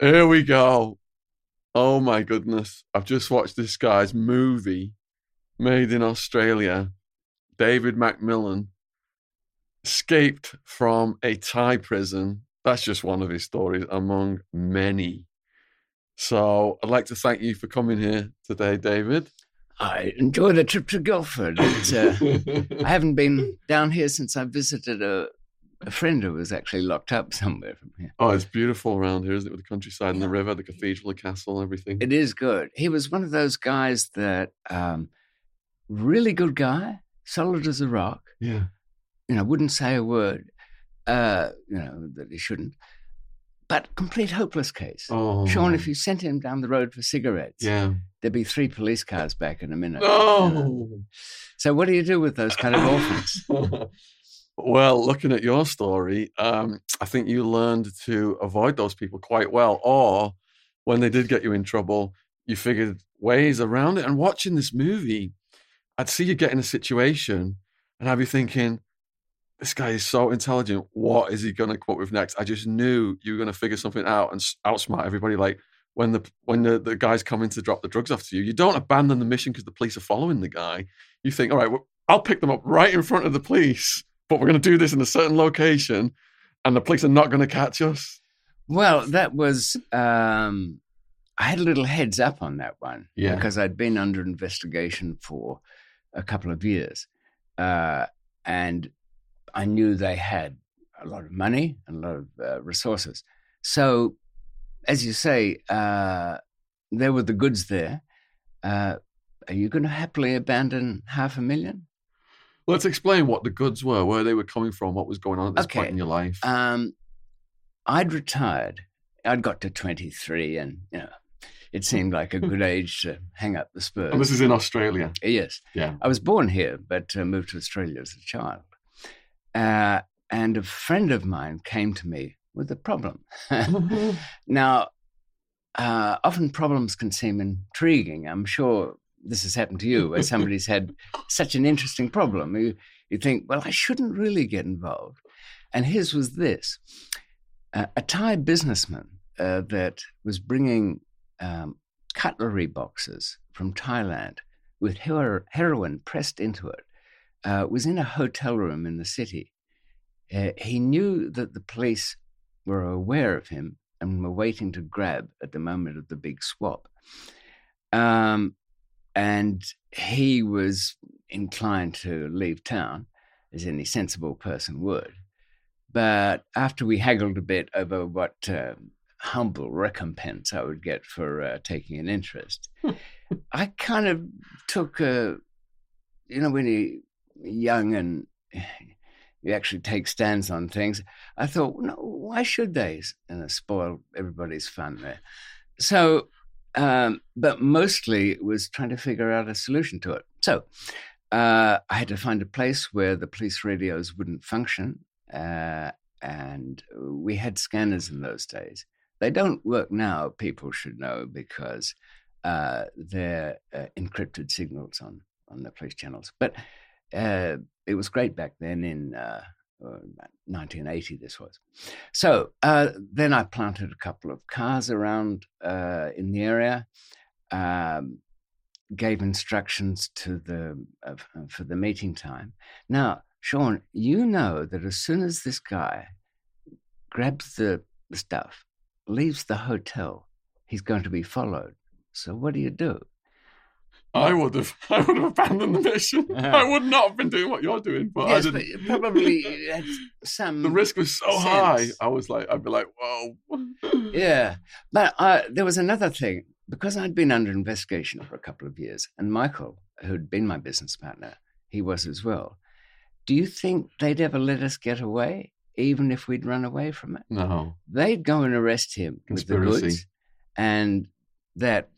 Here we go. Oh my goodness. I've just watched this guy's movie made in Australia. David McMillan escaped from a Thai prison. That's just one of his stories among many. So I'd like to thank you for coming here today, David. I enjoyed the trip to Guildford. Uh, I haven't been down here since I visited a, a friend who was actually locked up somewhere from here. Oh, it's beautiful around here, isn't it? With the countryside and the river, the cathedral, the castle, everything. It is good. He was one of those guys that um, really good guy, solid as a rock. Yeah. You know, wouldn't say a word. Uh, you know that he shouldn't. But complete hopeless case. Oh. Sean, if you sent him down the road for cigarettes, Yeah. there'd be three police cars back in a minute. you know. So what do you do with those kind of orphans? well, looking at your story, um, I think you learned to avoid those people quite well. Or when they did get you in trouble, you figured ways around it. And watching this movie, I'd see you get in a situation and I'd be thinking, this guy is so intelligent. What is he going to come up with next? I just knew you were going to figure something out and outsmart everybody. Like when the when the, the guy's coming to drop the drugs off to you, you don't abandon the mission because the police are following the guy. You think, all right, well, I'll pick them up right in front of the police, but we're going to do this in a certain location, and the police are not going to catch us. Well, that was um, I had a little heads up on that one Yeah. because I'd been under investigation for a couple of years, uh, and I knew they had a lot of money and a lot of uh, resources. So, as you say, uh, there were the goods there. Uh, are you going to happily abandon half a million? Let's explain what the goods were, where they were coming from, what was going on at this point in your life. Um, I'd retired. I'd got to 23, and you know, it seemed like a good age to hang up the spurs. and this is in Australia. yes, Yeah. I was born here, but uh, moved to Australia as a child. Uh, and a friend of mine came to me with a problem. now, uh, often problems can seem intriguing. I'm sure this has happened to you, where somebody's had such an interesting problem. You, you think, well, I shouldn't really get involved. And his was this uh, a Thai businessman uh, that was bringing um, cutlery boxes from Thailand with hero- heroin pressed into it uh, was in a hotel room in the city. Uh, he knew that the police were aware of him and were waiting to grab at the moment of the big swap. Um, and he was inclined to leave town, as any sensible person would. But after we haggled a bit over what uh, humble recompense I would get for uh, taking an interest, I kind of took a, you know, when you're young and you actually take stands on things, I thought, no, why should they spoil everybody's fun there? So, um, but mostly was trying to figure out a solution to it. So uh, I had to find a place where the police radios wouldn't function. Uh, and we had scanners in those days. They don't work now, people should know, because uh, they're uh, encrypted signals on, on the police channels. But uh, it was great back then in uh, 1980, this was. So uh, then I planted a couple of cars around uh, in the area, um, gave instructions to the uh, for the meeting time. Now, Sean, you know that as soon as this guy grabs the stuff, leaves the hotel, he's going to be followed. So what do you do? I would have, I would have abandoned the mission. I would not have been doing what you're doing, but yes, but didn't. you probably had some. the risk was so high. I was like, I'd be like, whoa. Yeah, but uh, there was another thing because I'd been under investigation for a couple of years, and Michael, who'd been my business partner, he was as well. Do you think they'd ever let us get away, even if we'd run away from it? No. They'd go and arrest him with the goods, and that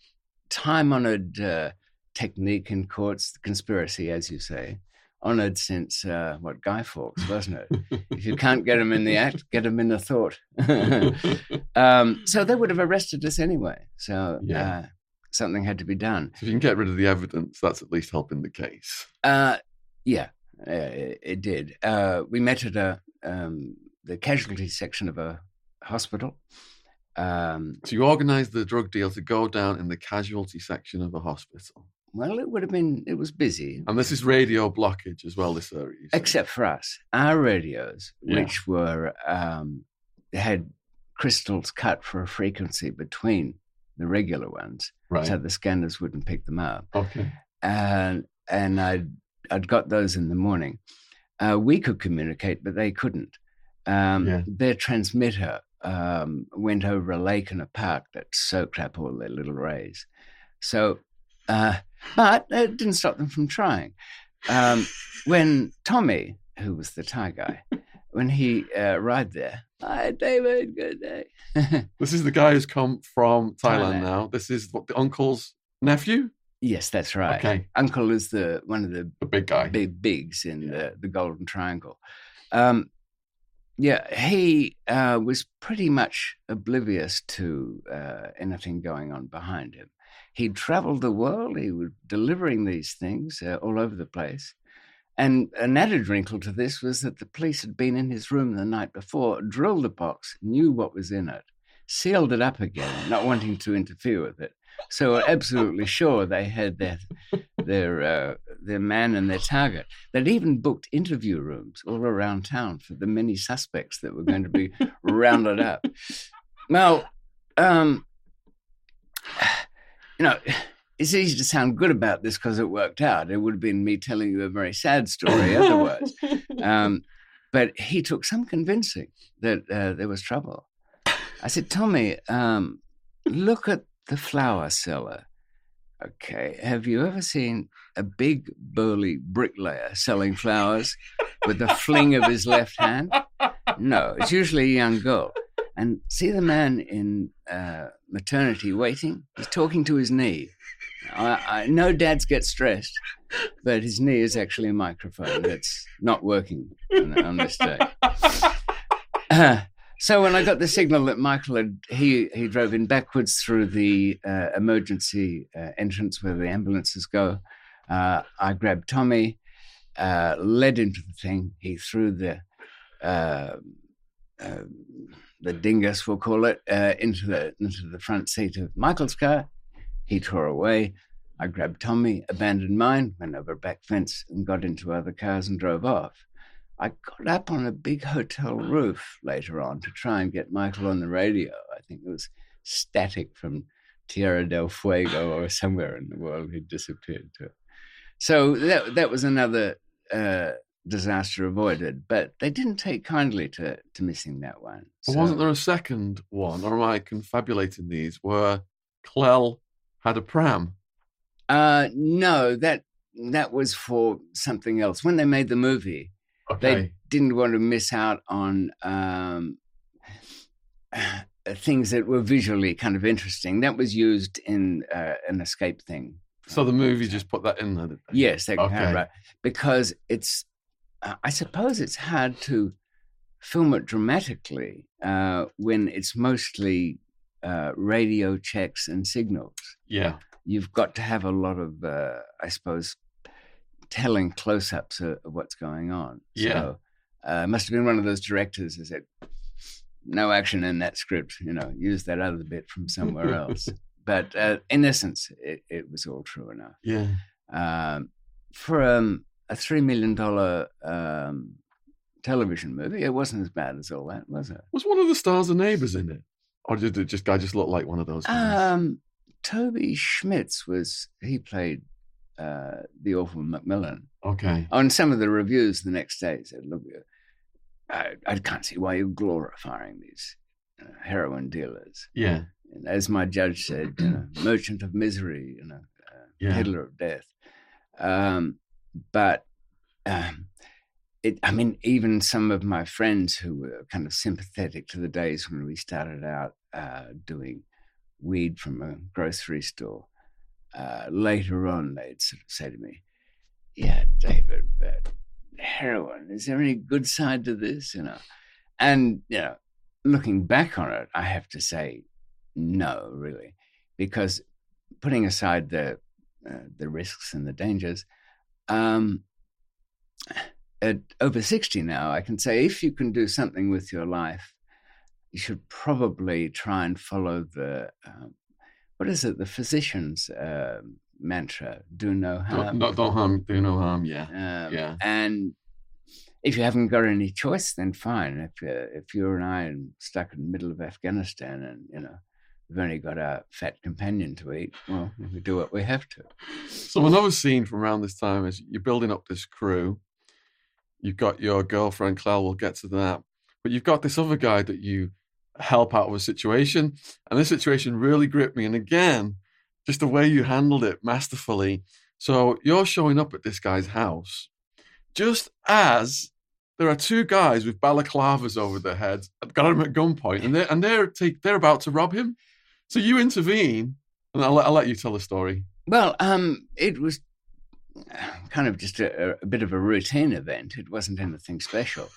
time-honored uh, technique in courts, conspiracy, as you say, honored since uh, what Guy Fawkes, wasn't it? if you can't get them in the act, get them in the thought. um, so they would have arrested us anyway. So Yeah. uh, something had to be done. If you can get rid of the evidence, that's at least helping the case. Uh, yeah, uh, it, it did. Uh, we met at a um, the casualty section of a hospital. Um, So you organised the drug deal to go down in the casualty section of a hospital. Well, it would have been, it was busy. And this is radio blockage as well, this area. except for us. Our radios, Yeah. which were um, had crystals cut for a frequency between the regular ones, Right. so the scanners wouldn't pick them up. okay. And and I'd I'd got those in the morning. Uh, we could communicate, but they couldn't. Um, Yeah. Their transmitter um, went over a lake and a park that soaked up all their little rays. So, uh, but it didn't stop them from trying. Um, when Tommy, who was the Thai guy, when he uh, arrived there, hi David, good day. This is the guy who's come from Thailand, Thailand. now. This is what the uncle's nephew, yes, that's right. Okay. Uncle is the one of the the big guy. big bigs in the, the Golden Triangle. Um, yeah, he uh, was pretty much oblivious to uh, anything going on behind him. He traveled the world. He was delivering these things uh, all over the place. And an added wrinkle to this was that the police had been in his room the night before, drilled the box, knew what was in it, sealed it up again, not wanting to interfere with it. So were absolutely sure they had their their uh, their man and their target. They'd even booked interview rooms all around town for the many suspects that were going to be rounded up. Well, um, you know, it's easy to sound good about this because it worked out. It would have been me telling you a very sad story otherwise. Um, but he took some convincing that uh, there was trouble. I said, Tommy, um, look at the flower cellar. Okay, have you ever seen a big burly bricklayer selling flowers with the fling of his left hand? No, it's usually a young girl. And see the man in uh, maternity waiting? He's talking to his knee. I, I know dads get stressed, but his knee is actually a microphone that's not working on, on this day. Uh, so when I got the signal that Michael had, he he drove in backwards through the uh, emergency uh, entrance where the ambulances go. Uh, I grabbed Tommy, uh, led into the thing. He threw the uh, the dingus, we'll call it, uh, into the into the front seat of Michael's car. He tore away. I grabbed Tommy, abandoned mine, went over a back fence, and got into other cars and drove off. I got up on a big hotel roof later on to try and get Michael on the radio. I think it was static from Tierra del Fuego or somewhere in the world he'd disappeared to. So that that was another uh, disaster avoided, but they didn't take kindly to, to missing that one. So- wasn't there a second one, or am I confabulating these, where Clell had a pram? Uh, no, that that was for something else. When they made the movie, Okay. they didn't want to miss out on um, things that were visually kind of interesting. That was used in uh, an escape thing. so the movie just put that in there. Yes, they Okay. right because it's. Uh, I suppose it's hard to film it dramatically uh, when it's mostly uh, radio checks and signals. Yeah. You've got to have a lot of, uh, I suppose, telling close-ups of, of what's going on. Yeah. So, uh, must have been one of those directors who said, "No action in that script. You know, use that other bit from somewhere else." but uh, in essence, it, it was all true enough Yeah. um, for um, a three million dollar um, television movie, it wasn't as bad as all that, was it? Was one of the stars of Neighbours in it, or did it just guy just look like one of those guys? Um, Toby Schmitz was he played uh, the awful McMillan. okay. On some of the reviews the next day, said, "Look, I, I can't see why you're glorifying these uh, heroin dealers." Yeah. And as my judge said, you know, merchant of misery, you know, uh, Yeah. peddler of death. Um, but um, it, I mean, even some of my friends who were kind of sympathetic to the days when we started out uh, doing weed from a grocery store, uh, later on they'd sort of say to me, "Yeah, David, but heroin. Is there any good side to this?" You know, and you know, looking back on it, I have to say, no, really, because putting aside the uh, the risks and the dangers, um, at over sixty now, I can say if you can do something with your life, you should probably try and follow the um, what is it? The physician's uh, mantra: "Do no harm." Don't, don't, don't harm, do no harm. Yeah, Um, yeah. And if you haven't got any choice, then fine. If uh, if you and I are stuck in the middle of Afghanistan and you know we've only got our fat companion to eat, well, we do what we have to. So another scene from around this time is you're building up this crew. You've got your girlfriend Claire. We'll get to that, but you've got this other guy that you help out of a situation, and this situation really gripped me. And again, just the way you handled it masterfully. So you're showing up at this guy's house just as there are two guys with balaclavas over their heads, got him at gunpoint, and they're and they're take, they're about to rob him. So you intervene, and I'll, let- I'll let you tell the story. Well, um, it was kind of just a, a bit of a routine event. It wasn't anything special.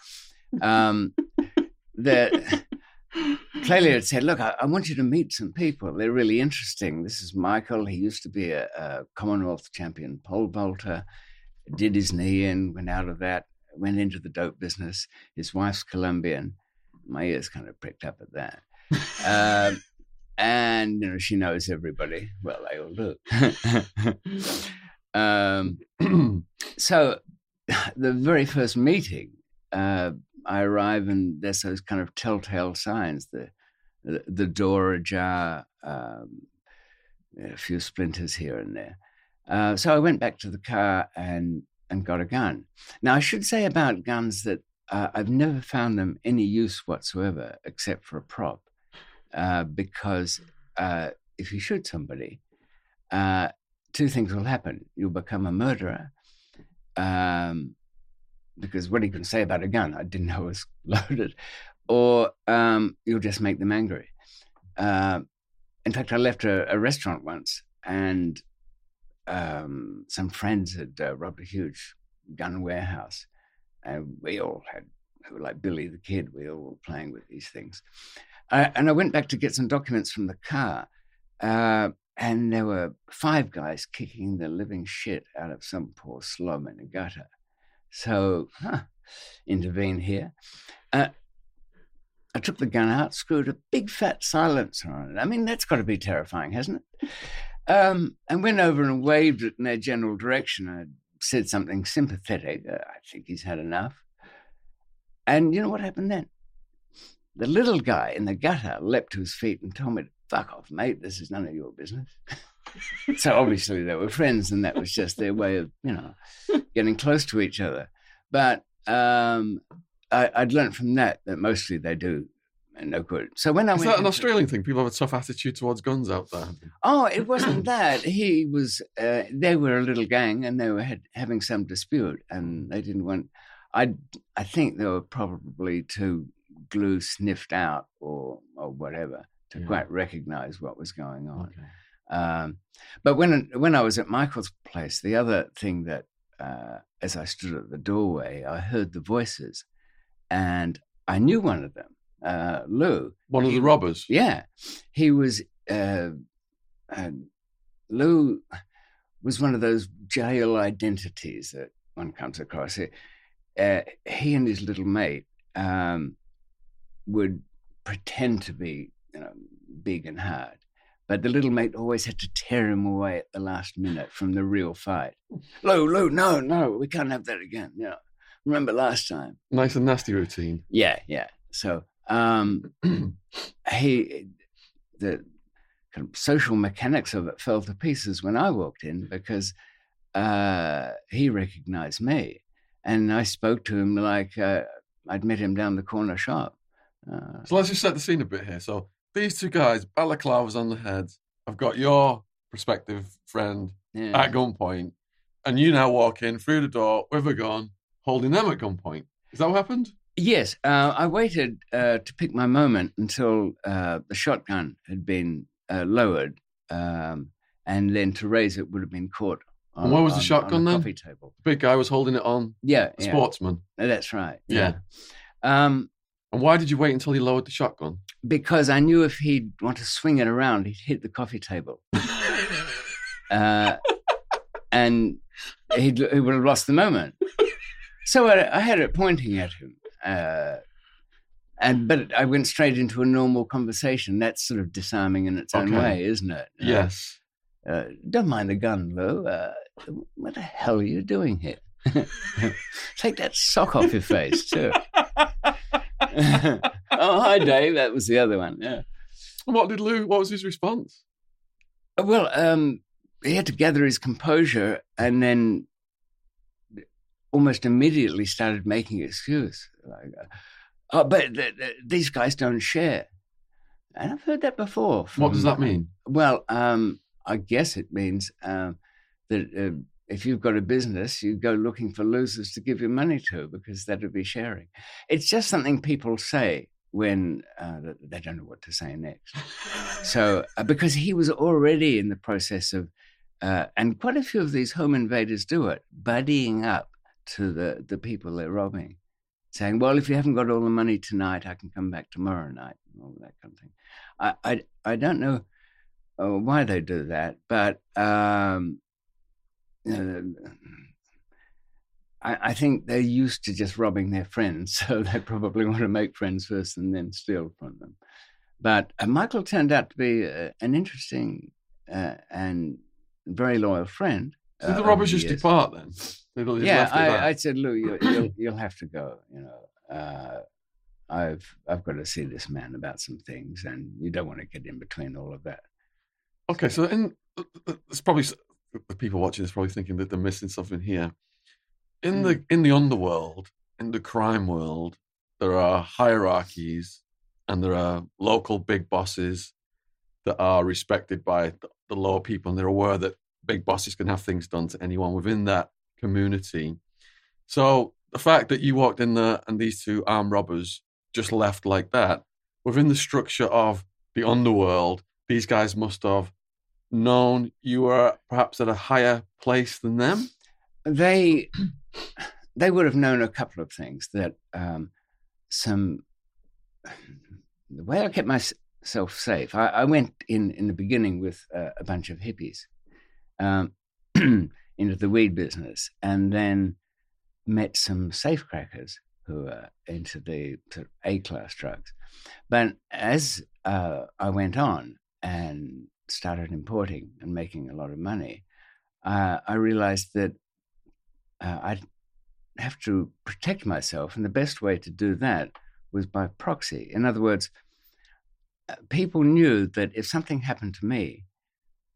Um, the Clelia had said, "Look, I, I want you to meet some people. They're really interesting. This is Michael. He used to be a, a Commonwealth champion pole vaulter. Did his knee in, went out of that, went into the dope business. His wife's Colombian. My ears kind of pricked up at that." Um, and you know she knows everybody. Well, they all do. um, so, the very first meeting, uh, I arrive and there's those kind of telltale signs: the the, door ajar, um, a few splinters here and there. Uh, so I went back to the car and and got a gun. Now I should say about guns that uh, I've never found them any use whatsoever except for a prop uh, because uh, if you shoot somebody, uh, two things will happen. You'll become a murderer. Um, because what you can say about a gun, I didn't know was loaded, or um, you'll just make them angry. Uh, in fact, I left a, a restaurant once, and um, some friends had uh, robbed a huge gun warehouse, and we all had, we were like Billy the Kid, we all were playing with these things. And I went back to get some documents from the car, uh, and there were five guys kicking the living shit out of some poor slob in a gutter. So, huh, intervene here. Uh, I took the gun out, screwed a big fat silencer on it. I mean, that's got to be terrifying, hasn't it? Um, and went over and waved it in their general direction. I said something sympathetic. Uh, I think he's had enough. And you know what happened then? The little guy in the gutter leapt to his feet and told me, fuck off, mate, this is none of your business. so obviously they were friends, and that was just their way of, you know, getting close to each other. But um, I, I'd learned from that that mostly they do no good. So when I Is went that an Australian thing? People have a tough attitude towards guns out there. Oh, it wasn't that. He was. Uh, they were a little gang, and they were had, having some dispute, and they didn't want. I I think they were probably too glue sniffed out or or whatever to Yeah. quite recognize what was going on. Okay. Um, but when when I was at Michael's place, the other thing that uh, as I stood at the doorway, I heard the voices, and I knew one of them, uh, Lou. One of He- the robbers. Yeah, he was. Uh, uh, Lou was one of those jail identities that one comes across. He, uh, he and his little mate um, would pretend to be, you know, big and hard, but the little mate always had to tear him away at the last minute from the real fight. Lou, Lou, no, no, we can't have that again. You know, remember last time? Nice and nasty routine. Yeah, yeah. So um, he, the kind of social mechanics of it fell to pieces when I walked in because uh, he recognized me, and I spoke to him like uh, I'd met him down the corner shop. Uh, So let's just set the scene a bit here. So these two guys, balaclavas on the heads. I've got your prospective friend yeah. at gunpoint, and you now walk in through the door with a gun, holding them at gunpoint. Is that what happened? Yes, uh, I waited uh, to pick my moment until uh, the shotgun had been uh, lowered, um, and then to raise it would have been caught. On, And where was the on- shotgun on a then? Coffee table. The big guy was holding it on. Yeah, A yeah. sportsman. That's right. Yeah. Yeah. Um, And why did you wait until he lowered the shotgun? because I knew if he'd want to swing it around, he'd hit the coffee table, uh, and he'd, he would have lost the moment. So I, I had it pointing at him, uh, and but I went straight into a normal conversation. That's sort of disarming in its own Okay. way, isn't it? Uh, Yes. uh, don't mind the gun, Lou. Uh, what the hell are you doing here? Take that sock off your face too. oh, hi, Dave. That was the other one. Yeah. What did Lou? What was his response? Well, um, he had to gather his composure and then almost immediately started making excuse. Like, uh, oh, but th- th- these guys don't share. And I've heard that before. What does that mean? Well, um, I guess it means um, that uh, if you've got a business, you go looking for losers to give your money to because that would be sharing. It's just something people say when uh, they don't know what to say next. So, uh, because he was already in the process of, uh, and quite a few of these home invaders do it, buddying up to the, the people they're robbing, saying, Well, if you haven't got all the money tonight, I can come back tomorrow night, and all that kind of thing. I, I, I don't know uh, why they do that, but um, uh, I, I think they're used to just robbing their friends, so they probably want to make friends first and then steal from them. But uh, Michael turned out to be uh, an interesting uh, and very loyal friend. Did uh, the robbers just years. depart then? Just Yeah, left it there? I, I said, Lou, you, you'll, you'll have to go. You know, uh, I've I've got to see this man about some things, and you don't want to get in between all of that. Okay, so in it's probably the people watching this probably thinking that they're missing something here. In the mm. in the underworld, in the crime world, there are hierarchies and there are local big bosses that are respected by the, the lower people, and they're aware that big bosses can have things done to anyone within that community. So the fact that you walked in there and these two armed robbers just left like that within the structure of the underworld, these guys must have known you were perhaps at a higher place than them. They they would have known a couple of things that um, some the way I kept myself safe. I, I went in in the beginning with a bunch of hippies um, into the weed business, and then met some safecrackers who are into the sort of A class drugs. But as uh, I went on and started importing and making a lot of money, uh, I realized that uh, I'd have to protect myself, and the best way to do that was by proxy. In other words, uh, people knew that if something happened to me,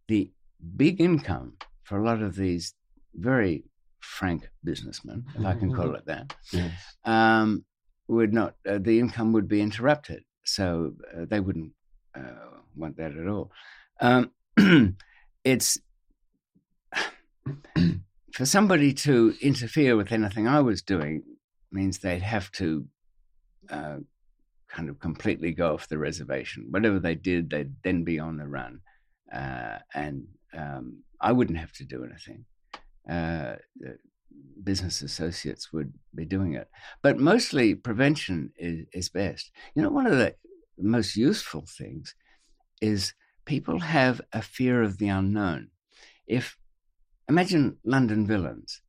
the big income for a lot of these very frank businessmen, if I can call it that, Yes. um, would not uh, the income would be interrupted, so uh, they wouldn't uh, want that at all. Um, it's for somebody to interfere with anything I was doing means they'd have to uh, kind of completely go off the reservation. Whatever they did, they'd then be on the run, uh, and um, I wouldn't have to do anything. Uh, business associates would be doing it, but mostly prevention is, is best. You know, one of the most useful things is people have a fear of the unknown. If imagine London villains,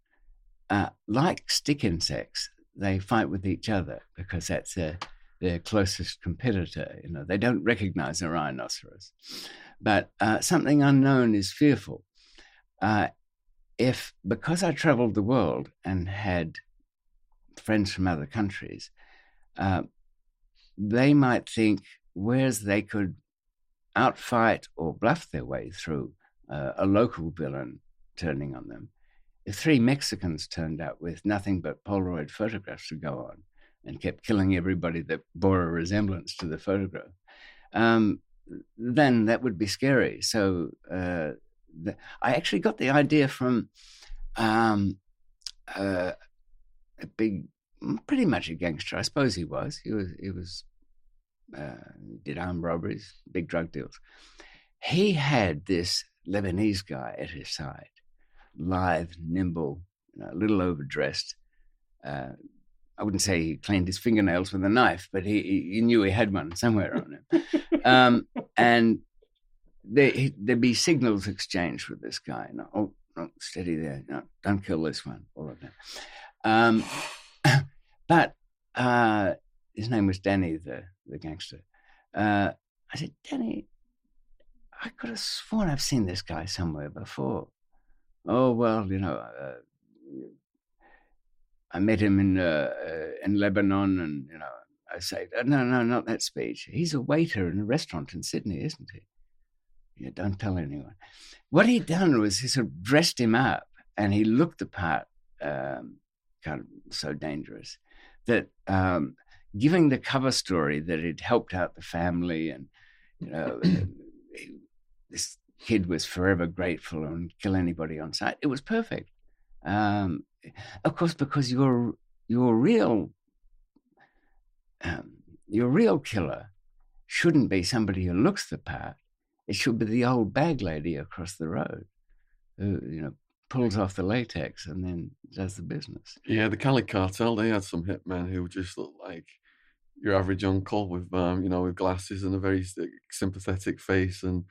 uh, like stick insects, they fight with each other because that's their their closest competitor. You know, they don't recognize a rhinoceros, but uh, something unknown is fearful. Uh, if because I traveled the world and had friends from other countries, uh, they might think whereas they could outfight or bluff their way through uh, a local villain turning on them. If three Mexicans turned up with nothing but Polaroid photographs to go on and kept killing everybody that bore a resemblance to the photograph, um, then that would be scary. So uh, the, I actually got the idea from um, uh, a big, pretty much a gangster. I suppose he was. He was. He was. Uh, did armed robberies, big drug deals. He had this Lebanese guy at his side, lithe, nimble, a little overdressed. Uh, I wouldn't say he cleaned his fingernails with a knife, but he, he, knew he had one somewhere on him. um, and there, he, there'd be signals exchanged with this guy. No, oh, no, steady there. No, don't kill this one. All of that. Um, but uh, his name was Danny, the the gangster. Uh, I said, Danny, I could have sworn I've seen this guy somewhere before. Oh well, you know, uh, I met him in uh, uh, in Lebanon, and you know, I say, no, no, not that speech. He's a waiter in a restaurant in Sydney, isn't he? Yeah, don't tell anyone. What he'd done was he sort of dressed him up, and he looked the part, um, kind of so dangerous that um, giving the cover story that it helped out the family, and you know, this kid was forever grateful and kill anybody on sight. It was perfect. Um, of course, because your your real um, your real killer shouldn't be somebody who looks the part. It should be the old bag lady across the road who you know pulls off the latex and then does the business. Yeah, the Cali cartel they had some hitmen who just looked like your average uncle with um, you know with glasses and a very sympathetic face and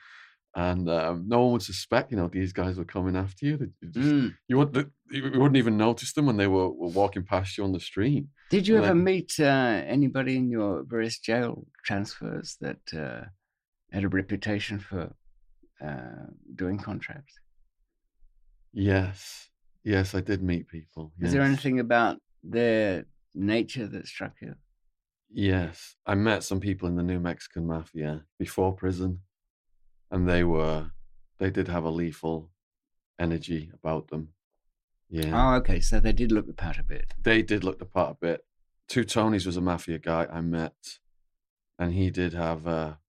and um, no one would suspect, you know, these guys were coming after you. Just, mm. You would you wouldn't even notice them when they were, were walking past you on the street. Did you and ever then, meet uh, anybody in your various jail transfers that uh, had a reputation for uh, doing contracts? Yes, yes, I did meet people. Yes. Is there anything about their nature that struck you? Yes, I met some people in the New Mexican Mafia before prison and they were they did have a lethal energy about them. Yeah. Oh, okay. So they did look the part a bit. They did look the part a bit. Two Tonys was a mafia guy I met, and he did have a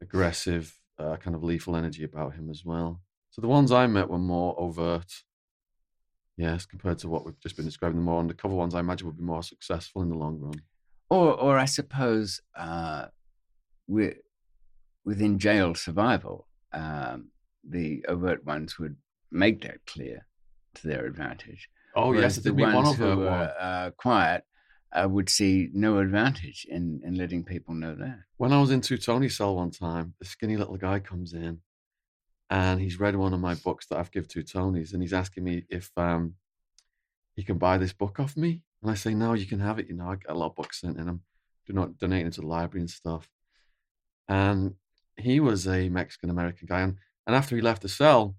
aggressive, uh, kind of lethal energy about him as well. So the ones I met were more overt. Yes, compared to what we've just been describing, the more undercover ones I imagine would be more successful in the long run. Or, or I suppose uh, we within jail survival, um, the overt ones would make that clear to their advantage. Oh yes, the ones who were uh, quiet uh, would see no advantage in in letting people know that. When I was in Two Tony cell one time, the skinny little guy comes in, and he's read one of my books that I've given to Tonys, and he's asking me if um, he can buy this book off me, and I say no, you can have it. You know, I get a lot of books sent in. I'm do not donate donating to the library and stuff. And he was a Mexican American guy, and, and after he left the cell,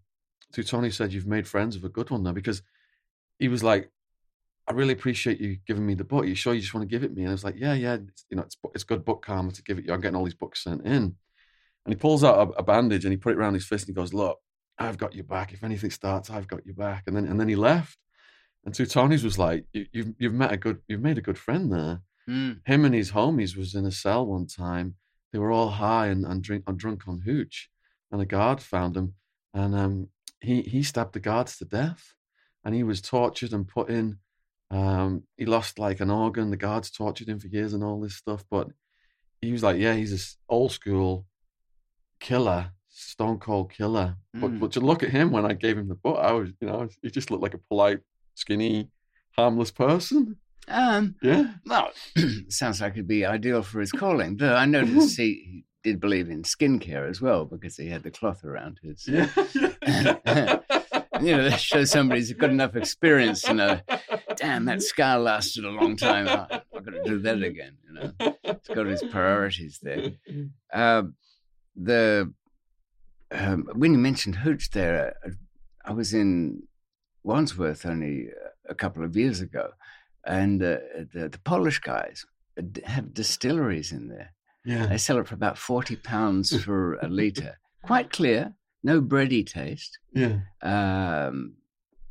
Two Tony said, "You've made friends with a good one now," because he was like, "I really appreciate you giving me the book. Are you sure you just want to give it me?" And I was like, "Yeah, yeah, it's, you know, it's it's good book karma to give it you. I'm getting all these books sent in." And he pulls out a, a bandage and he put it around his fist and he goes, "Look, I've got your back. If anything starts, I've got your back." And then and then he left. And Two Tony's was like, you, "You've you've met a good, you've made a good friend there." Mm. Him and his homies was in a cell one time they were all high and, and drink and drunk on hooch, and a guard found them, and um, he he stabbed the guards to death, and he was tortured and put in. Um, he lost like an organ. The guards tortured him for years and all this stuff, but he was like, yeah, he's this old school killer, stone cold killer. Mm. But but to look at him when I gave him the book, I was, you know, he just looked like a polite, skinny, harmless person. Um, yeah. Well, sounds like it'd be ideal for his calling. Though I noticed he, did believe in skincare as well because he had the cloth around his. Yeah. you know, that shows somebody's got enough experience to know. Damn, that scar lasted a long time. I, I've got to do that again. You know, it's got his priorities there. Uh, the um, when you mentioned Hooch there, uh, I was in Wandsworth only a couple of years ago, and uh, the, the Polish guys have distilleries in there. Yeah. They sell it for about 40 pounds for a litre. Quite clear, no bready taste. Yeah. Um,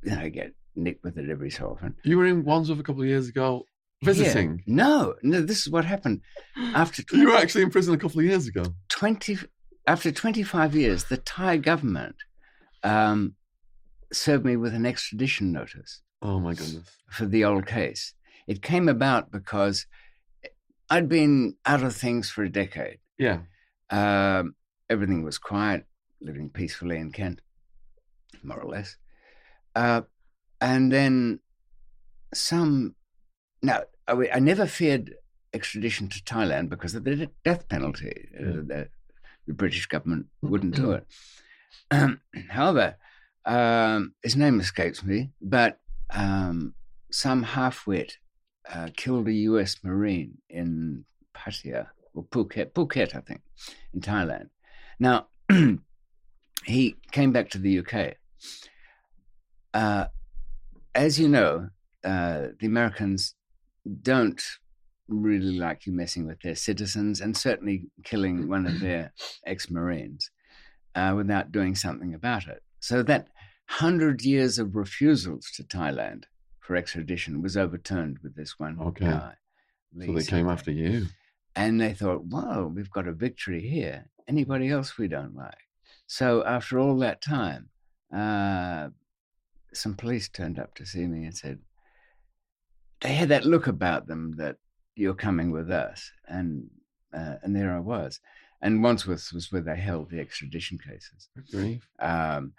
you know, I get nicked with it every so often. You were in Wandsworth a couple of years ago visiting? Yeah. No, no, this is what happened. After 20, You were actually in prison a couple of years ago. 20, after 25 years, the Thai government um, served me with an extradition notice. Oh my goodness. For the old case. It came about because I'd been out of things for a decade. Yeah. Um, everything was quiet, living peacefully in Kent, more or less. Uh, and then some. Now, I, I, never feared extradition to Thailand because of the death penalty. Uh, the, the, British government wouldn't do it. Um, however, um, his name escapes me, but um, some half-wit uh, killed a U.S. Marine in Pattaya or Phuket, Phuket, I think, in Thailand. Now, he came back to the UK. Uh, as you know, uh, the Americans don't really like you messing with their citizens and certainly killing one of their ex Marines uh, without doing something about it. So that hundred years of refusals to Thailand for extradition was overturned with this one Okay. guy. So Lee they came after you. And they thought, well, we've got a victory here. Anybody else we don't like? So after all that time, uh, some police turned up to see me and said, they had that look about them that you're coming with us. And, uh, and there I was. And Wandsworth was where they held the extradition cases. Um,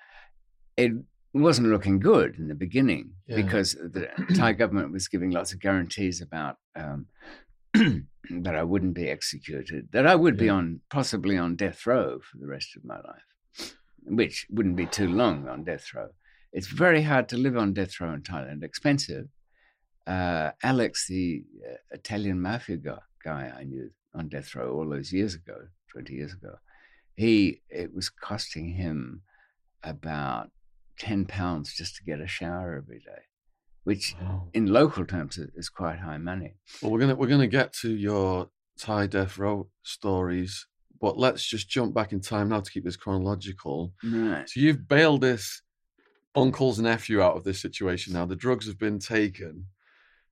it wasn't looking good in the beginning Yeah. because the Thai government was giving lots of guarantees about um, that I wouldn't be executed, that I would be on possibly on death row for the rest of my life, which wouldn't be too long on death row. It's very hard to live on death row in Thailand, expensive. Uh, Alex, the uh, Italian mafia guy, guy I knew on death row all those years ago, 20 years ago, he it was costing him about 10 pounds just to get a shower every day, which Wow. in local terms is, is quite high money. Well, we're gonna we're gonna get to your Thai death row stories, but let's just jump back in time now to keep this chronological. Right. So you've bailed this uncle's nephew out of this situation now. The drugs have been taken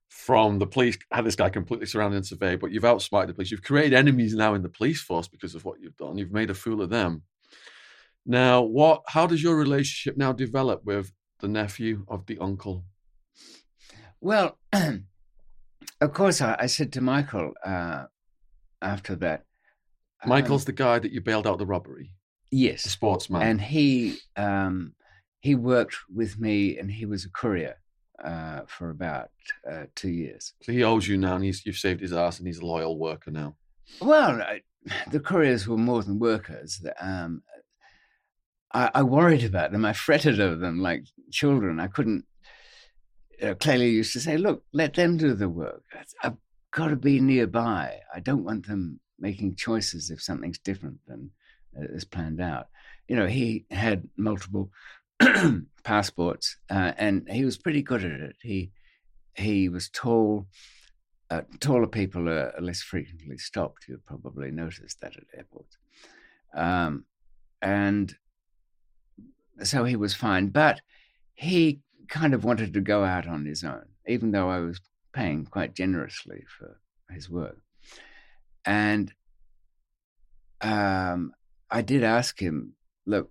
from the police, had this guy completely surrounded and surveyed, but you've outsmarted the police. You've created enemies now in the police force because of what you've done. You've made a fool of them. Now, what how does your relationship now develop with the nephew of the uncle? Well, of course, I, I said to Michael uh, after that. um, Michael's the guy that you bailed out the robbery, Yes, the sportsman. and he um, he worked with me, and he was a courier uh, for about uh, two years. so he owes you now, and he's, you've saved his ass, and he's a loyal worker now. Well, I, the couriers were more than workers. Um, I, I worried about them. I fretted over them like children. I couldn't. Uh, Clelia used to say, "Look, let them do the work. I've got to be nearby. I don't want them making choices if something's different than uh, is planned out." You know, he had multiple passports, uh, and he was pretty good at it. He he was tall. Uh, taller people are, are less frequently stopped. You've probably noticed that at airports. Um, and so he was fine, but he kind of wanted to go out on his own, even though I was paying quite generously for his work. And um, I did ask him, look,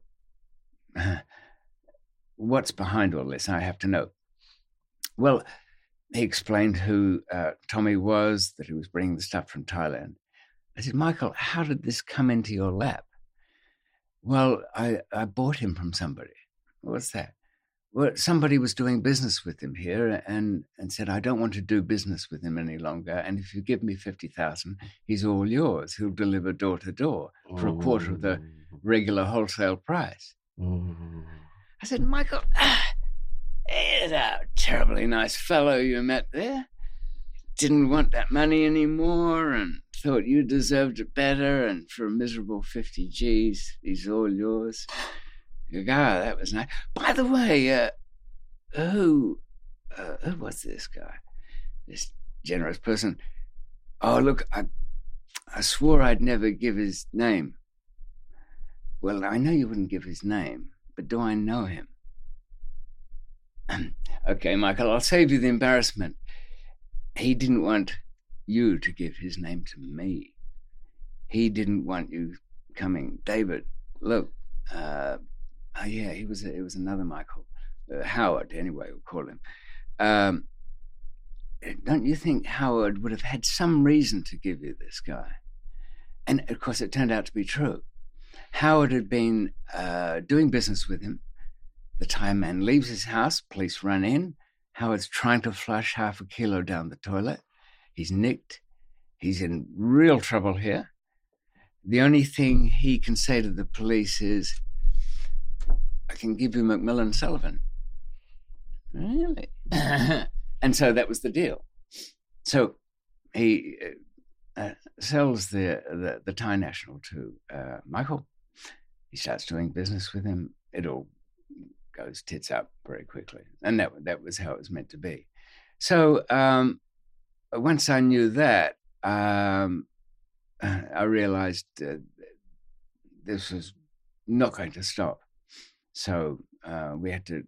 what's behind all this? I have to know. Well, he explained who uh, Tommy was, that he was bringing the stuff from Thailand. I said, Michael, how did this come into your lap? Well, I, I bought him from somebody. What's that? Well, somebody was doing business with him here and, and said, I don't want to do business with him any longer. And if you give me 50,000, he's all yours. He'll deliver door to door for a quarter of the regular wholesale price. Oh. I said, Michael, ah, he's a terribly nice fellow you met there. Didn't want that money anymore and thought you deserved it better. And for a miserable 50 G's, he's all yours. You go, "Ah, that was nice. By the way, uh, who, uh, who was this guy? This generous person. Oh, look, I, I swore I'd never give his name. Well, I know you wouldn't give his name, but do I know him? okay, Michael, I'll save you the embarrassment. He didn't want you to give his name to me. He didn't want you coming. David, look, uh, oh yeah, he was it was another Michael, uh, Howard. Anyway, we'll call him. Um, don't you think Howard would have had some reason to give you this guy? And of course, it turned out to be true. Howard had been uh, doing business with him. The Thai man leaves his house, police run in. Howard's trying to flush half a kilo down the toilet. He's nicked. He's in real trouble here. The only thing he can say to the police is, I can give you McMillan Sullivan. Really? and so that was the deal. So he uh, uh, sells the, the, the Thai national to uh, Michael. He starts doing business with him. It all goes tits up very quickly, and that that was how it was meant to be. So um, once I knew that, um, I realized this was not going to stop. So uh, we had to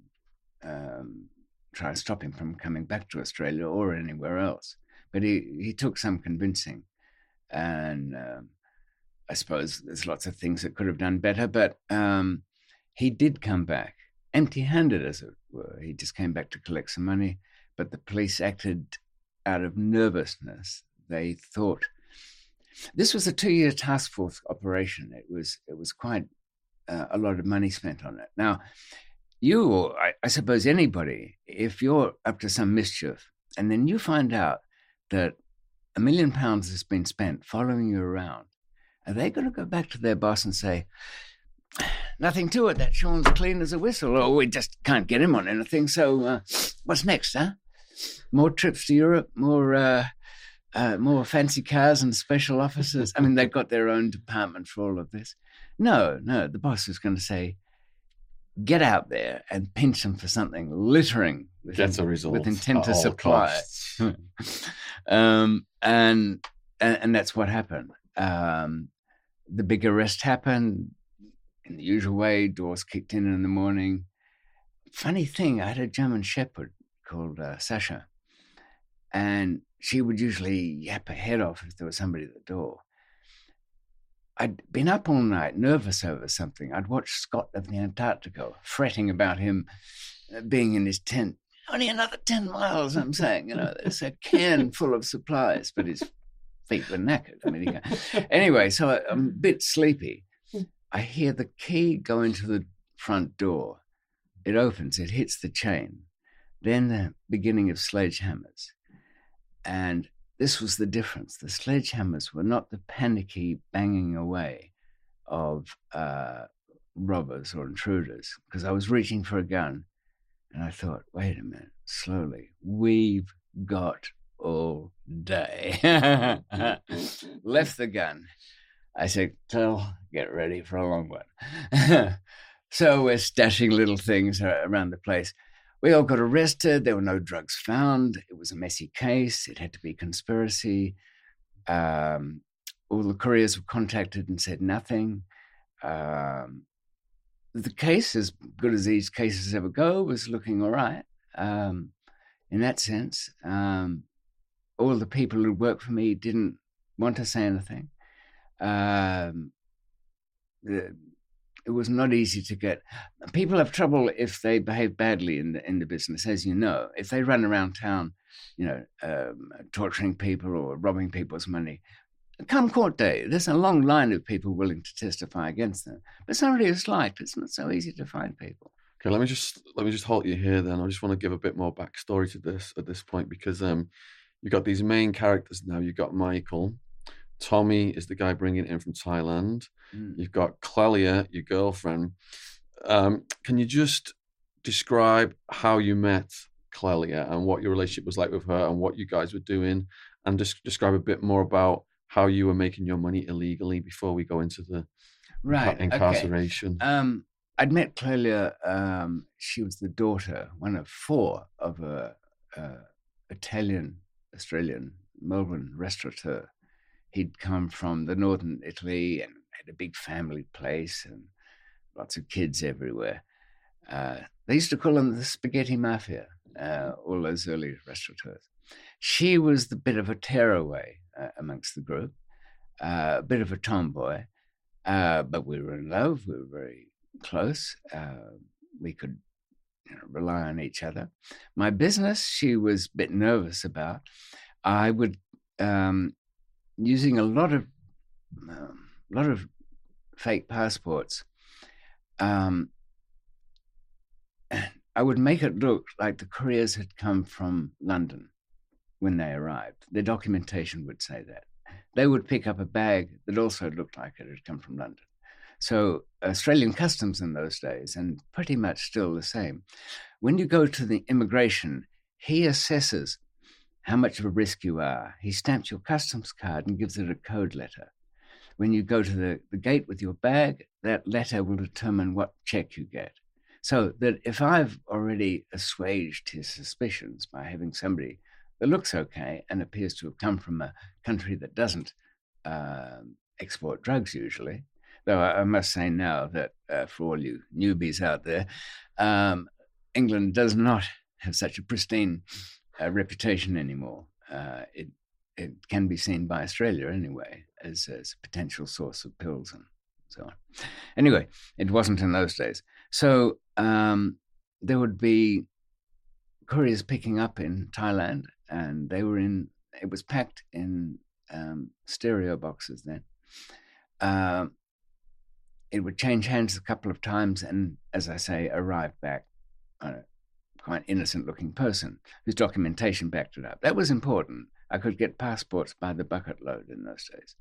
um, try and stop him from coming back to Australia or anywhere else. But he, he took some convincing. And um, I suppose there's lots of things that could have done better, but um, he did come back empty handed, as it were. He just came back to collect some money, but the police acted out of nervousness. They thought this was a two year task force operation. It was, it was quite uh, a lot of money spent on it. Now, you, or I, I suppose anybody, if you're up to some mischief and then you find out that a million pounds has been spent following you around, are they going to go back to their boss and say, nothing to it, that Shaun's clean as a whistle, or we just can't get him on anything, so uh, what's next, huh? More trips to Europe, more. Uh, uh, more fancy cars and special officers. I mean, they've got their own department for all of this. No, no, the boss is going to say, get out there and pinch them for something littering with, That's a result with intent to supply. um, and, and, and that's what happened. Um, the big arrest happened in the usual way. Doors kicked in in the morning. Funny thing, I had a German Shepherd called uh, Sasha, and she would usually yap her head off if there was somebody at the door. I'd been up all night, nervous over something. I'd watched Scott of the Antarctica, fretting about him uh, being in his tent. Only another 10 miles, I'm saying. You know, there's a can full of supplies, but his feet were knackered. I mean, anyway, so I'm a bit sleepy. I hear the key go into the front door. It opens, it hits the chain. Then the beginning of sledgehammers. And this was the difference. The sledgehammers were not the panicky banging away of uh, robbers or intruders, because I was reaching for a gun and I thought, wait a minute, slowly, we've got all day. Left the gun. I said, Clell, get ready for a long one. so we're stashing little things around the place. We all got arrested. There were no drugs found. It was a messy case. It had to be conspiracy. Um, all the couriers were contacted and said nothing. Um, the case, as good as these cases ever go, was looking all right um, in that sense. Um, all the people who worked for me didn't want to say anything. Um, it was not easy to get. People have trouble if they behave badly in the in the business, as you know. If they run around town, you know, um, torturing people or robbing people's money, come court day, there's a long line of people willing to testify against them. But somebody who's liked, it's not so easy to find people. Okay, let me just let me just halt you here. Then I just want to give a bit more backstory to this at this point because um, you've got these main characters now. You've got Michael, Tommy is the guy bringing in from Thailand. Mm. You've got Clelia, your girlfriend. Um, can you just describe how you met Clelia and what your relationship was like with her and what you guys were doing, and just describe a bit more about how you were making your money illegally before we go into the right incarceration. Okay. Um, I'd met Clelia. Um, she was the daughter, one of four of a, a Italian Australian Melbourne restaurateur he'd come from the northern Italy and had a big family place and lots of kids everywhere. Uh, they used to call him the spaghetti mafia, uh, all those early restaurateurs. She was the bit of a tearaway uh, amongst the group, uh, a bit of a tomboy, uh, but we were in love. We were very close. Uh, we could you know, rely on each other. My business, she was a bit nervous about. I would um, using a lot of um, lot of fake passports. Um, I would make it look like the couriers had come from London when they arrived. Their documentation would say that. They would pick up a bag that also looked like it had come from London. So, Australian customs in those days, and pretty much still the same. When you go to the immigration, he assesses how much of a risk you are. He stamps your customs card and gives it a code letter. When you go to the, the gate with your bag, that letter will determine what check you get. So that if I've already assuaged his suspicions by having somebody that looks okay and appears to have come from a country that doesn't uh, export drugs usually, though I, I must say now that uh, for all you newbies out there, um, England does not have such a pristine uh, reputation anymore. Uh, it it can be seen by Australia anyway as, as a potential source of pills and so on. Anyway, it wasn't in those days. So um, there would be couriers picking up in Thailand, and they were in. It was packed in um, stereo boxes then. Uh, it would change hands a couple of times, and as I say, arrive back on quite innocent-looking person whose documentation backed it up. That was important. I could get passports by the bucket load in those days.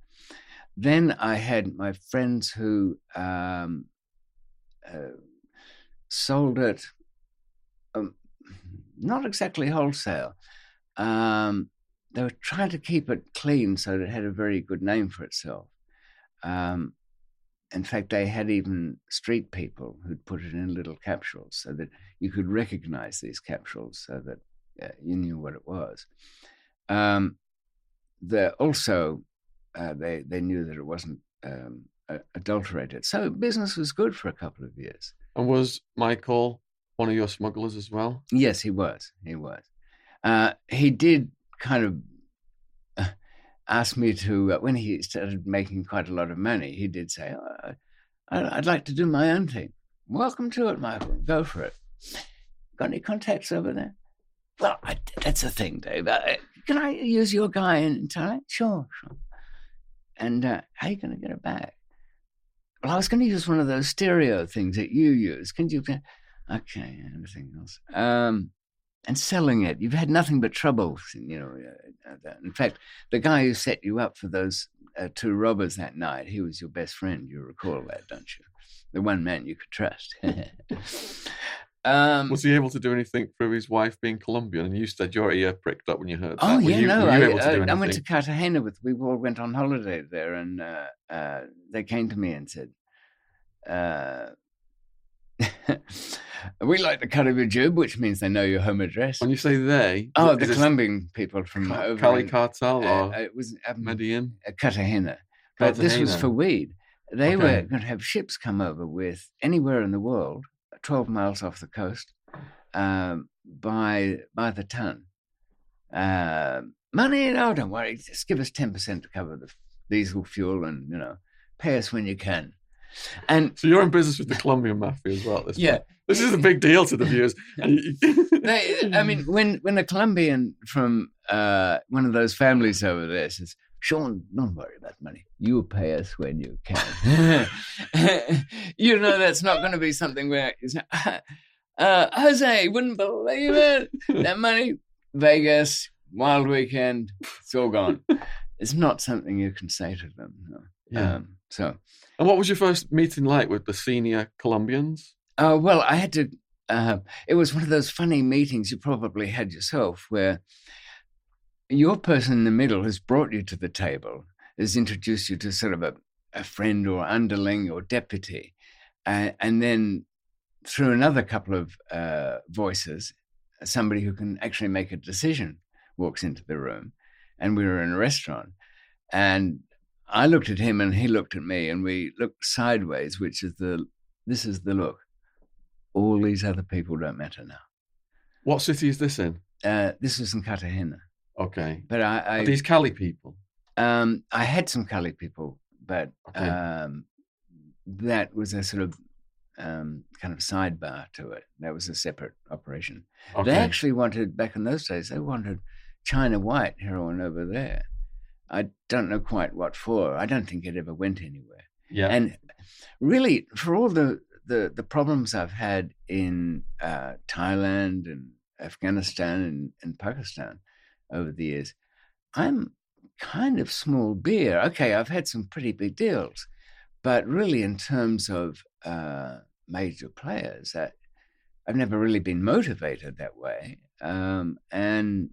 Then I had my friends who um, uh, sold it, um, not exactly wholesale. Um, they were trying to keep it clean so that it had a very good name for itself. Um, in fact, they had even street people who'd put it in little capsules so that you could recognize these capsules so that uh, you knew what it was. Um, also, uh, they, they knew that it wasn't um, adulterated. So business was good for a couple of years. And was Michael one of your smugglers as well? Yes, he was. He was. Uh, he did kind of uh, ask me to, uh, when he started making quite a lot of money, he did say, oh, I'd like to do my own thing. Welcome to it, Michael. Go for it. Got any contacts over there? Well, I, that's the thing, Dave. Uh, can I use your guy in Thailand? Sure, sure. And uh, how are you going to get it back? Well, I was going to use one of those stereo things that you use. Can you? Okay, anything else? Um, and selling it, you've had nothing but trouble. You know, uh, in fact, the guy who set you up for those uh, two robbers that night, he was your best friend. You recall that, don't you? The one man you could trust. Um, was he able to do anything through his wife being Colombian? And you said your ear pricked up when you heard oh, that. Oh yeah, you, no, I, uh, I, went to Cartagena with. We all went on holiday there, and uh, uh, they came to me and said, uh, "We like the cut of your jib, which means they know your home address." When you say they, oh, the Colombian people from Cal- Cali Cartel uh, it was um, Medellin, Cartagena. But Cartagena. this was for weed. They okay. were going to have ships come over with anywhere in the world 12 miles off the coast um, by by the ton. Uh, money, no, don't worry. Just give us 10% to cover the diesel fuel and, you know, pay us when you can. And so you're in business with the Colombian mafia as well. This yeah, this is a big deal to the viewers. they, I mean, when when a Colombian from uh, one of those families over there says, Shaun, don't worry about money. You pay us when you can. you know that's not going to be something where uh, Jose wouldn't believe it. That money, Vegas, wild weekend, it's all gone. It's not something you can say to them. No. Yeah. Um, so, and what was your first meeting like with the senior Colombians? Uh, well, I had to. Uh, it was one of those funny meetings you probably had yourself, where your person in the middle has brought you to the table, has introduced you to sort of a, a friend or underling or deputy, uh, and then through another couple of uh, voices, somebody who can actually make a decision walks into the room, and we were in a restaurant, and I looked at him and he looked at me, and we looked sideways, which is the this is the look. All these other people don't matter now. What city is this in? Uh, this is in Cartagena. Okay. But I, I Are these Cali people. Um, I had some Cali people, but okay. um, that was a sort of um, kind of sidebar to it. That was a separate operation. Okay. They actually wanted back in those days. They wanted China White heroin over there. I don't know quite what for. I don't think it ever went anywhere. Yeah. And really, for all the the, the problems I've had in uh, Thailand and Afghanistan and, and Pakistan, over the years. I'm kind of small beer. Okay, I've had some pretty big deals, but really, in terms of uh, major players, that I've never really been motivated that way. Um, and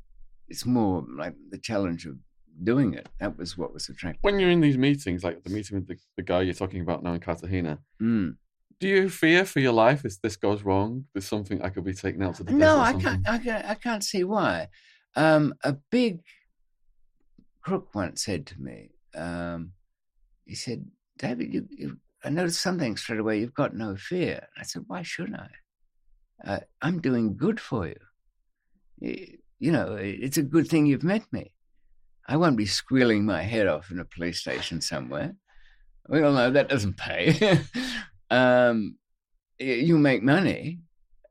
it's more like the challenge of doing it. That was what was attractive. When you're in these meetings, like the meeting with the, the guy you're talking about now in Cartagena, Mm. do you fear for your life if this goes wrong? There's something I could be taken out to the No, I can't, I can't. I can't see why. Um, a big crook once said to me, um, he said, "David, you, you, I noticed something straight away. You've got no fear." I said, "Why should I? Uh, I'm doing good for you. Y- You know, it's a good thing you've met me. I won't be squealing my head off in a police station somewhere. We all know that doesn't pay. um, you make money."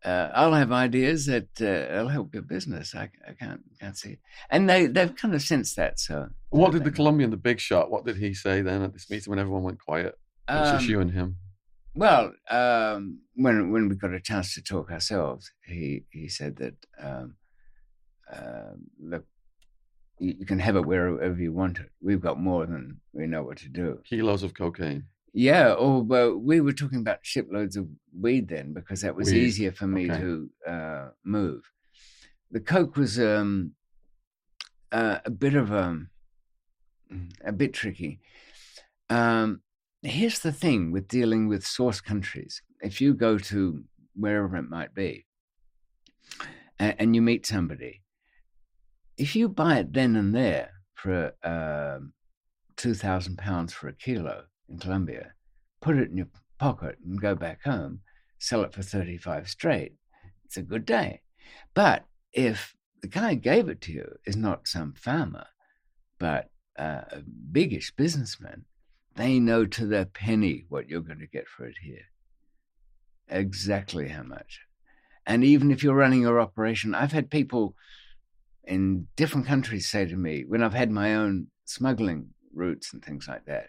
uh, I'll have ideas that uh, will help your business. I, I can't can't see, it. and they they've kind of sensed that. So What did the Colombian, the big shot, what did he say then at this meeting when everyone went quiet? It's just Um, you and him. Well, um, when when we got a chance to talk ourselves, he he said that um, uh, look, you, you can have it wherever you want it. We've got more than we know what to do. Kilos of cocaine. Yeah, although we were talking about shiploads of weed then because that was Weed, easier for me okay. to uh, move. The coke was um, uh, a bit of a a bit tricky. Um, here's the thing with dealing with source countries: if you go to wherever it might be, and, and you meet somebody, if you buy it then and there for um, two thousand pounds for a kilo in Colombia, put it in your pocket and go back home, sell it for 35 straight. It's a good day. But if the guy who gave it to you is not some farmer, but uh, a biggish businessman, they know to the penny what you're going to get for it here. Exactly how much. And even if you're running your operation, I've had people in different countries say to me, when I've had my own smuggling routes and things like that,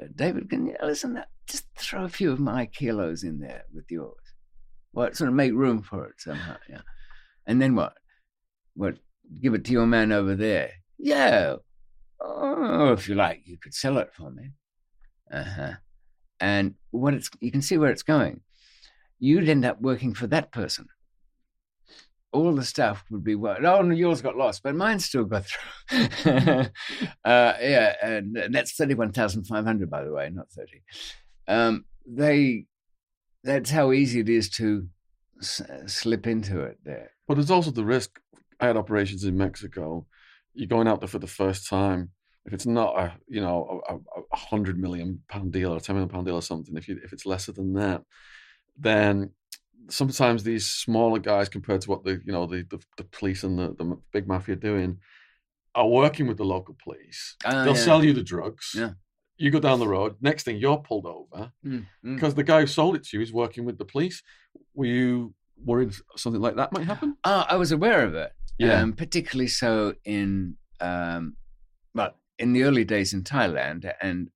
uh, David, can you listen? Just throw a few of my kilos in there with yours. What sort of make room for it somehow? Yeah. And then what? What? Give it to your man over there. Yeah. Oh, if you like, you could sell it for me. Uh huh. And what it's you can see where it's going. You'd end up working for that person. All the stuff would be well. Oh, no, yours got lost, but mine still got through. uh, yeah, and that's thirty-one thousand five hundred, by the way, not thirty. Um, they. That's how easy it is to s- slip into it. There. But there's also the risk. I had operations in Mexico. You're going out there for the first time. If it's not a you know a, a, hundred million pound deal or a ten million pound deal or something, if you if it's lesser than that, then sometimes these smaller guys compared to what the you know the the, the police and the, the big mafia are doing are working with the local police. Ah, They'll yeah. sell you the drugs. Yeah. You go down the road. Next thing you're pulled over Mm, mm. because the guy who sold it to you is working with the police. Were you worried something like that might happen? Ah, I was aware of it. Yeah. Um, particularly so in, um, well, in the early days in Thailand. And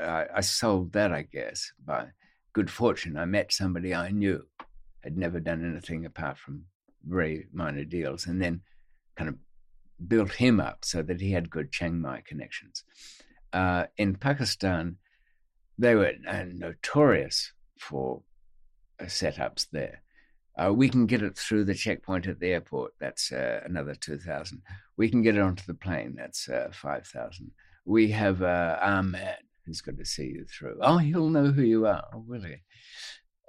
uh, I sold that, I guess, by good fortune. I met somebody I knew had never done anything apart from very minor deals and then kind of built him up so that he had good Chiang Mai connections. Uh, in Pakistan, they were uh, notorious for uh, setups there. Uh, we can get it through the checkpoint at the airport. That's uh, another 2,000. We can get it onto the plane. That's uh, 5,000. We have uh, man who's going to see you through. Oh, he'll know who you are. Oh, will he?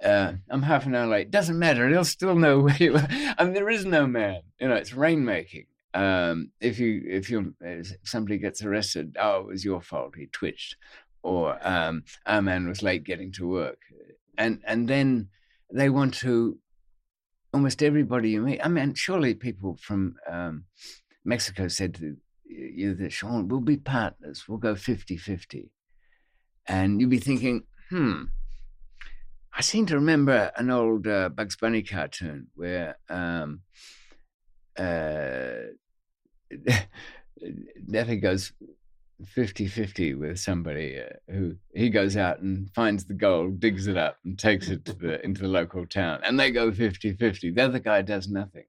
Uh, I'm half an hour late. Doesn't matter. He'll still know where you are. I mean, there is no man. You know, it's rainmaking. Um, if you if you if somebody gets arrested, oh, it was your fault. He twitched, or um, our man was late getting to work, and and then they want to almost everybody you meet. I mean, surely people from um, Mexico said to you that, Shaun, we'll be partners. We'll go 50 50. And you'd be thinking, hmm, I seem to remember an old uh, Bugs Bunny cartoon where um, uh, Daffy goes 50 50 with somebody uh, who he goes out and finds the gold, digs it up, and takes it to the, into the local town. And they go 50 50. The other guy does nothing.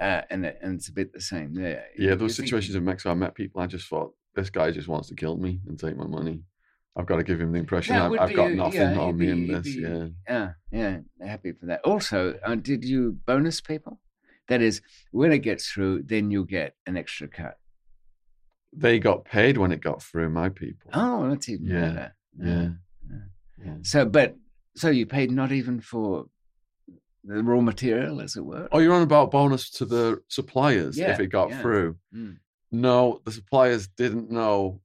Uh, and, it, and it's a bit the same there. Yeah, those situations in Mexico, I met people. I just thought this guy just wants to kill me and take my money. I've got to give him the impression I've, I've got nothing yeah, on me in this. be- Yeah, Yeah, yeah, happy for that. Also, uh, did you bonus people? That is, when it gets through, then you'll get an extra cut. They got paid when it got through. My people. Oh, that's even Yeah, better. yeah. yeah. So, but so you paid not even for the raw material, as it were. Oh, you're on about bonus to the suppliers Yeah, if it got yeah. through. Mm. No, the suppliers didn't know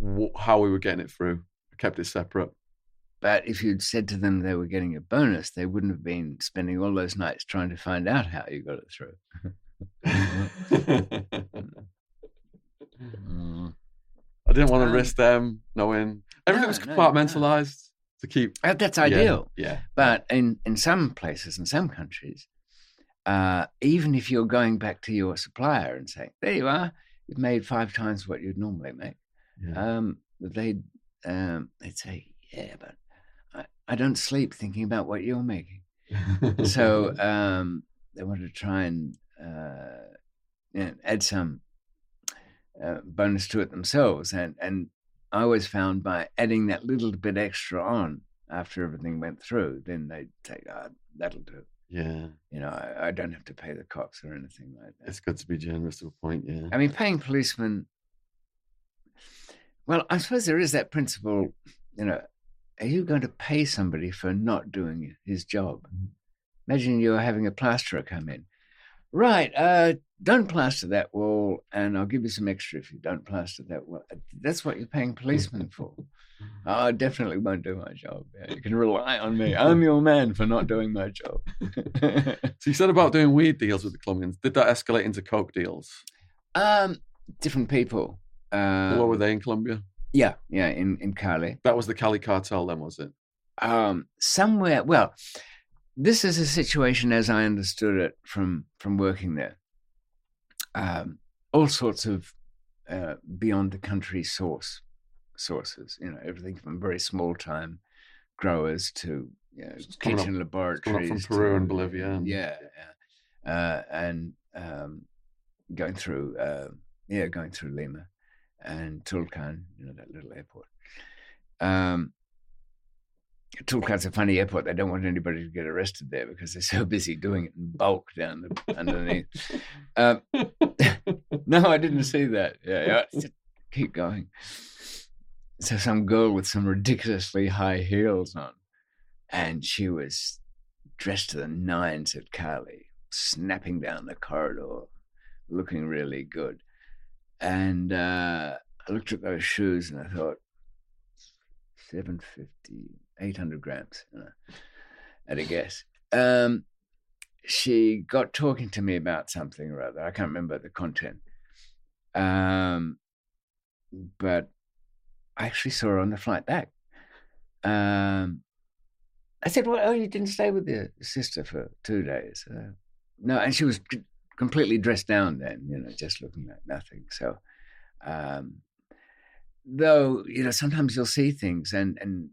wh- how we were getting it through. I kept it separate. But if you'd said to them they were getting a bonus, they wouldn't have been spending all those nights trying to find out how you got it through. Mm. I didn't want to Um, risk them knowing everything was no, no, no. compartmentalized to keep. Uh, That's Yeah, ideal. Yeah. But in, in some places, in some countries, uh, even if you're going back to your supplier and saying, there you are, you've made five times what you'd normally make, yeah. um, they'd, um, they'd say, yeah, but I, I don't sleep thinking about what you're making. so um, they wanted to try and uh, you know, add some uh, bonus to it themselves. And, and I always found by adding that little bit extra on after everything went through, then they'd say, oh, that'll do. yeah, You know, I, I don't have to pay the cops or anything like that. it's good to be generous to a point. Yeah. I mean, paying policemen. Well, I suppose there is that principle. You know, are you going to pay somebody for not doing his job? Imagine you're having a plasterer come in. Right, uh, don't plaster that wall, and I'll give you some extra if you don't plaster that wall. That's what you're paying policemen for. Oh, I definitely won't do my job. Yeah, you can rely on me. I'm your man for not doing my job. So you said about doing weed deals with the Colombians. Did that escalate into coke deals? um, different people. Uh, what were they in Colombia? Yeah, yeah, in in Cali. That was the Cali cartel, then, was it? um, somewhere. Well, this is a situation as I understood it from from working there. Um, all sorts of uh, beyond the country source sources. You know, everything from very small time growers to you know, coming up- kitchen laboratories from Peru to- and Bolivia and- yeah, yeah. Uh, and um, going through uh, yeah, going through Lima and Tulcan, you know, that little airport. Um, Tulcan's a funny airport. They don't want anybody to get arrested there because they're so busy doing it in bulk down the, underneath. Um, no, I didn't see that. Yeah, yeah. Keep going. So some girl with some ridiculously high heels on, and she was dressed to the nines at Cali, snapping down the corridor, looking really good. And uh, I looked at those shoes and I thought, 750, 800 grams, at a guess. Um, she got talking to me about something or other. I can't remember the content. Um, but I actually saw her on the flight back. Um, I said, "Well, oh, you didn't stay with your sister for two days?" Uh, no, and she was completely dressed down then, you know, just looking like nothing. So, um, though, you know, sometimes you'll see things and and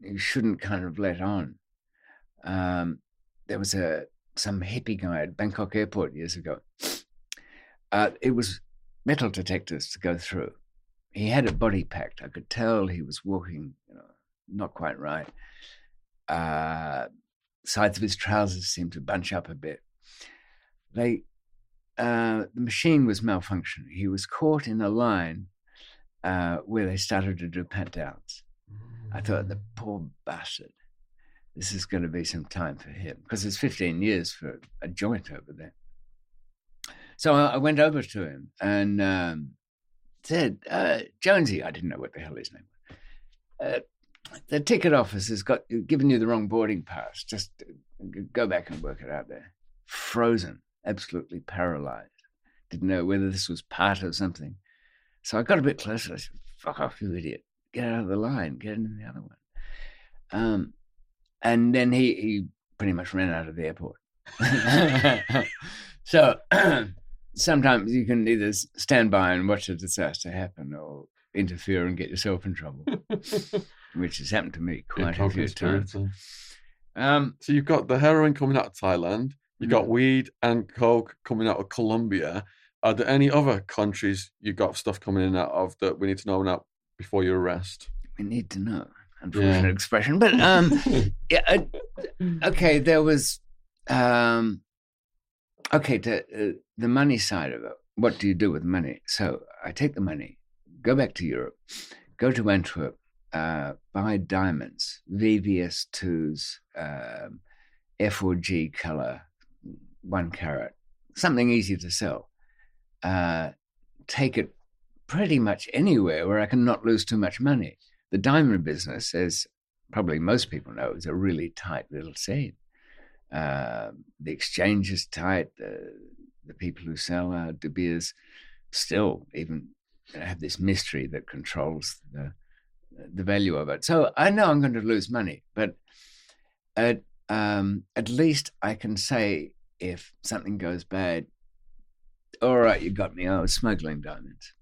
you shouldn't kind of let on. Um, there was a some hippie guy at Bangkok Airport years ago. Uh, it was metal detectors to go through. He had a body packed. I could tell he was walking, you know, not quite right. Uh, sides of his trousers seemed to bunch up a bit. They, uh, the machine was malfunctioning. He was caught in a line uh, where they started to do pat downs. I thought, the poor bastard. This is going to be some time for him because it's 15 years for a joint over there. So I I went over to him and um, said, uh, Jonesy, I didn't know what the hell his name was. Uh, the ticket office has got given you the wrong boarding pass. Just uh, go back and work it out there. Frozen, absolutely paralyzed. Didn't know whether this was part of something. So I got a bit closer. I said, "Fuck off, you idiot! Get out of the line. Get into the other one." Um, and then he he pretty much ran out of the airport. so sometimes you can either stand by and watch a disaster happen, or interfere and get yourself in trouble, which has happened to me quite a few times. Um, So you've got the heroin coming out of Thailand. You got Mm. weed and coke coming out of Colombia. Are there any other countries you got stuff coming in out of that we need to know now before your arrest? we need to know. Unfortunate expression, but um, yeah. uh, okay, there was um, Okay, to, uh, the money side of it. What do you do with money? So I take the money, go back to Europe, go to Antwerp, uh, buy diamonds, VVS2s, um, F4G color, one carat, something easy to sell. Uh, take it pretty much anywhere where I can not lose too much money. The diamond business, as probably most people know, is a really tight little scene. Uh, the exchange is tight. The, the people who sell uh, De Beers still even have this mystery that controls the the value of it. So I know I'm going to lose money, but at um, at least I can say if something goes bad, all right, you got me. I was smuggling diamonds.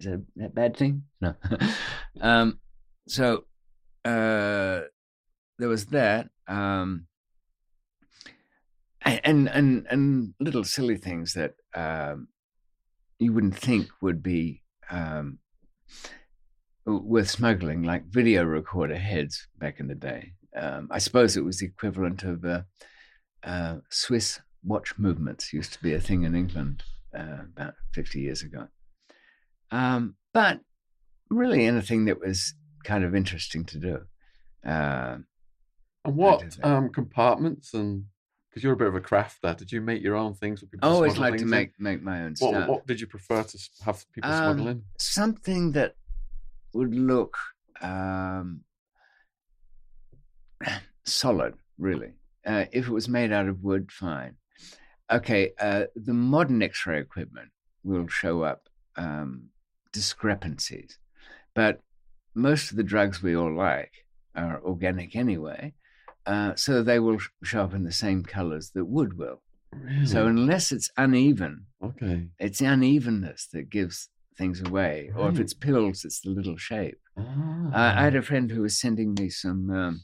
Is that a bad thing? No. um, so uh, there was that. Um, and and and little silly things that um, you wouldn't think would be um, worth smuggling, like video recorder heads back in the day. Um, I suppose it was the equivalent of uh, uh, Swiss watch movements used to be a thing in England uh, about 50 years ago. Um, but really anything that was kind of interesting to do. Uh, and what um, compartments and because you're a bit of a crafter, did you make your own things? I always like to make in? make my own what, stuff. What did you prefer to have people um, smuggle in? Something that would look um, solid, really. Uh, if it was made out of wood, fine. Okay, uh, the modern X-ray equipment will show up um, discrepancies. But most of the drugs we all like are organic anyway, uh, so they will show up in the same colors that wood will. Really? So unless it's uneven, okay, it's the unevenness that gives things away. Right. Or if it's pills, it's the little shape. Ah. Uh, I had a friend who was sending me some um,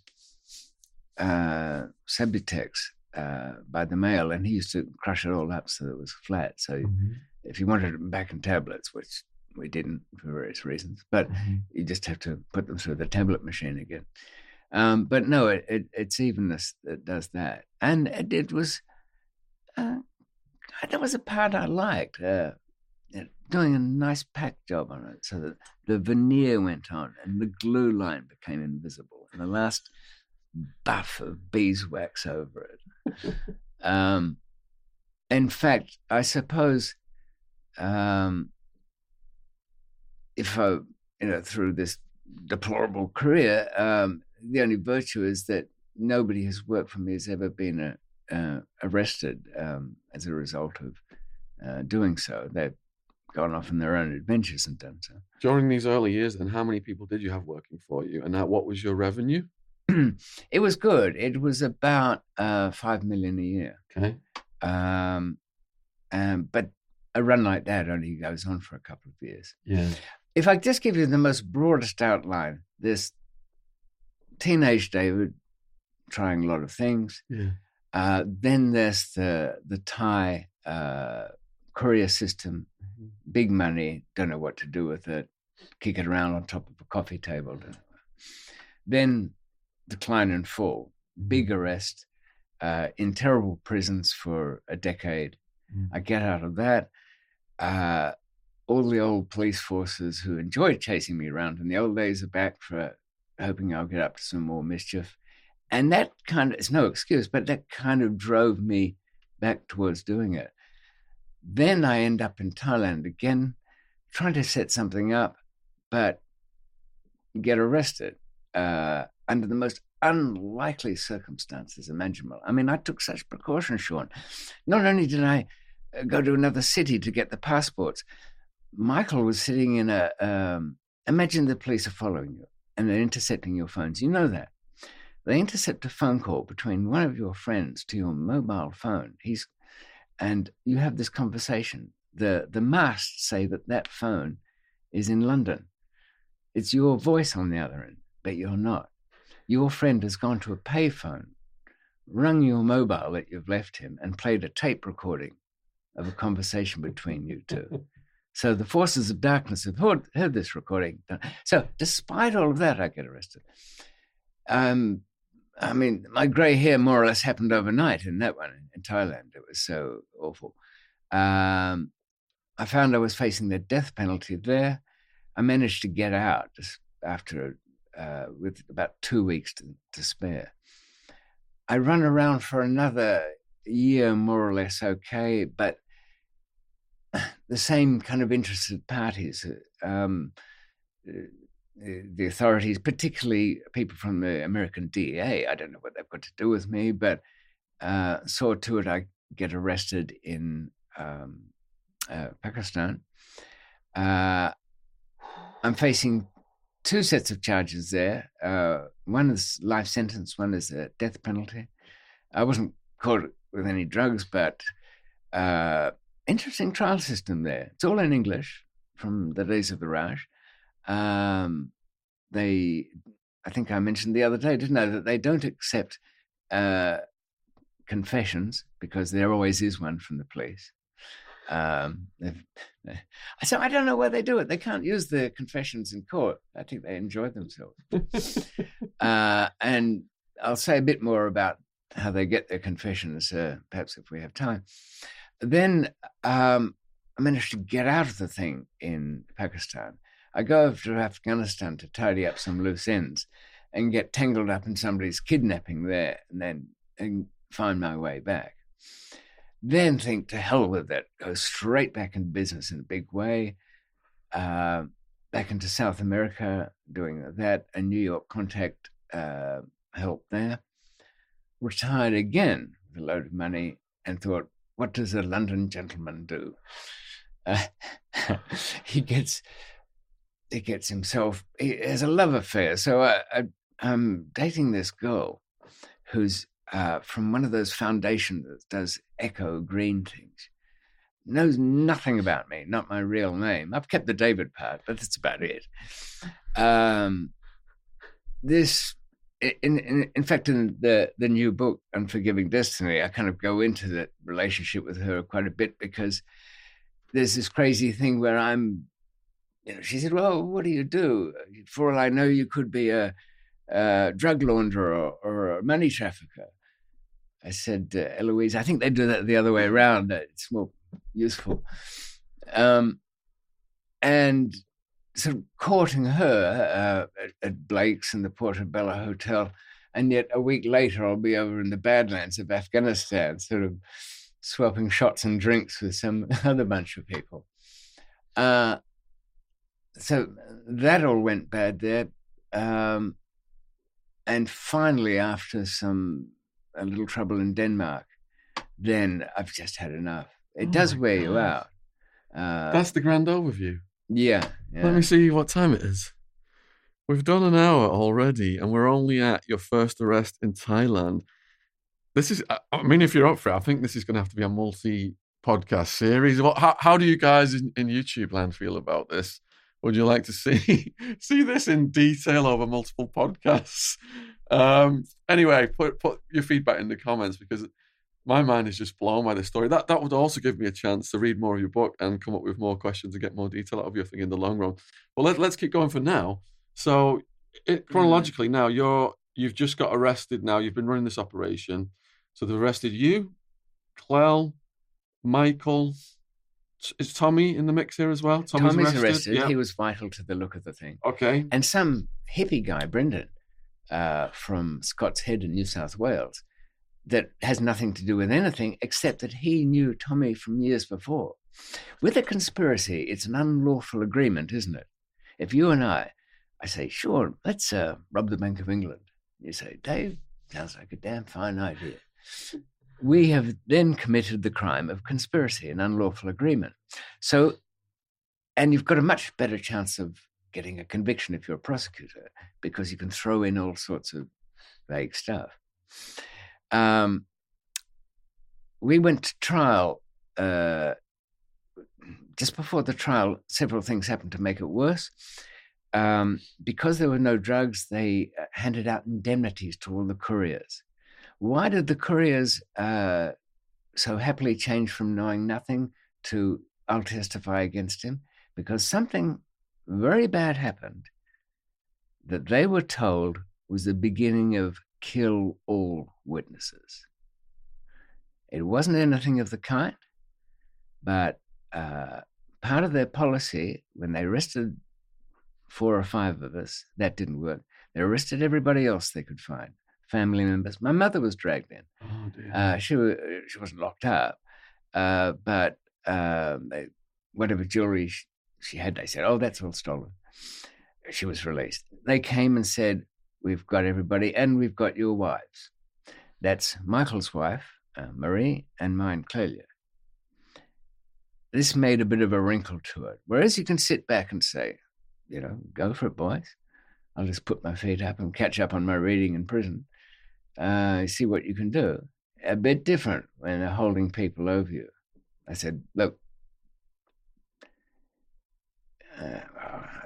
uh, uh, by the mail, and he used to crush it all up so it was flat. So mm-hmm. if you wanted it back in tablets, which we didn't for various reasons, but mm-hmm. you just have to put them through the tablet machine again. Um, but no, it, it, it's evenness that does that, and it, it was uh, that was a part I liked. Uh, doing a nice pack job on it, so that the veneer went on and the glue line became invisible, and the last buff of beeswax over it. um, in fact, I suppose um, if I, you know, through this deplorable career, um, the only virtue is that nobody who's worked for me has ever been uh, uh, arrested um, as a result of uh, doing so. They've gone off on their own adventures and done so. During these early years, then, how many people did you have working for you, and what was your revenue? it was good. It was about uh, five million a year. Okay. Um, um, but a run like that only goes on for a couple of years. Yeah. If I just give you the most broadest outline, this teenage David trying a lot of things. Yeah. Uh, then there's the the Thai uh, courier system, mm-hmm. big money, don't know what to do with it, kick it around on top of a coffee table. Then decline and fall, mm-hmm. big arrest, uh, in terrible prisons for a decade. Mm. I get out of that. Uh, all the old police forces who enjoyed chasing me around in the old days are back for hoping I'll get up to some more mischief. And that kind of, it's no excuse, but that kind of drove me back towards doing it. Then I end up in Thailand again, trying to set something up, but get arrested uh, under the most unlikely circumstances imaginable. I mean, I took such precautions, Shaun. Not only did I uh, go to another city to get the passports, Michael was sitting in a. Um, imagine the police are following you and they're intercepting your phones. You know that. They intercept a phone call between one of your friends to your mobile phone. He's, and you have this conversation. The the masts say that that phone is in London. It's your voice on the other end, but you're not. Your friend has gone to a payphone, rung your mobile that you've left him, and played a tape recording of a conversation between you two. So the forces of darkness have heard, heard this recording. So despite all of that, I get arrested. Um, I mean, my grey hair more or less happened overnight in that one in Thailand. It was so awful. Um, I found I was facing the death penalty there. I managed to get out just after uh, with about two weeks to, to spare. I run around for another year, more or less, okay, but the same kind of interested parties, um, the authorities, particularly people from the American DEA, I don't know what they've got to do with me, but uh, saw to it I get arrested in um, uh, Pakistan. Uh, I'm facing two sets of charges there. Uh, one is life sentence, one is a death penalty. I wasn't caught with any drugs, but uh, interesting trial system there. It's all in English from the days of the Raj. Um, they, I think I mentioned the other day, didn't I, that they don't accept uh, confessions because there always is one from the police. Um, so I don't know why they do it. They can't use the confessions in court. I think they enjoy themselves. uh, and I'll say a bit more about how they get their confessions, uh, perhaps if we have time. Then um, I managed to get out of the thing in Pakistan. I go over to Afghanistan to tidy up some loose ends and get tangled up in somebody's kidnapping there and then and find my way back. Then think to hell with it, go straight back into business in a big way. Uh, back into South America, doing that, a New York contact uh, help there. Retired again with a load of money and thought, what does a London gentleman do? Uh, he gets he gets himself he has a love affair. So I, I'm dating this girl who's uh, from one of those foundations that does echo green things. Knows nothing about me, not my real name. I've kept the David part, but that's about it. Um, this, in, in, in fact, in the, the new book, Unforgiving Destiny, I kind of go into the relationship with her quite a bit because there's this crazy thing where I'm, you know, she said, Well, what do you do? For all I know, you could be a, a drug launderer or, or a money trafficker. I said, uh, Eloise, I think they do that the other way around. It's more useful. Um, and sort of courting her uh, at, at, Blake's in the Portobello Hotel. And yet a week later, I'll be over in the Badlands of Afghanistan, sort of swapping shots and drinks with some other bunch of people. Uh, so that all went bad there. Um, and finally, after some a little trouble in Denmark, then I've just had enough. It oh does wear God. you out. Uh, That's the grand overview. Yeah, yeah. Let me see what time it is. We've done an hour already, and we're only at your first arrest in Thailand. This is, I mean, if you're up for it, I think this is going to have to be a multi podcast series. What, how, how do you guys in, in YouTube land feel about this? Would you like to see see this in detail over multiple podcasts? Um, anyway, put put your feedback in the comments because my mind is just blown by the story. That that would also give me a chance to read more of your book and come up with more questions and get more detail out of your thing in the long run. But let, let's keep going for now. So, it, mm-hmm. chronologically, now you're you've just got arrested. Now you've been running this operation, so they've arrested you, Clell, Michael. Is Tommy in the mix here as well? Tommy's, Tommy's arrested. arrested. Yeah. He was vital to the look of the thing. Okay. And some hippie guy, Brendan, uh, from Scott's Head in New South Wales that has nothing to do with anything except that he knew Tommy from years before. With a conspiracy, it's an unlawful agreement, isn't it? If you and I, I say, sure, let's uh, rob the Bank of England. You say, Dave, sounds like a damn fine idea. We have then committed the crime of conspiracy, and unlawful agreement. So, and you've got a much better chance of getting a conviction if you're a prosecutor because you can throw in all sorts of vague stuff. Um, we went to trial. Uh, just before the trial, several things happened to make it worse. Um, because there were no drugs, they uh, handed out indemnities to all the couriers. Why did the couriers uh, so happily change from knowing nothing to I'll testify against him? Because something very bad happened that they were told was the beginning of kill all witnesses. It wasn't anything of the kind, but uh, part of their policy when they arrested four or five of us, that didn't work. They arrested everybody else they could find, family members. My mother was dragged in. Oh, dear. Uh, she wa- she wasn't locked up, uh, but um, they, whatever jewelry she, she had, they said, "Oh, that's all stolen." She was released. They came and said, "We've got everybody, and we've got your wives." That's Michael's wife, uh, Marie, and mine, Clelia. This made a bit of a wrinkle to it. Whereas you can sit back and say, you know, go for it, boys. I'll just put my feet up and catch up on my reading in prison. Uh, see what you can do. A bit different when they're holding people over you. I said, look. Uh,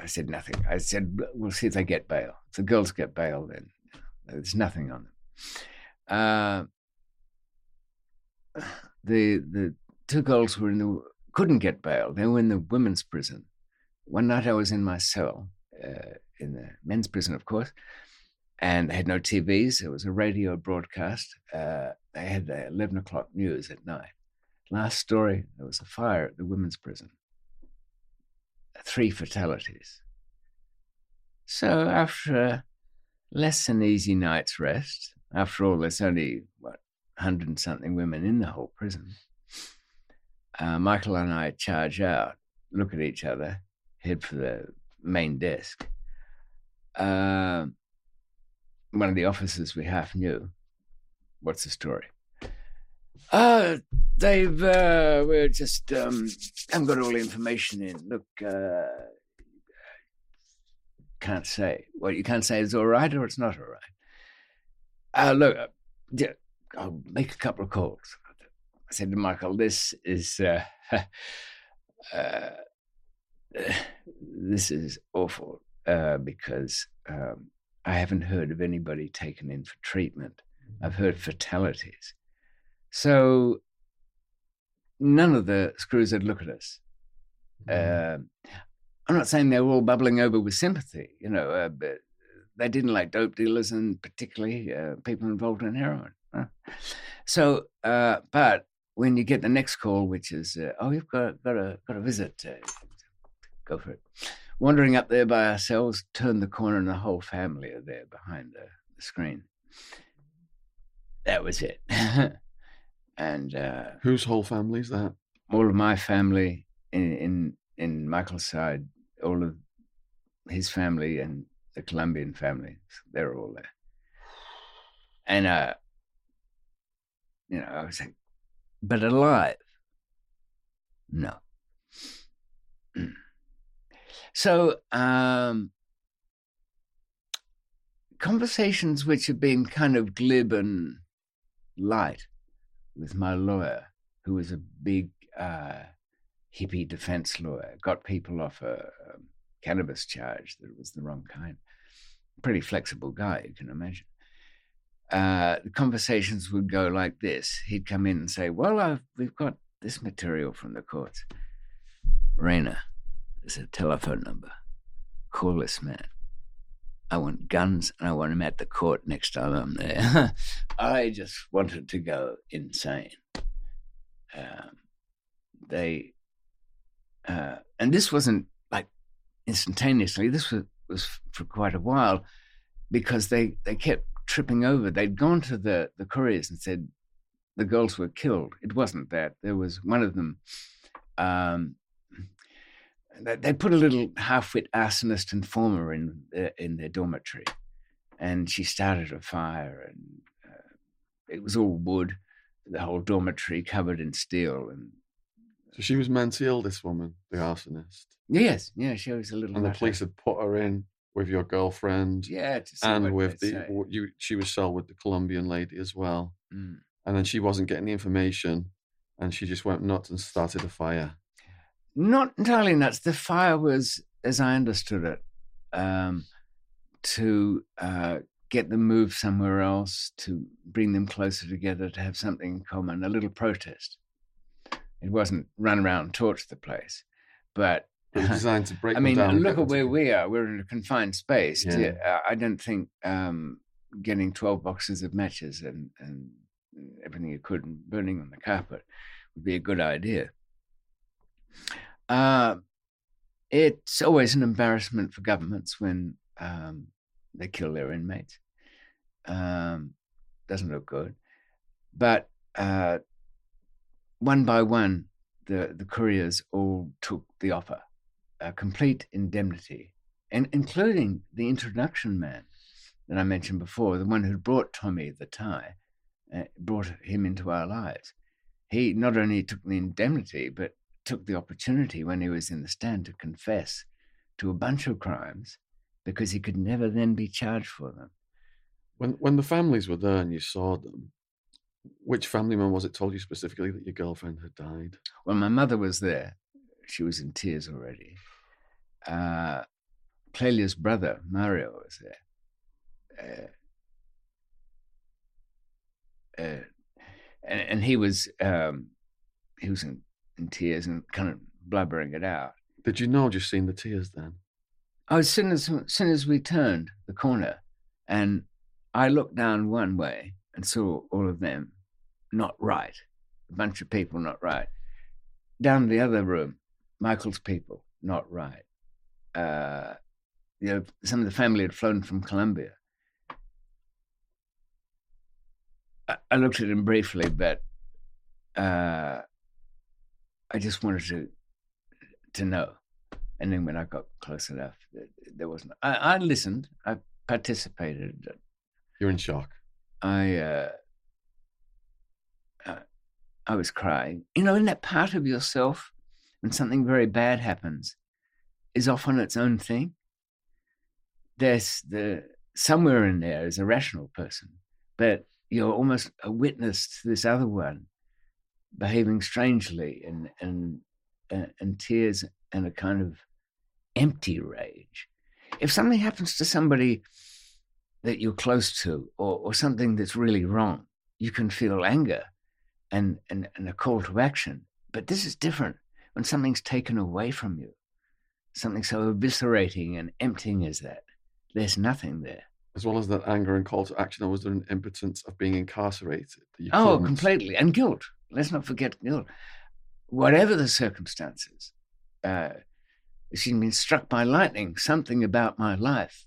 I said nothing. I said, we'll see if they get bail. If the girls get bail, then there's nothing on them. Uh, the the two girls were in the couldn't get bail. They were in the women's prison. One night I was in my cell, uh, in the men's prison, of course, and they had no TVs. It was a radio broadcast. Uh, they had the 11 o'clock news at night. Last story there was a fire at the women's prison. Three fatalities. So after a less than easy night's rest, after all, there's only, what, 100 and something women in the whole prison uh, Michael and I charge out, look at each other, head for the main desk. Uh, one of the officers we half knew. What's the story? Uh, they've, uh, we're just, um, haven't got all the information in. Look, uh, can't say. Well, you can't say it's all right or it's not all right. Uh, look, uh, yeah, I'll make a couple of calls. I said to Michael, "This is uh, uh, this is awful uh, because um, I haven't heard of anybody taken in for treatment. I've heard fatalities, so none of the screws would look at us. Mm-hmm. Um, I'm not saying they were all bubbling over with sympathy, you know, uh, but they didn't like dope dealers and particularly uh, people involved in heroin. Huh? So, uh, but when you get the next call, which is, uh, oh, you've got got a got a visit, uh, go for it. Wandering up there by ourselves, turn the corner, and the whole family are there behind the, the screen. That was it. and uh, Whose whole family is that? all of my family in in in Michael's side, all of his family and the Colombian family, they're all there. And uh, you know, I was like, but alive? No. so um, conversations which have been kind of glib and light with my lawyer, who was a big uh, hippie defense lawyer, got people off a, a cannabis charge that was the wrong kind. Pretty flexible guy, you can imagine. Uh, the conversations would go like this. He'd come in and say, "Well, I've, we've got this material from the courts. Rayner, there's a telephone number. Call this man. I want guns, and I want him at the court next time I'm there." I just wanted to go insane. Um, they, uh, and this wasn't like instantaneously. This was was for quite a while because they they kept tripping over. They'd gone to the the couriers and said the girls were killed. It wasn't that. There was one of them. Um, they, they put a little half-wit arsonist informer in their, in their dormitory, and she started a fire, and uh, it was all wood. The whole dormitory covered in steel, and So she was mentally ill, this woman, the arsonist. yes, yeah, she was a little. And the police had put her in with your girlfriend yeah, to see and with the say. you she was cell with the Colombian lady as well. Mm. And then she wasn't getting the information and she just went nuts and started a fire. Not entirely nuts. The fire was, as I understood it, um, to uh, get them moved somewhere else, to bring them closer together, to have something in common, a little protest. It wasn't run around and torch the place, but It was designed to break I mean, look at where we are. We're in a confined space. Yeah. Yeah, uh, I don't think um, getting 12 boxes of matches and, and everything you could and burning on the carpet would be a good idea. Uh, it's always an embarrassment for governments when um, they kill their inmates. Um, doesn't look good. But uh, one by one, the, the couriers all took the offer, a complete indemnity, and including the introduction man that I mentioned before, the one who brought Tommy the Thai, uh, brought him into our lives. He not only took the indemnity, but took the opportunity when he was in the stand to confess to a bunch of crimes because he could never then be charged for them. When when the families were there and you saw them, which family member was it told you specifically that your girlfriend had died? Well, my mother was there. She was in tears already. Uh, Clelia's brother, Mario, was there. Uh, uh, and, and, he was um, he was in, in tears and kind of blubbering it out. Did you know just seeing the tears then? Oh, as soon as, as soon as we turned the corner, and I looked down one way and saw all of them not right, a bunch of people not right. Down the other room, Michael's people not right. Uh, you know, some of the family had flown from Colombia. I, I looked at him briefly, but uh, I just wanted to to know. And then when I got close enough, there wasn't. I, I listened. I participated. You're in shock. I uh, uh, I was crying. You know, in that part of yourself when something very bad happens is often its own thing. There's the somewhere in there is a rational person, but you're almost a witness to this other one behaving strangely and and uh, and tears and a kind of empty rage. If something happens to somebody that you're close to or, or something that's really wrong, you can feel anger and, and, and a call to action. But this is different when something's taken away from you, something so eviscerating and emptying as that. There's nothing there. As well as that anger and call to action, was there an impotence of being incarcerated? oh, couldn't... completely. And guilt. Let's not forget guilt. Whatever the circumstances, uh, she'd been struck by lightning. Something about my life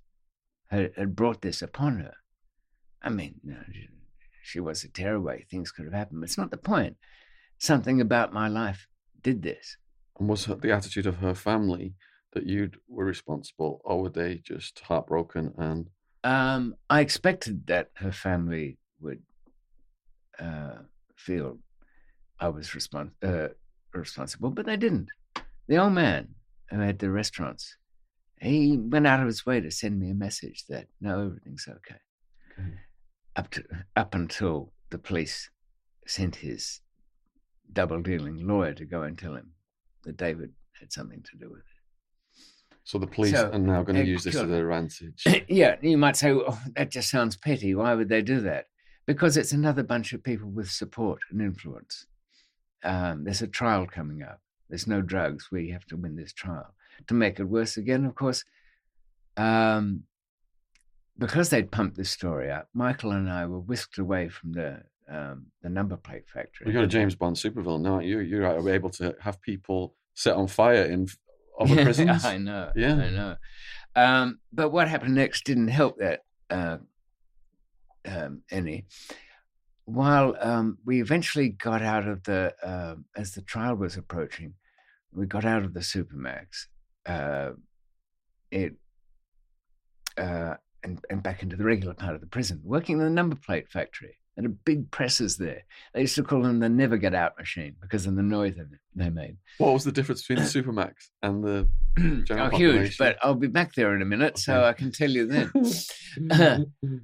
had, had brought this upon her. I mean, you know, she, she was a tearaway. Things could have happened, but it's not the point. Something about my life did this. And was the attitude of her family that you were responsible, or were they just heartbroken and? Um, I expected that her family would uh, feel I was respons- uh, responsible, but they didn't. The old man who had the restaurants he went out of his way to send me a message that no, everything's okay. okay. Up to up until the police sent his double dealing lawyer to go and tell him that David had something to do with it. So the police so, are now going to use this to their advantage. yeah, you might say, oh, that just sounds petty. Why would they do that? Because it's another bunch of people with support and influence. Um, there's a trial coming up. There's no drugs. We have to win this trial to make it worse again, of course, um, because they'd pumped this story up, Michael and I were whisked away from the um, the number plate factory. We got a James Bond supervillain now. You you are able to have people set on fire in other prisons. I know. Yeah, I know. Um, but what happened next didn't help that uh, um, any. While um, we eventually got out of the, uh, as the trial was approaching, we got out of the supermax uh, it uh, and, and back into the regular part of the prison, working in the number plate factory. And a big presses there. They used to call them the never get out machine because of the noise they made. What was the difference between the Supermax and the general Oh, huge! But I'll be back there in a minute, okay. so I can tell you then.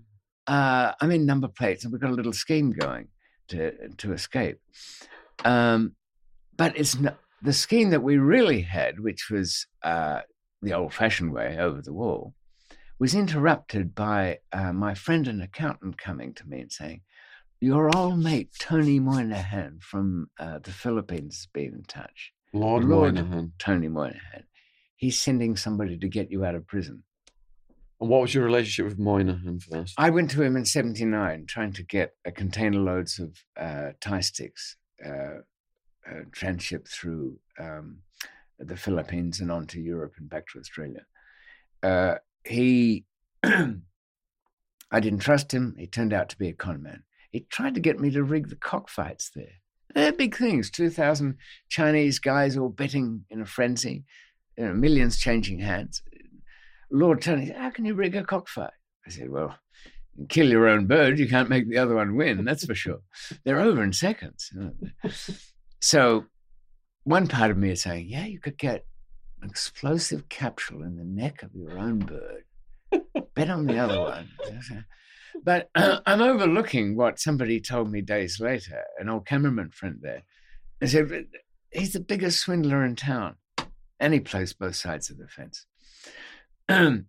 uh, I'm in number plates, and we've got a little scheme going to to escape. Um, but it's not the scheme that we really had, which was uh, the old fashioned way over the wall, was interrupted by uh, my friend and accountant coming to me and saying, Your old mate, Tony Moynihan from uh, the Philippines, has been in touch. Lord, Lord Moynihan. Tony Moynihan. He's sending somebody to get you out of prison. And what was your relationship with Moynihan first? I went to him in 79 trying to get a container loads of uh, Thai sticks uh, uh, transshipped through um, the Philippines and on to Europe and back to Australia. Uh, he, I didn't trust him. He turned out to be a con man. He tried to get me to rig the cockfights there. They're big things. 2,000 Chinese guys all betting in a frenzy, you know, millions changing hands. Lord Tony said, How can you rig a cockfight? I said, Well, you kill your own bird, you can't make the other one win, that's for sure. They're over in seconds. So one part of me is saying, Yeah, you could get an explosive capsule in the neck of your own bird. Bet on the other one. But uh, I'm overlooking what somebody told me days later, an old cameraman friend there. They said, He's the biggest swindler in town. And he plays both sides of the fence.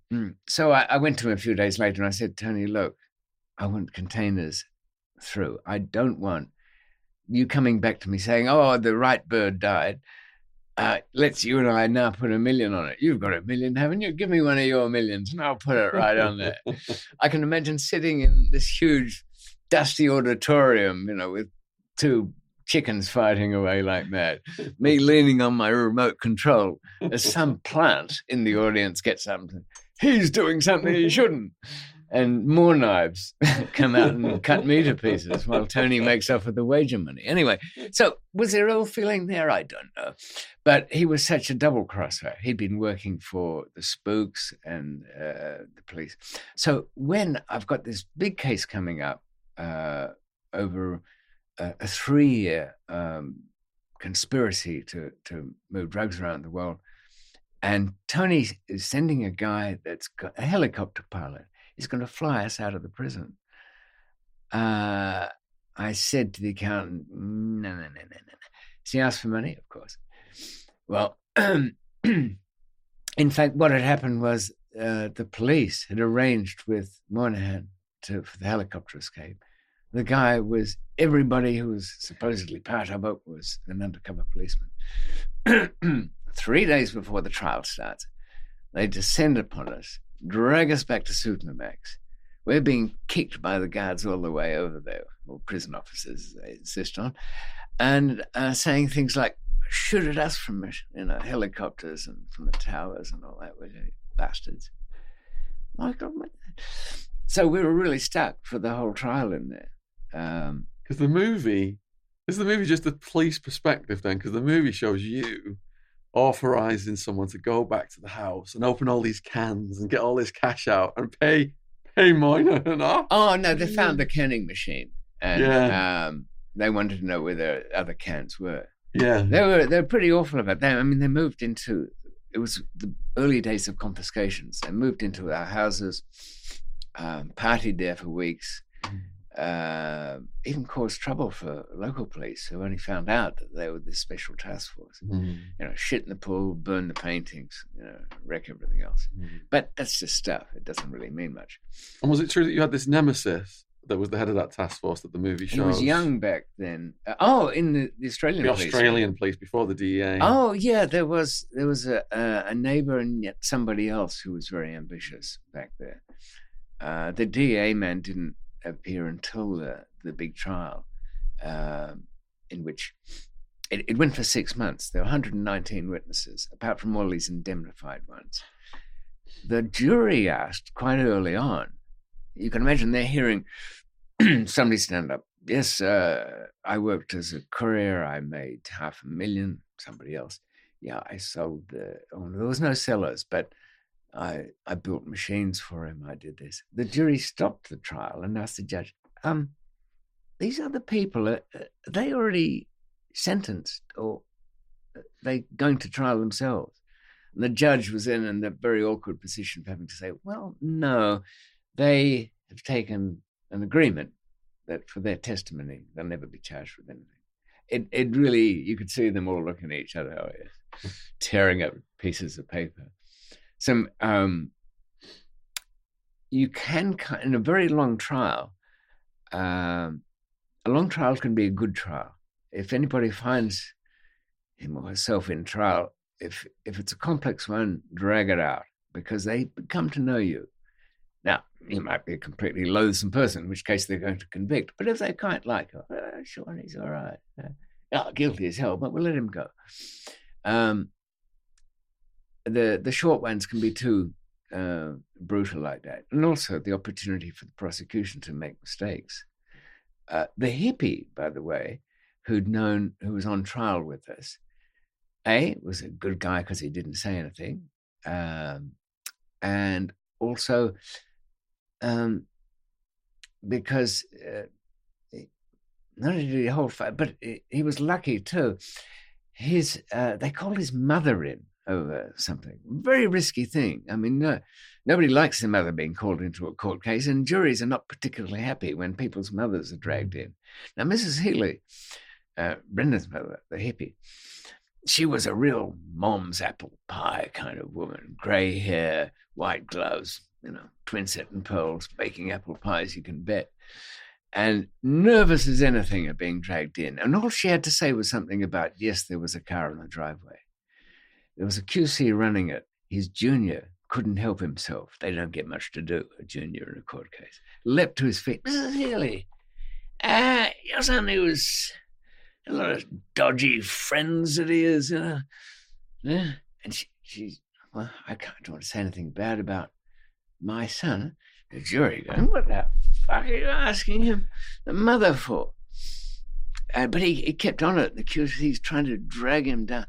so I, I, went to him a few days later and I said, Tony, look, I want containers through. I don't want you coming back to me saying, oh, the right bird died. Uh, let's you and I now put a million on it. You've got a million, haven't you? Give me one of your millions and I'll put it right on there. I can imagine sitting in this huge, dusty auditorium, you know, with two chickens fighting away like that, me leaning on my remote control as some plant in the audience gets something. He's doing something he shouldn't. And more knives come out and cut me to pieces while Tony makes off with the wager money. Anyway, so was there ill feeling there? I don't know. But he was such a double crosser. He'd been working for the spooks and uh, the police. So when I've got this big case coming up uh, over a, a three year um, conspiracy to, to move drugs around the world. And Tony is sending a guy that's got a helicopter pilot. He's going to fly us out of the prison. Uh, I said to the accountant, no, no, no, no, no. She asked for money, of course. Well, in fact, what had happened was uh, the police had arranged with Moynihan to, for the helicopter escape the guy was everybody who was supposedly part of it was an undercover policeman. Three days before the trial starts, they descend upon us, drag us back to Supermax. We're being kicked by the guards all the way over there, or prison officers, they insist on, and uh, saying things like, shoot at us from you know, helicopters and from the towers and all that, we bastards. My God, so we were really stuck for the whole trial in there. Um, because the movie is the movie just the police perspective then? Because the movie shows you authorizing someone to go back to the house and open all these cans and get all this cash out and pay pay Moynihan off. Oh no, they found the canning machine and yeah. um, they wanted to know where the other cans were. Yeah, they were they were pretty awful about that. I mean, they moved into it was the early days of confiscations. They moved into our houses, um, partied there for weeks. Uh, even caused trouble for local police who only found out that they were this special task force. Mm. You know, shit in the pool, burn the paintings, you know, wreck everything else. Mm. But that's just stuff. It doesn't really mean much. And was it true that you had this nemesis that was the head of that task force that the movie shows? He was young back then. Uh, oh, in the, the Australian the police. Australian police before the DEA. Oh yeah, there was there was a a, a neighbor and yet somebody else who was very ambitious back there. Uh, the DEA man didn't appear until the, the big trial, um, in which it, it, went for six months. There were 119 witnesses, apart from all these indemnified ones. The jury asked quite early on. You can imagine they're hearing somebody stand up. Yes, uh, I worked as a courier. I made half a million. Somebody else. Yeah, I sold the. Oh, there was no sellers, but I, I built machines for him. I did this. The jury stopped the trial and asked the judge, um, these other people, are, are they already sentenced or are they going to trial themselves? And the judge was in, in a very awkward position of having to say, well, no, they have taken an agreement that for their testimony, they'll never be charged with anything. It, it really, you could see them all looking at each other, oh, tearing up pieces of paper some um, you can in a very long trial. Um, a long trial can be a good trial if anybody finds him or herself in trial. If if it's a complex one, drag it out because they come to know you. Now, he might be a completely loathsome person, in which case they're going to convict. But if they can't like oh, sure, he's all right. Uh, oh, guilty as hell, but we'll let him go. Um, the the short ones can be too uh, brutal like that, and also the opportunity for the prosecution to make mistakes. Uh, the hippie, by the way, who'd known who was on trial with us, a was a good guy because he didn't say anything, um, and also um, because uh, not only did he hold fire, but he was lucky too. His uh, they called his mother in over something very risky thing. I mean, no, nobody likes their mother being called into a court case, and juries are not particularly happy when people's mothers are dragged in. Now, Mrs. Healy, uh, Brendan's mother, the hippie, she was a real mom's apple pie kind of woman, grey hair, white gloves, you know, twin set and pearls, baking apple pies, you can bet and nervous as anything at being dragged in. And all she had to say was something about, yes, there was a car in the driveway. There was a QC running it. His junior couldn't help himself. They don't get much to do, a junior in a court case. Leapt to his feet. Mrs. Healy, uh, your son he was a lot of dodgy friends that he is, you know. Yeah. And she, she, well, I can't want to say anything bad about my son. The jury going, what the fuck are you asking him the mother for? Uh, but he, he kept on it. The QC's trying to drag him down.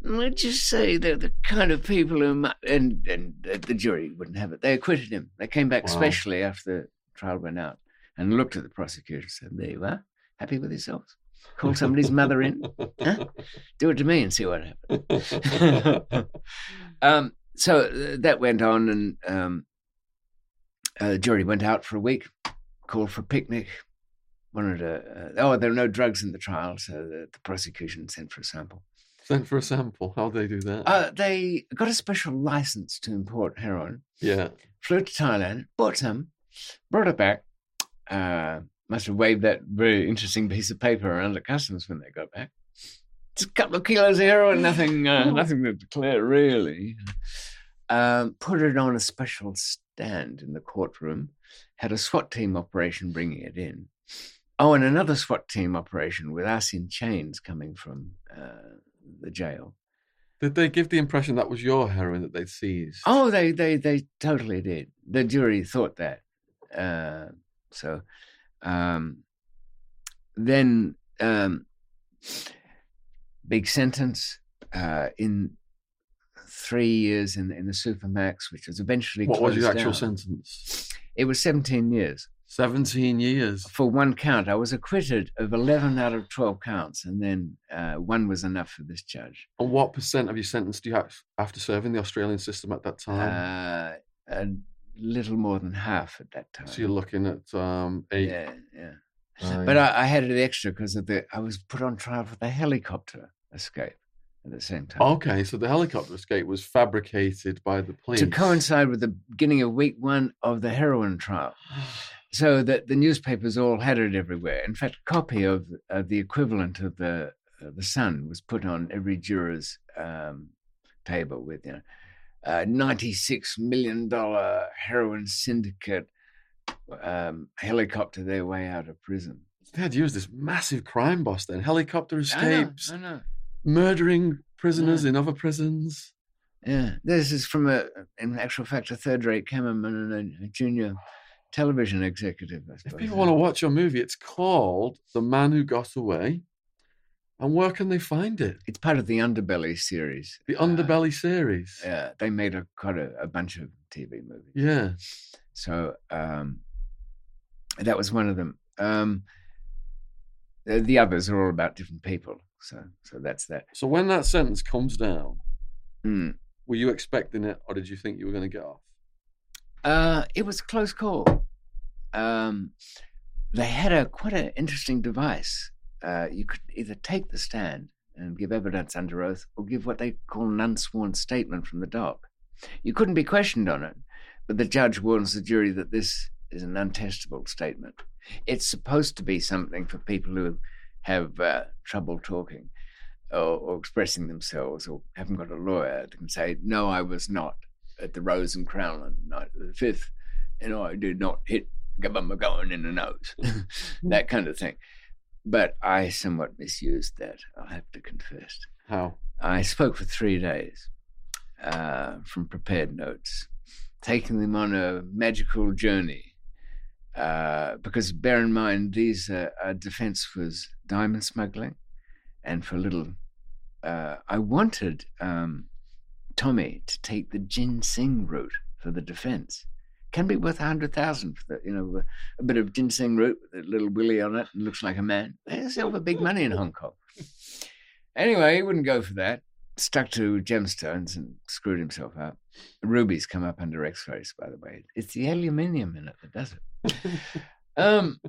Let's just say they're the kind of people who, and and the jury wouldn't have it. They acquitted him. They came back wow. specially after the trial went out and looked at the prosecutor and said, "There you are, happy with yourselves. Call somebody's mother in. Huh? Do it to me and see what happens." um, so uh, that went on, and um, uh, the jury went out for a week, called for a picnic. Wanted to, uh, oh, there were no drugs in the trial, so the, the prosecution sent for a sample. Sent for a sample. How'd they do that? Uh, they got a special license to import heroin. Yeah. Flew to Thailand, bought some, brought it back. Uh, must have waved that very interesting piece of paper around at customs when they got back. Just a couple of kilos of heroin, nothing, uh, nothing to declare really. Um, put it on a special stand in the courtroom, had a SWAT team operation bringing it in. Oh, and another SWAT team operation with us in chains coming from uh, the jail. Did they give the impression that was your heroin that they'd seized? Oh, they they they totally did. The jury thought that. Uh, so um, then um, big sentence uh, in three years in in the supermax, which was eventually what was your actual down. sentence? It was seventeen years. 17 years. For one count. I was acquitted of 11 out of 12 counts, and then uh, one was enough for this judge. And what percent of your sentence do you have after serving the Australian system at that time? Uh, a little more than half at that time. So you're looking at um, eight. Yeah, yeah. but I, I, had it extra because of the I was put on trial for the helicopter escape at the same time. Okay, so the helicopter escape was fabricated by the police to coincide with the beginning of week one of the heroin trial. so that the newspapers all had it everywhere. In fact, a copy of, of the equivalent of the uh, the Sun was put on every juror's um, table with you know, uh, ninety six million dollar heroin syndicate um, helicopter their way out of prison. They had used this massive crime boss then helicopter escapes, I know, I know. murdering prisoners in other prisons. Yeah, this is from a, in actual fact, a third rate cameraman and a, a junior television executive. if people want to watch your movie, it's called The Man Who Got Away. And where can they find it? It's part of the Underbelly series. The Underbelly uh, series. Yeah, they made a quite a, a, bunch of TV movies. Yeah. So um, that was one of them. Um, the, the, others are all about different people. So so that's that. So when that sentence comes down, mm. were you expecting it, or did you think you were going to get off? Uh, it was close call. Um, they had a quite an interesting device. Uh, you could either take the stand and give evidence under oath, or give what they call an unsworn statement from the dock. You couldn't be questioned on it, but the judge warns the jury that this is an untestable statement. It's supposed to be something for people who have uh, trouble talking or, or, expressing themselves or haven't got a lawyer that can say, no, I was not at the Rose and Crown on the night of the 5th and I did not hit Gabba McGowan in the nose, that kind of thing. But I somewhat misused that, I'll have to confess. How? I spoke for three days uh, from prepared notes, taking them on a magical journey. Uh, because bear in mind, these uh, our defense was diamond smuggling, and for a little, uh, I wanted um, Tommy to take the ginseng route for the defense. Can be worth a hundred thousand for the, you know, a bit of ginseng root with a little willy on it and looks like a man. They sell for big money in Hong Kong. Anyway, he wouldn't go for that. Stuck to gemstones and screwed himself up. Rubies come up under X-rays, by the way. It's the aluminium in it that does it. Um,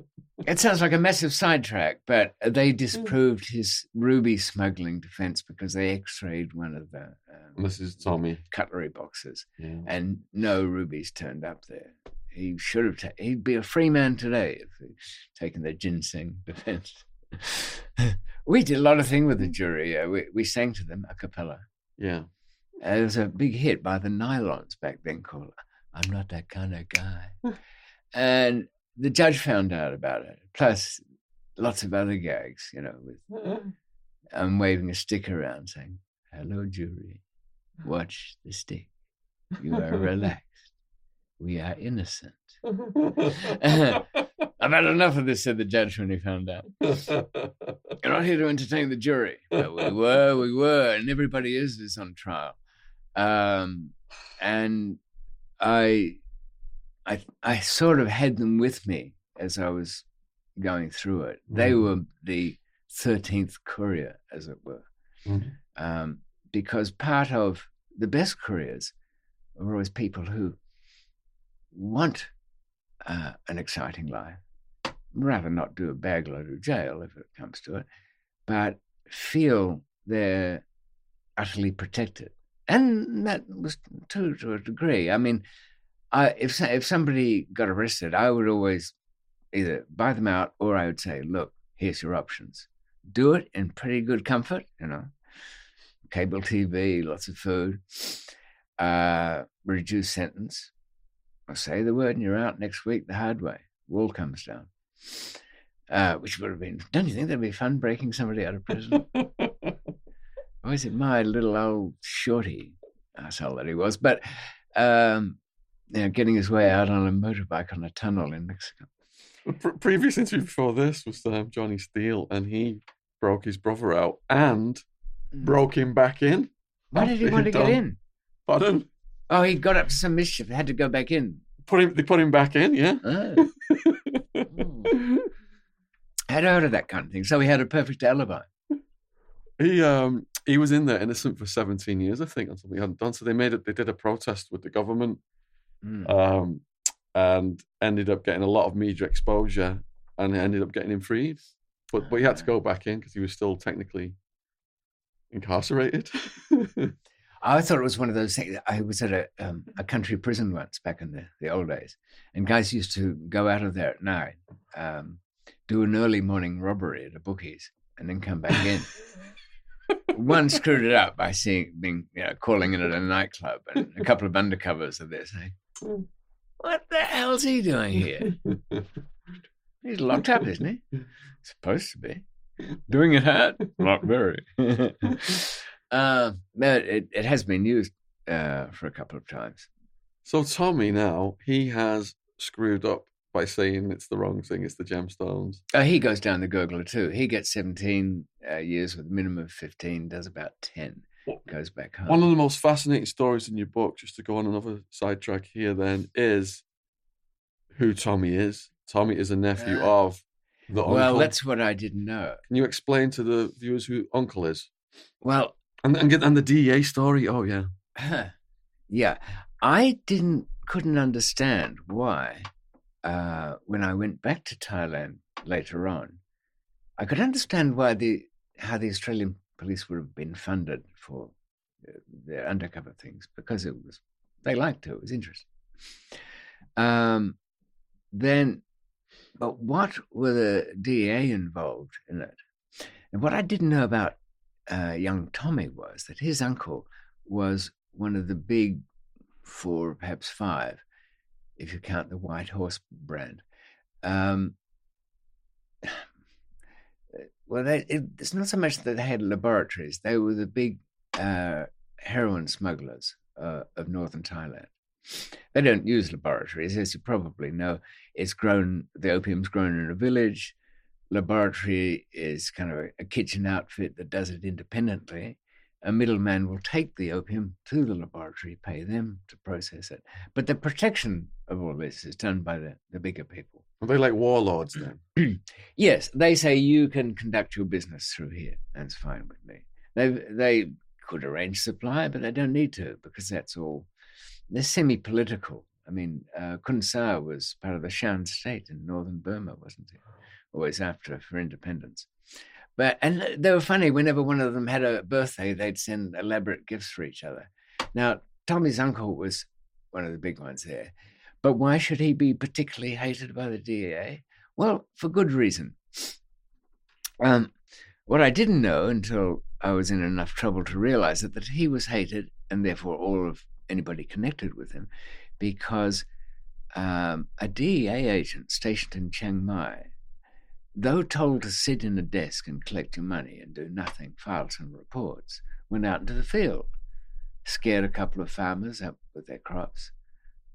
it sounds like a massive sidetrack, but they disproved his ruby smuggling defense because they X-rayed one of the um, This is Tommy. cutlery boxes, Yeah. and no rubies turned up there. He should have. Ta- he'd be a free man today if he'd taken the ginseng defense. we did a lot of thing with the jury. Uh, we we sang to them a cappella. Yeah. Uh, it was a big hit by the Nylons back then called I'm Not That Kind of Guy. and the judge found out about it, plus lots of other gags, you know, with um, waving a stick around saying, Hello, jury, watch the stick. You are relaxed. We are innocent. I've had enough of this, said the judge when he found out. You're not here to entertain the jury. But we were, we were, and everybody is is on trial. Um, and I, I, I sort of had them with me as I was going through it. They Mhm. were the thirteenth courier, as it were, Mhm. um, because part of the best couriers are always people who want uh, an exciting life, rather not do a bag load of jail if it comes to it, but feel they're utterly protected. And that was true to a degree. I mean, I, if if somebody got arrested, I would always either buy them out or I would say, "Look, here's your options. Do it in pretty good comfort, you know, cable TV, lots of food, uh, reduced sentence, or say the word and you're out next week the hard way. Wall comes down." Uh, which would have been, don't you think that'd be fun breaking somebody out of prison? Or is it my little old shorty asshole that he was? But um, you know, getting his way out on a motorbike on a tunnel in Mexico. Pre- previous interview before this was um, Johnny Steele, and he broke his brother out and broke him back in. Why did he want to he'd get done- in? Pardon? Oh, he got up to some mischief. Had to go back in. Put him. They put him back in. Yeah. Oh. I'd heard of that kind of thing. So he had a perfect alibi. he um he was in there innocent for 17 years, I think, on something he hadn't done. So they made it. They did a protest with the government, Mm. um, and ended up getting a lot of media exposure, and ended up getting him freed. But but he had to go back in because he was still technically incarcerated. I thought it was one of those things. I was at a um, a country prison once back in the, the old days, and guys used to go out of there at night, um, do an early morning robbery at a bookies, and then come back in. One screwed it up by seeing being you know, calling in at a nightclub, and a couple of undercovers of this. saying, "What the hell's he doing here? He's locked up, isn't he? Supposed to be. Doing it hard? Not very. uh, but it, it has been used uh, for a couple of times. so Tommy now he has screwed up by saying it's the wrong thing. It's the gemstones. Uh, he goes down the gurgler too. He gets 17 uh, years with a minimum of 15, does about 10, goes back home. One of the most fascinating stories in your book, just to go on another sidetrack here, then is who Tommy is. Tommy is a nephew Ah. of the uncle. well, that's what I didn't know. Can you explain to the viewers who Uncle is? Well, And and, get, and the DEA story? Oh, yeah. yeah, I didn't, couldn't understand why uh, when I went back to Thailand later on, I could understand why the how the Australian police would have been funded for uh, their undercover things because it was they liked to. It was interesting. Um, then, but what were the DEA involved in it? And what I didn't know about uh, young Tommy was that his uncle was one of the big four, perhaps five, if you count the White Horse brand. Um, well, they, it, it's not so much that they had laboratories; they were the big uh, heroin smugglers uh, of northern Thailand. They don't use laboratories, as you probably know. It's grown; the opium's grown in a village. Laboratory is kind of a, a kitchen outfit that does it independently a middleman will take the opium to the laboratory, pay them to process it. But the protection of all this is done by the, the bigger people. Are they like warlords then? yes, they say you can conduct your business through here. That's fine with me. They they could arrange supply, but they don't need to because that's all. They're semi-political. I mean, uh, Khun Sa was part of the Shan state in northern Burma, wasn't he? Always after for independence. But and they were funny. Whenever one of them had a birthday, they'd send elaborate gifts for each other. Now, Tommy's uncle was one of the big ones there. But why should he be particularly hated by the DEA? Well, for good reason. Um, what I didn't know until I was in enough trouble to realize it, that he was hated, and therefore all of anybody connected with him, because um, a DEA agent stationed in Chiang Mai though told to sit in a desk and collect your money and do nothing, file some reports, went out into the field, scared a couple of farmers up with their crops,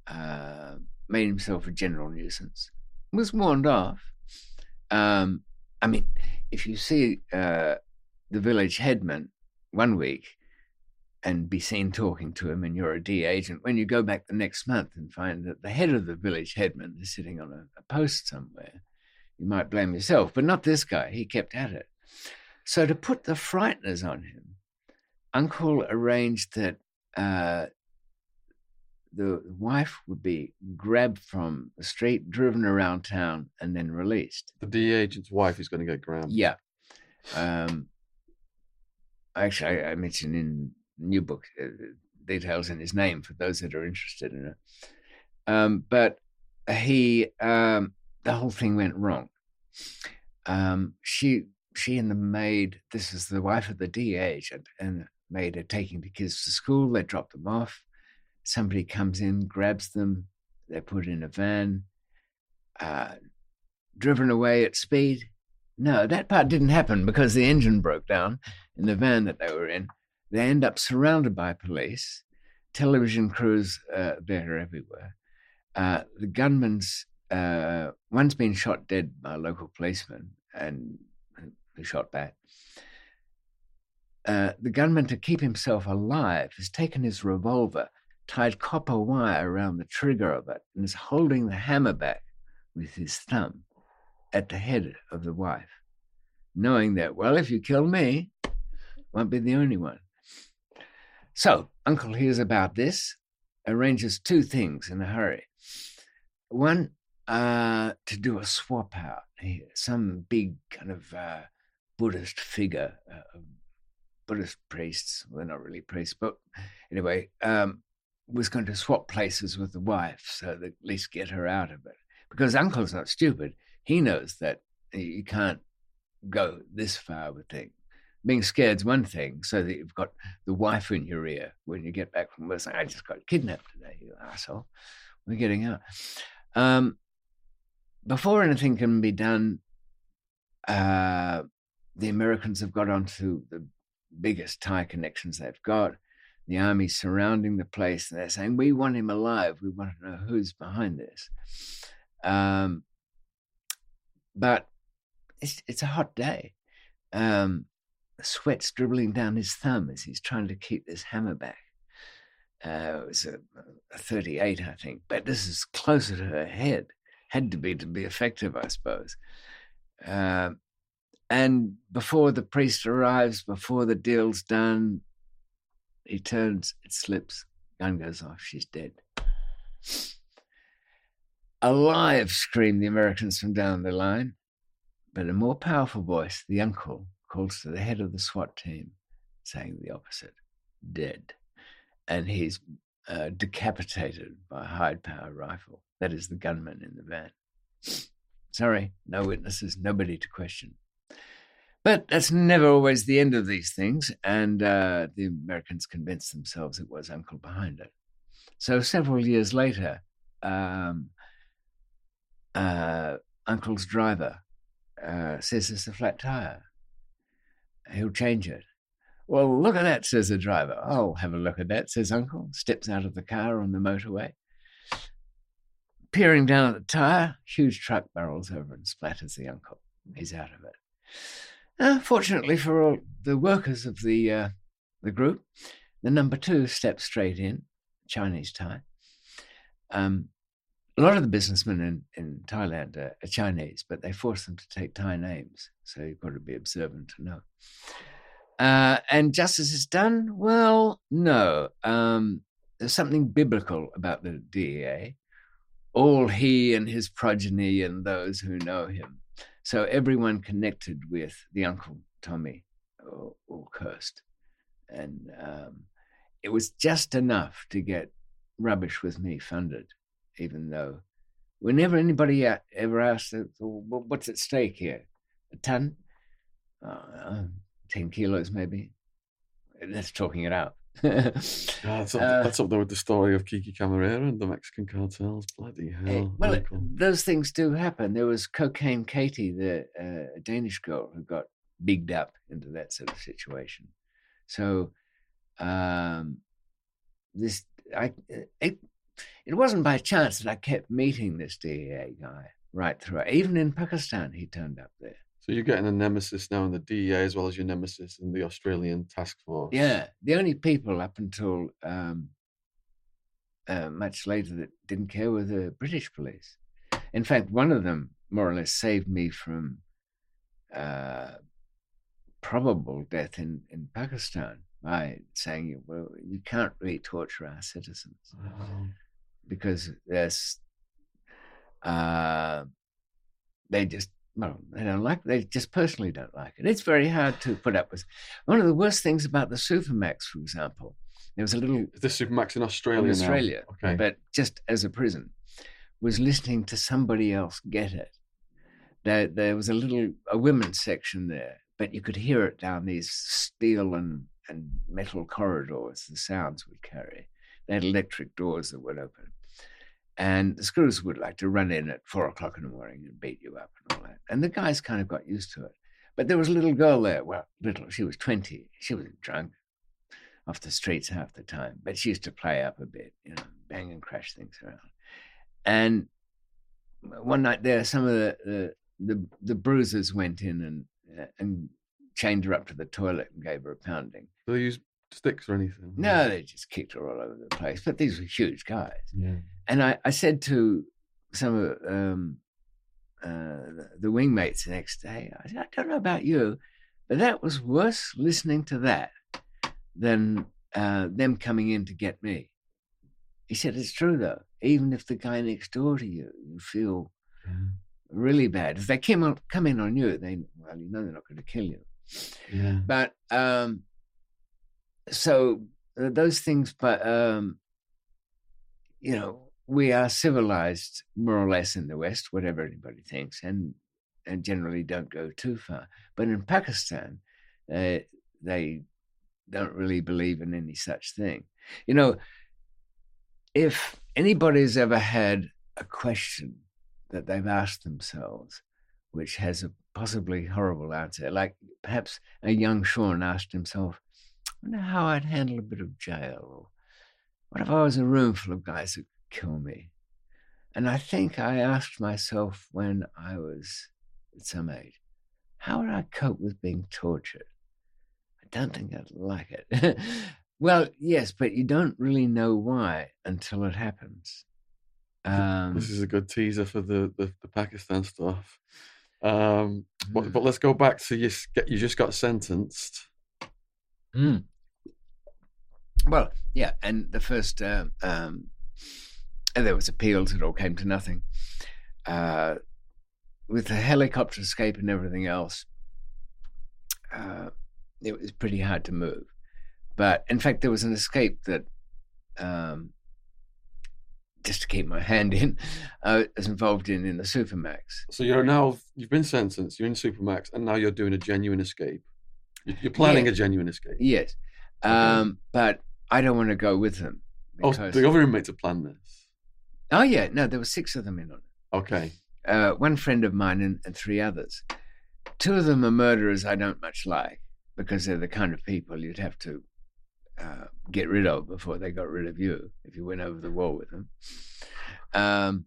uh, made himself a general nuisance, was warned off. Um, I mean, if you see uh, the village headman one week and be seen talking to him and you're a D agent, when you go back the next month and find that the head of the village headman is sitting on a, a post somewhere, you might blame yourself, but not this guy. He kept at it. So to put the frighteners on him, Uncle arranged that uh, the wife would be grabbed from the street, driven around town, and then released. The DEA agent's wife is going to get grabbed. Yeah. Um, actually, I, I mentioned in new book uh, details in his name for those that are interested in it. Um, but he um, the whole thing went wrong. Um, she she and the maid, this is the wife of the DA agent, and maid are taking the kids to school. They drop them off. Somebody comes in, grabs them. They're put in a van, uh, driven away at speed. No, that part didn't happen because the engine broke down in the van that they were in. They end up surrounded by police, television crews uh, there everywhere. Uh, the gunman's uh, one's been shot dead by a local policeman and who shot back. Uh, the gunman, to keep himself alive, has taken his revolver, tied copper wire around the trigger of it, and is holding the hammer back with his thumb at the head of the wife, knowing that, well, if you kill me, won't be the only one. So, Uncle hears about this, arranges two things in a hurry. One, uh, to do a swap out. Some big kind of uh, Buddhist figure, uh, Buddhist priests, well, they're not really priests, but anyway, um, was going to swap places with the wife so that at least get her out of it. Because Uncle's not stupid. He knows that you can't go this far with things. Being scared's one thing, so that you've got the wife in your ear when you get back from work I just got kidnapped today, you asshole. We're getting out. Um, before anything can be done, uh, the Americans have got onto the biggest Thai connections they've got. The army surrounding the place, and they're saying, "We want him alive. We want to know who's behind this." Um, but it's it's a hot day. Um, sweat's dribbling down his thumb as he's trying to keep this hammer back. Uh, it was a, a 38, I think, but this is closer to her head had to be to be effective, I suppose. Uh, and before the priest arrives, before the deal's done, he turns, it slips, gun goes off, she's dead. Alive, scream the Americans from down the line. But a more powerful voice, the uncle, calls to the head of the SWAT team, saying the opposite dead. And he's uh, decapitated by a high power rifle. That is the gunman in the van. Sorry, no witnesses, nobody to question. But that's never always the end of these things, and uh, the Americans convinced themselves it was Uncle behind it. So several years later, um, uh, uncle's driver uh, says it's a flat tire. He'll change it. Well, look at that, says the driver. I'll have a look at that, says Uncle. Steps out of the car on the motorway. Peering down at the tire, huge truck barrels over and splatters the uncle. He's out of it. Uh, fortunately for all the workers of the uh, the group, the number two steps straight in, Chinese Thai. Um, a lot of the businessmen in, in Thailand are, are, Chinese, but they force them to take Thai names. So you've got to be observant to know. Uh, and justice is done? Well, no. Um, there's something biblical about the DEA. All he and his progeny and those who know him. So everyone connected with the Uncle Tommy all, all cursed. And um, it was just enough to get Rubbish with Me funded even though whenever anybody ever asked, what's at stake here? A ton? Uh, 10 kilos, maybe. That's talking it out. That's, up, uh, that's up there with the story of Kiki Camarena and the Mexican cartels. Bloody hell. It, well, it, those things do happen. There was Cocaine Katie, the uh, Danish girl who got bigged up into that sort of situation. So, um, this, I, it, it wasn't by chance that I kept meeting this DEA guy right through. Even in Pakistan, he turned up there. So you're getting a nemesis now in the DEA as well as your nemesis in the Australian task force. Yeah, the only people up until um, uh, much later that didn't care were the British police. In fact, one of them more or less saved me from uh, probable death in, in Pakistan by saying, "Well, you can't really torture our citizens." Oh because there's uh, they just well, they don't like they just personally don't like it. It's very hard to put up with. One of the worst things about the Supermax, for example, there was a little the Supermax in Australia. In Australia, now. okay, but just as a prison, was listening to somebody else get it. There, there was a little a women's section there, but you could hear it down these steel and and metal corridors. The sounds would carry. They had electric doors that would open. And the screws would like to run in at four o'clock in the morning and beat you up and all that. And the guys kind of got used to it. But there was a little girl there. Well, little, she was 20. She was drunk off the streets half the time, but she used to play up a bit, you know, bang and crash things around. And one night there, some of the, the, the, the bruisers went in and, uh, and chained her up to the toilet and gave her a pounding. Do they use sticks or anything? No, they just kicked her all over the place. But these were huge guys. Yeah and I, I said to some of um, uh, the wingmates the next day, I said, I don't know about you, but that was worse listening to that than uh, them coming in to get me. He said, It's true though. Even if the guy next door to you, you feel yeah. really bad. If they come, on, come in on you, they, well, you know they're not going to kill you. Yeah. But um, so uh, those things, but um, you know, we are civilized more or less in the West, whatever anybody thinks, and and generally don't go too far. But in Pakistan, uh, they don't really believe in any such thing. You know, if anybody's ever had a question that they've asked themselves, which has a possibly horrible answer, like perhaps a young Shaun asked himself, I wonder how I'd handle a bit of jail, or what if I was a room full of guys who kill me. And I think I asked myself when I was at some age, how would I cope with being tortured? I don't think I'd like it. well, yes, but you don't really know why until it happens. Um, this is a good teaser for the, the, the Pakistan stuff. Um, but, hmm. but, let's go back to you. You just got sentenced. Mm. Well, yeah, and the first uh, um, and there was appeals, it all came to nothing. Uh, with the helicopter escape and everything else, uh, it was pretty hard to move. But in fact, there was an escape that, um, just to keep my hand in, I was involved in in the Supermax. So you're now you've been sentenced. You're in Supermax, and now you're doing a genuine escape. You're planning a genuine escape. Yes, um, but I don't want to go with them. Oh, the government made to plan this. Oh yeah, no, there were six of them in on it. Okay. Uh, one friend of mine and, and three others. Two of them are murderers I don't much like because they're the kind of people you'd have to uh, get rid of before they got rid of you if you went over the wall with them. Um,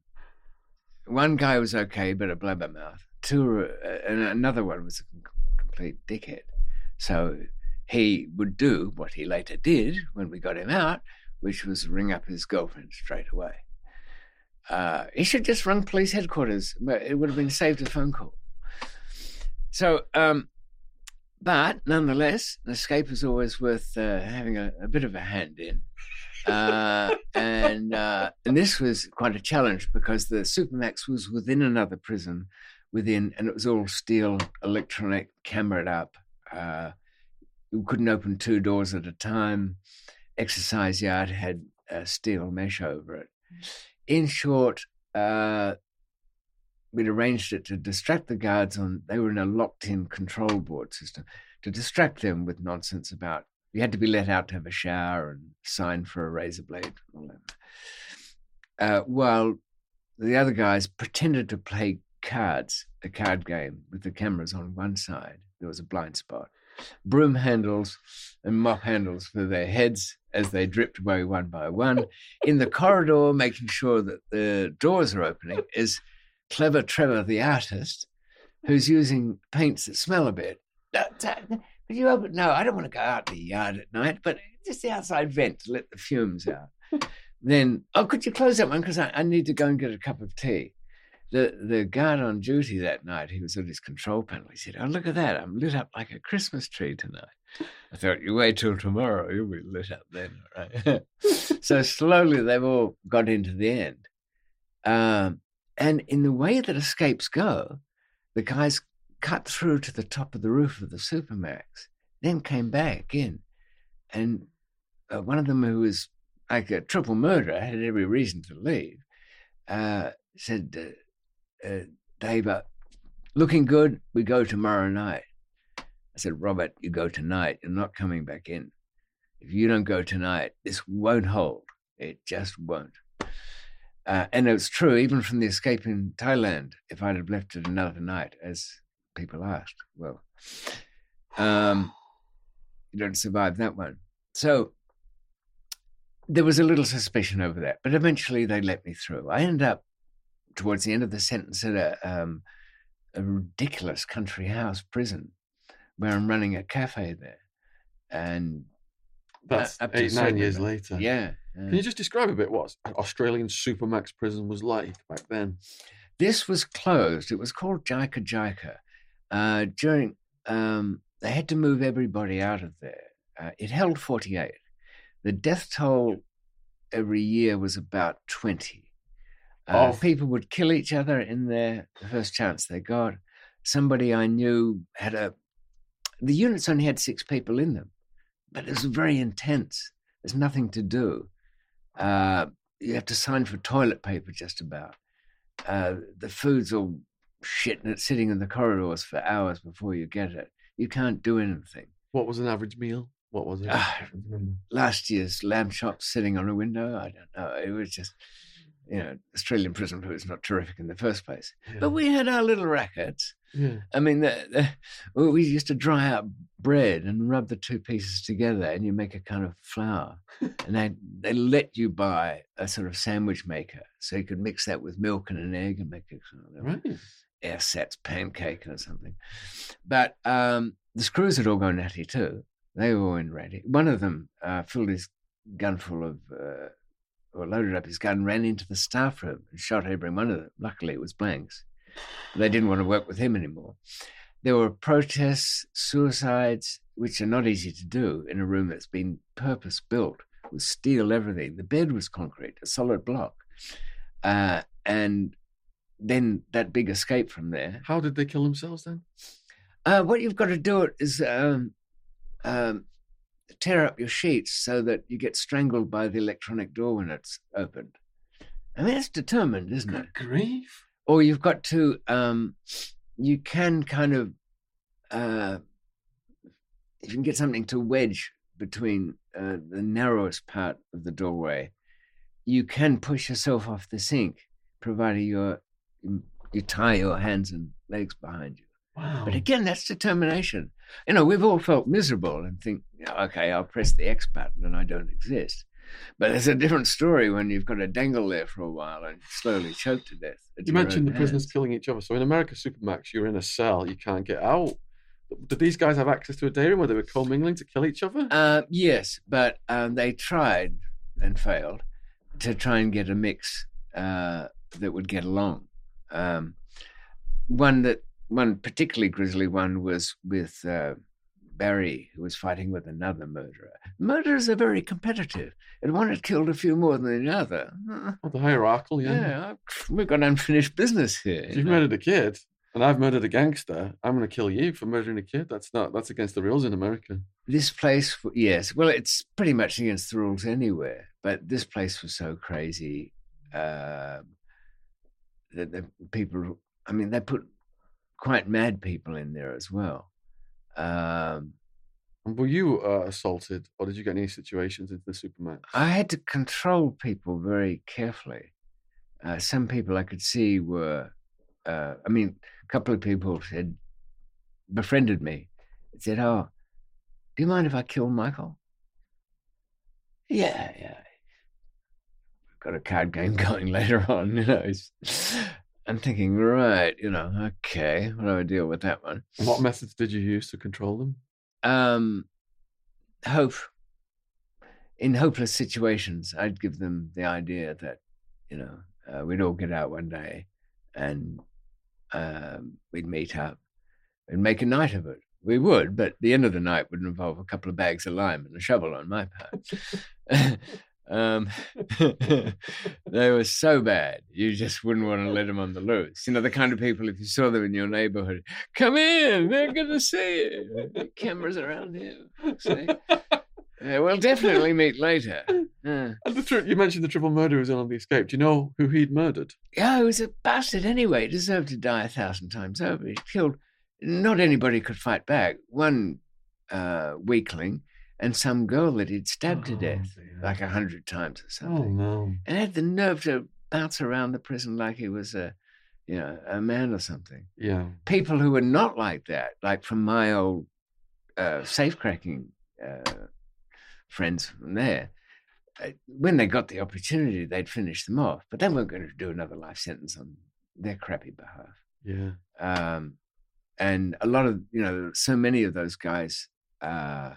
one guy was okay, but a blabbermouth. Two, uh, and another one was a complete dickhead. So he would do what he later did when we got him out, which was ring up his girlfriend straight away. Uh, he should just run police headquarters. but It would have been saved a phone call. So, um, but nonetheless, an escape is always worth uh, having a, a, bit of a hand in. Uh, and uh, and this was quite a challenge because the Supermax was within another prison, within, and it was all steel, electronic, cameraed up. Uh, you couldn't open two doors at a time. Exercise yard had steel mesh over it. In short, uh, we'd arranged it to distract the guards on they were in a locked-in control board system to distract them with nonsense about you had to be let out to have a shower and sign for a razor blade. Uh, while the other guys pretended to play cards, a card game with the cameras on one side. There was a blind spot. Broom handles and mop handles for their heads as they dripped away one by one. In the corridor, making sure that the doors are opening, is clever Trevor the artist, who's using paints that smell a bit. Could you open? No, I don't want to go out in the yard at night, but just the outside vent to let the fumes out. then, oh, could you close that one? Because I, I need to go and get a cup of tea. The the guard on duty that night, he was at his control panel. He said, "Oh, look at that! I'm lit up like a Christmas tree tonight." I thought, "You wait till tomorrow, you'll be lit up then." Right? so slowly, they've all got into the end. Um, and in the way that escapes go, the guys cut through to the top of the roof of the Supermax, then came back in. And uh, one of them, who was like a triple murderer, had every reason to leave, uh, said, uh, uh Dave, uh, looking good, we go tomorrow night. I said, Robert, you go tonight. You're not coming back in. If you don't go tonight, this won't hold. It just won't. Uh, and it's true, even from the escape in Thailand, if I'd have left it another night, as people asked, well, um, you don't survive that one. So there was a little suspicion over that, but eventually they let me through. I ended up towards the end of the sentence at a, um, a ridiculous country house prison where I'm running a cafe there. And that's eight, nine years later. Yeah, can you just describe a bit what Australian Supermax prison was like back then? This was closed. It was called Jika Jika. Uh, during um, they had to move everybody out of there. Uh, it held 48. The death toll every year was about 20. Uh, oh. People would kill each other in there the first chance they got. Somebody I knew had a. The units only had six people in them, but it was very intense. There's nothing to do. Uh, you have to sign for toilet paper just about. Uh, the food's all shit and it's sitting in the corridors for hours before you get it. You can't do anything. What was an average meal? What was it? Uh, last year's lamb chops sitting on a window. I don't know. It was just, you know, Australian prison food is not terrific in the first place. Yeah. But we had our little rackets. Yeah. I mean, the, the, we used to dry out bread and rub the two pieces together, and you make a kind of flour. and they they let you buy a sort of sandwich maker, so you could mix that with milk and an egg and make a sort of right. ersatz pancake or something. But um, the screws had all gone natty too. They were all in ready. One of them uh, filled his gun full of. Uh, or loaded up his gun, ran into the staff room and shot every one of them. Luckily, it was blanks. They didn't want to work with him anymore. There were protests, suicides, which are not easy to do in a room that's been purpose built with steel, everything. The bed was concrete, a solid block. Uh, and then that big escape from there. How did they kill themselves then? Uh, what you've got to do is um, um, tear up your sheets so that you get strangled by the electronic door when it's opened. I mean, it's determined, isn't Good it? Grief or you've got to um, you can kind of uh, if you can get something to wedge between uh, the narrowest part of the doorway you can push yourself off the sink, provided you're, you tie your hands and legs behind you. Wow. But again, that's determination. You know, we've all felt miserable and think, okay, I'll press the X button and I don't exist. But it's a different story when you've got to dangle there for a while and slowly choke to death. You mentioned the prisoners killing each other. So in America Supermax, you're in a cell, you can't get out. Did these guys have access to a day room where they were commingling to kill each other? Uh, yes, but um, they tried and failed to try and get a mix uh, that would get along. Um, one that one particularly grisly one was with uh, Barry, who was fighting with another murderer. Murderers are very competitive, and one had killed a few more than the other. Oh, the hierarchical, yeah. Yeah, we've got unfinished business here. If you've know? murdered a kid, and I've murdered a gangster, I'm going to kill you for murdering a kid. That's not. That's against the rules in America. This place, yes. Well, it's pretty much against the rules anywhere. But this place was so crazy uh, that the people. I mean, they put quite mad people in there as well. Um, were you uh, assaulted, or did you get any situations into the supermax? I had to control people very carefully. Uh, some people I could see were, uh, I mean, a couple of people had befriended me. and Said, "Oh, do you mind if I kill Michael?" Yeah, yeah. We've got a card game going later on, you know. I'm thinking, right, you know, okay, what do I deal with that one? What methods did you use to control them? Um, hope. In hopeless situations, I'd give them the idea that, you know, uh, we'd all get out one day and um, we'd meet up and make a night of it. We would, but the end of the night would involve a couple of bags of lime and a shovel on my part. Um, they were so bad, you just wouldn't want to let them on the loose. You know, the kind of people, if you saw them in your neighborhood, come in, they're going to see you. Cameras around here. See? Uh, we'll definitely meet later. And the tri- you mentioned the triple murder was on the escape. Do you know who he'd murdered? Yeah, he was a bastard anyway. He deserved to die a thousand times over. He killed. Not anybody could fight back. One uh, weakling and some girl that he'd stabbed oh, to death dear. like a hundred times or oh, something. Oh, no. And had the nerve to bounce around the prison like he was a, you know, a man or something. Yeah. People who were not like that, like from my old uh, safecracking uh, friends from there, uh, when they got the opportunity, they'd finish them off. But they weren't going to do another life sentence on their crappy behalf. Yeah. Um, and a lot of, you know, so many of those guys, uh,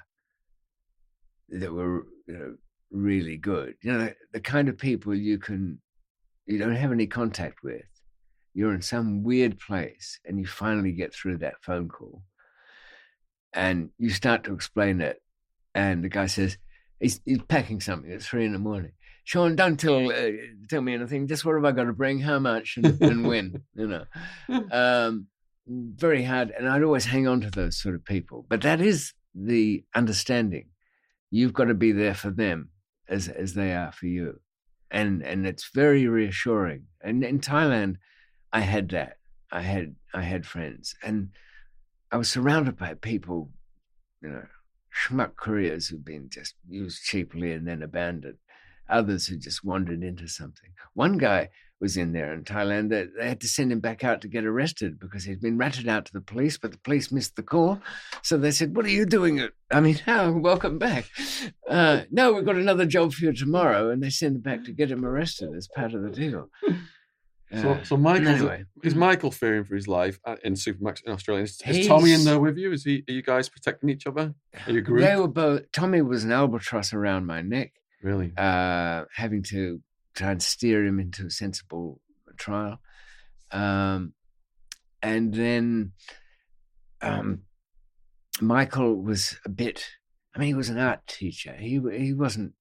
that were you know, really good. You know, the kind of people you can, you don't have any contact with. You're in some weird place and you finally get through that phone call and you start to explain it. And the guy says, he's, he's packing something at three in the morning. Shaun, don't tell uh, tell me anything. Just what have I got to bring? How much and, and when? You know, um, very hard. And I'd always hang on to those sort of people. But that is the understanding you've got to be there for them as as they are for you. And and it's very reassuring. And in thailand i had that. I had i had friends. And i was surrounded by people you know schmuck careers who've been just used cheaply and then abandoned. Others who just wandered into something. One guy was in there in Thailand. They, they had to send him back out to get arrested because he'd been ratted out to the police, but the police missed the call. So they said, "What are you doing?" I mean, how? welcome back. Uh, no, we've got another job for you tomorrow, and they send him back to get him arrested as part of the deal. So, uh, so Michael anyway. is Michael fearing for his life in Supermax in Australia? Is, is Tommy in there with you? Is he? Are you guys protecting each other? Are you group? They were both. Tommy was an albatross around my neck. Really? Uh, having to try and steer him into a sensible trial. Um, and then um, Michael was a bit. I mean, he was an art teacher. He he wasn't.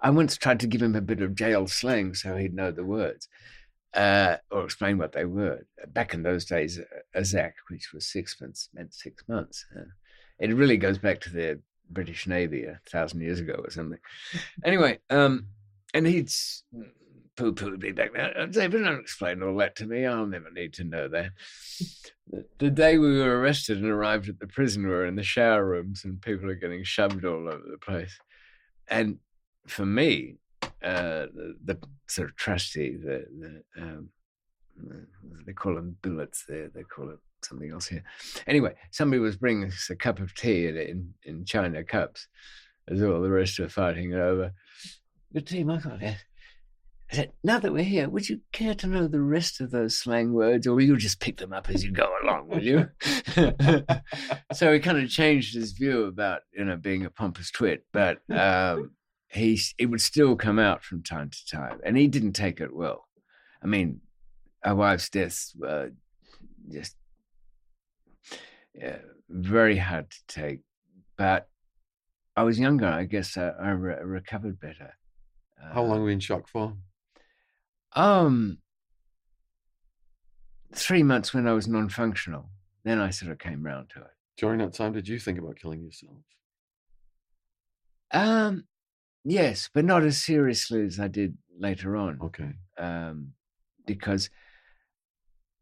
I once tried to give him a bit of jail slang so he'd know the words, uh, or explain what they were. Back in those days, a zac, which was sixpence, meant six months. Uh, it really goes back to the British Navy a thousand years ago or something. Anyway, um, and he'd poo pooed me back then. Uh, David, don't explain all that to me. I'll never need to know that. the day we were arrested and arrived at the prison, we were in the shower rooms and people are getting shoved all over the place. And for me, uh, the, the sort of trustee, the, the um, they call them billets there, they call it something else here. Anyway, somebody was bringing us a cup of tea in, in, in China cups as all the rest were fighting over. Good tea, Michael. Yes. I said, now that we're here, would you care to know the rest of those slang words, or will you just pick them up as you go along, will you? so he kind of changed his view about, you know, being a pompous twit, but um, he it would still come out from time to time, and he didn't take it well. I mean, our wife's deaths were just yeah, very hard to take, but I was younger. I guess I, I re- recovered better. How long were you in shock for? Um, three months when I was non-functional. Then I sort of came round to it. During that time, did you think about killing yourself? Um, yes, but not as seriously as I did later on. Okay. Um, because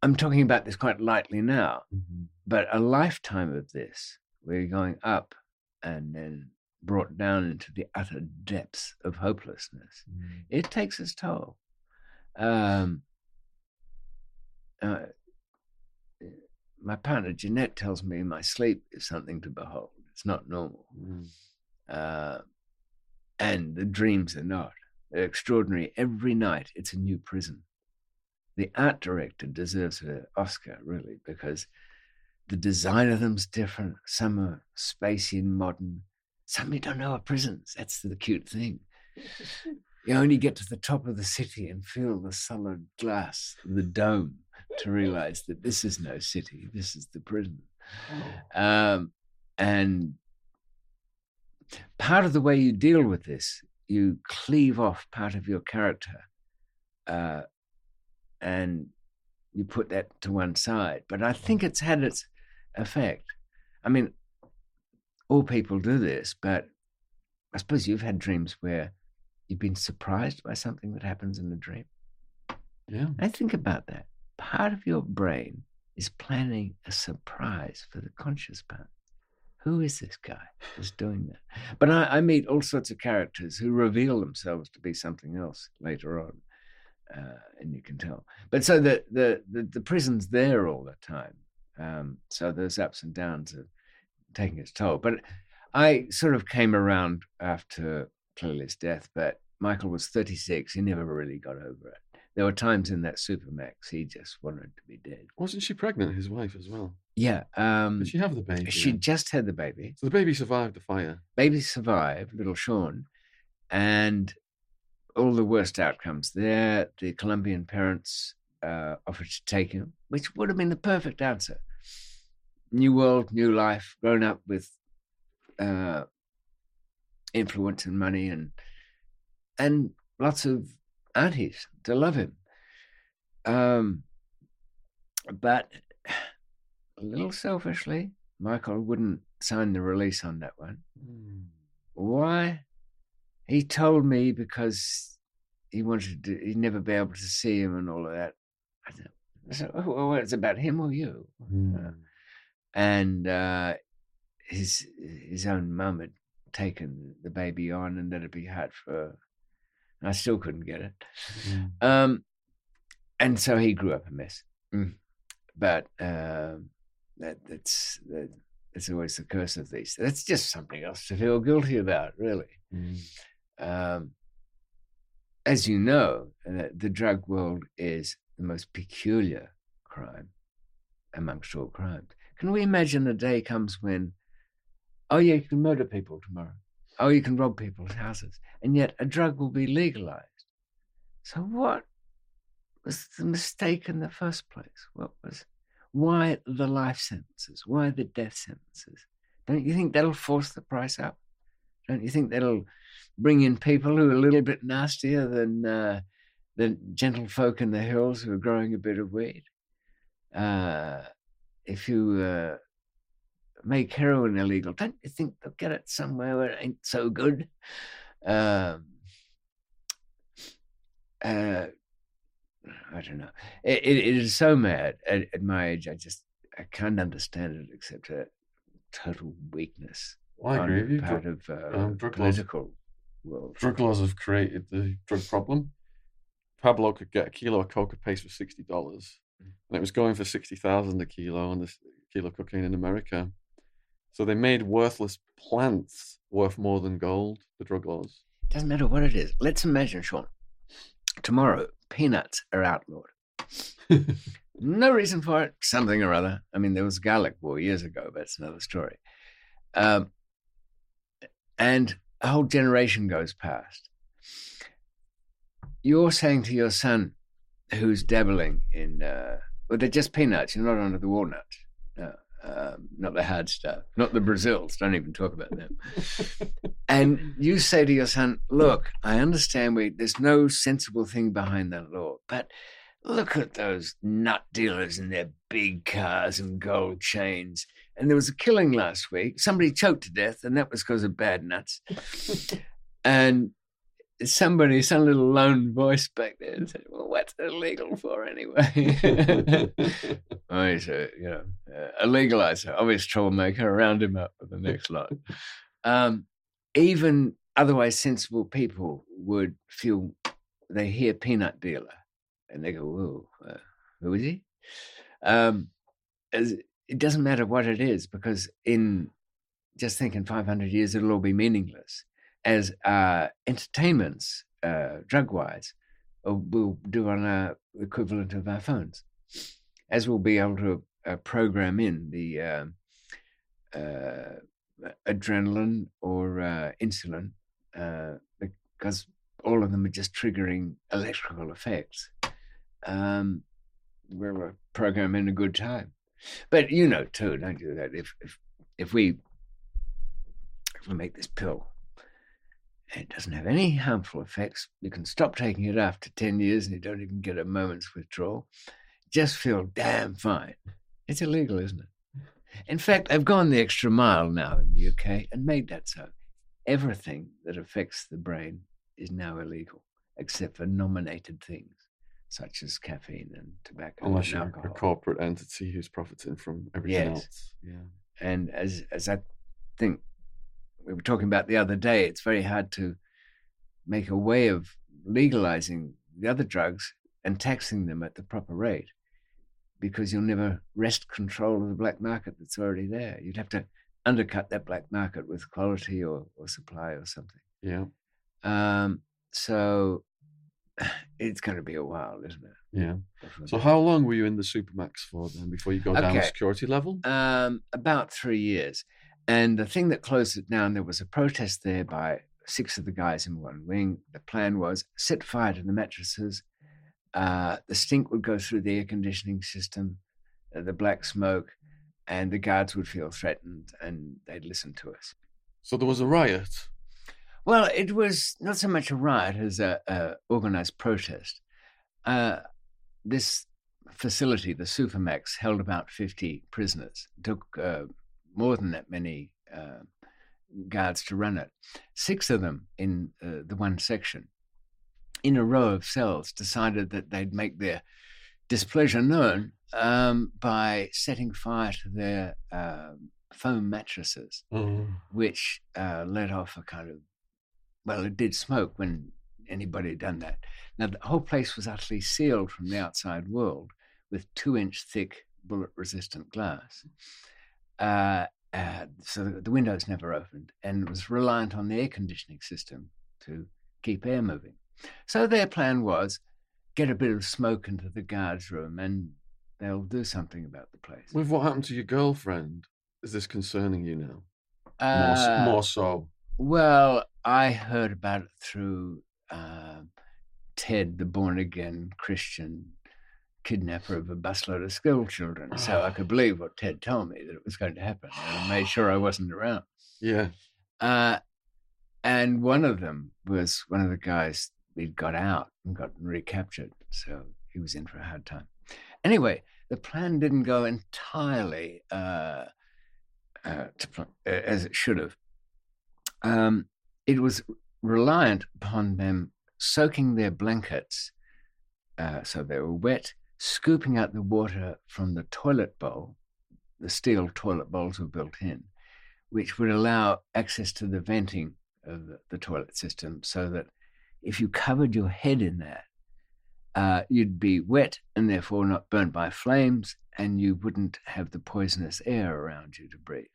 I'm talking about this quite lightly now, Mm-hmm. but a lifetime of this, we're going up and then brought down into the utter depths of hopelessness. It takes its toll. Um, uh, my partner Jeanette tells me my sleep is something to behold. It's not normal. Mm. Uh, and the dreams are not. They're extraordinary. Every night it's a new prison. The art director deserves an Oscar, really, because the design of them's different. Some are spacey and modern. Some you don't know are prisons. That's the cute thing. You only get to the top of the city and feel the solid glass, the dome, to realize that this is no city. This is the prison. Um, and part of the way you deal with this, you cleave off part of your character uh, and you put that to one side. But I think it's had its effect. I mean, all people do this, but I suppose you've had dreams where you've been surprised by something that happens in the dream. Yeah. I think about that. Part of your brain is planning a surprise for the conscious part. Who is this guy who's doing that? But I, I meet all sorts of characters who reveal themselves to be something else later on, uh, and you can tell. But so the, the the the prison's there all the time. Um, so those ups and downs taking its toll. But I sort of came around after Clelia's death. But Michael was 36. He never really got over it. There were times in that Supermax he just wanted to be dead. Wasn't she pregnant, his wife, as well? Yeah. Um, Did she have the baby? she just had the baby. So the baby survived the fire. Baby survived, little Sean, and all the worst outcomes there. The Colombian parents uh, offered to take him, which would have been the perfect answer. New world, new life, grown up with uh, influence and money, and and lots of aunties to love him. Um, but a little selfishly, Michael wouldn't sign the release on that one. Why? He told me because he wanted to, he'd never be able to see him and all of that. I said, oh, well, it's about him or you. Mm. And uh, his his own mum had taken the baby on and let it be had for I still couldn't get it. Mm. Um, and so he grew up a mess. Mm. But um, that that's that, that's always the curse of these. That's just something else to feel guilty about, really. Mm. Um, as you know, uh, the drug world is the most peculiar crime amongst all crimes. Can we imagine a day comes when, oh yeah, you can murder people tomorrow. Oh, you can rob people's houses, and yet a drug will be legalized. So what was the mistake in the first place? What was why the life sentences? Why the death sentences? Don't you think that'll force the price up? Don't you think that'll bring in people who are a little bit nastier than uh, the gentle folk in the hills who are growing a bit of weed? Uh, if you uh, make heroin illegal, don't you think they'll get it somewhere where it ain't so good? Um, uh, I don't know. It, it, it is so mad at, at my age. I just I can't understand it except a total weakness Well, I agree on with you. part of uh, um, drug laws- political world. Drug laws have created the drug problem. Pablo could get a kilo of coca paste for sixty dollars, and it was going for sixty thousand a kilo on this kilo of cocaine in America. So they made worthless plants worth more than gold. The drug laws. Doesn't matter what it is. Let's imagine, Shaun. Tomorrow, peanuts are outlawed. no reason for it. Something or other. I mean, there was garlic war years ago, but it's another story. Um, and a whole generation goes past. You're saying to your son, who's dabbling in, uh, well, they're just peanuts. You're not under the walnuts. No, um, not the hard stuff, not the Brazils. Don't even talk about them. and you say to your son, "Look, I understand we there's no sensible thing behind that law, but look at those nut dealers in their big cars and gold chains. And there was a killing last week. Somebody choked to death, and that was because of bad nuts. and somebody, some little lone voice back there said, "Well, what's it illegal for anyway?" oh, he's a you know a legalizer, obvious troublemaker. Round him up for the next lot. Um, even otherwise sensible people would feel they hear peanut dealer and they go, "Whoa, uh, who is he?" Um, as, it doesn't matter what it is because in just thinking 500 years it'll all be meaningless as uh, entertainments, uh, drug wise, uh, we'll do on our equivalent of our phones, as we'll be able to uh, program in the um, uh, adrenaline or uh, insulin because all of them are just triggering electrical effects. Um, we're programming a good time. But you know too, don't you, that if if if we if we make this pill it doesn't have any harmful effects. You can stop taking it after 10 years and you don't even get a moment's withdrawal. Just feel damn fine. It's illegal, isn't it? In fact, I've gone the extra mile now in the UK and made that so. Everything that affects the brain is now illegal, except for nominated things such as caffeine and tobacco Unless and you're a corporate entity who's profiting from everything Yes. else. Yeah. And as as I think we were talking about the other day, it's very hard to make a way of legalizing the other drugs and taxing them at the proper rate because you'll never wrest control of the black market that's already there. You'd have to undercut that black market with quality or, or supply or something. Yeah. Um, so it's going to be a while, isn't it? Yeah. Definitely. So how long were you in the Supermax for then before you go down Okay. security level? Um, about three years. And the thing that closed it down, there was a protest there by six of the guys in one wing. The plan was set fire to the mattresses. Uh, the stink would go through the air conditioning system, uh, the black smoke, and the guards would feel threatened and they'd listen to us. So there was a riot. Well, it was not so much a riot as a, a organized protest. Uh, this facility, the Supermax, held about 50 prisoners. It took uh, more than that many uh, guards to run it. Six of them in uh, the one section, in a row of cells, decided that they'd make their displeasure known um, by setting fire to their um foam mattresses which uh, let off a kind of well, it did smoke when anybody had done that. Now the whole place was utterly sealed from the outside world with two-inch thick bullet-resistant glass. Uh, uh, so the, the windows never opened, and it was reliant on the air conditioning system to keep air moving. So their plan was get a bit of smoke into the guards' room, and they'll do something about the place. With what happened to your girlfriend? Is this concerning you now? More, Uh, more so. Well, I heard about it through uh, Ted, the born again Christian kidnapper of a busload of school children. So I could believe what Ted told me that it was going to happen. And made sure I wasn't around. Yeah. Uh, and one of them was one of the guys we'd got out and got recaptured. So he was in for a hard time. Anyway, the plan didn't go entirely uh, uh, to, uh, as it should have. Um, it was reliant upon them soaking their blankets uh, so they were wet, scooping out the water from the toilet bowl. The steel toilet bowls were built in, which would allow access to the venting of the, the toilet system so that if you covered your head in that, uh, you'd be wet and therefore not burnt by flames, and you wouldn't have the poisonous air around you to breathe.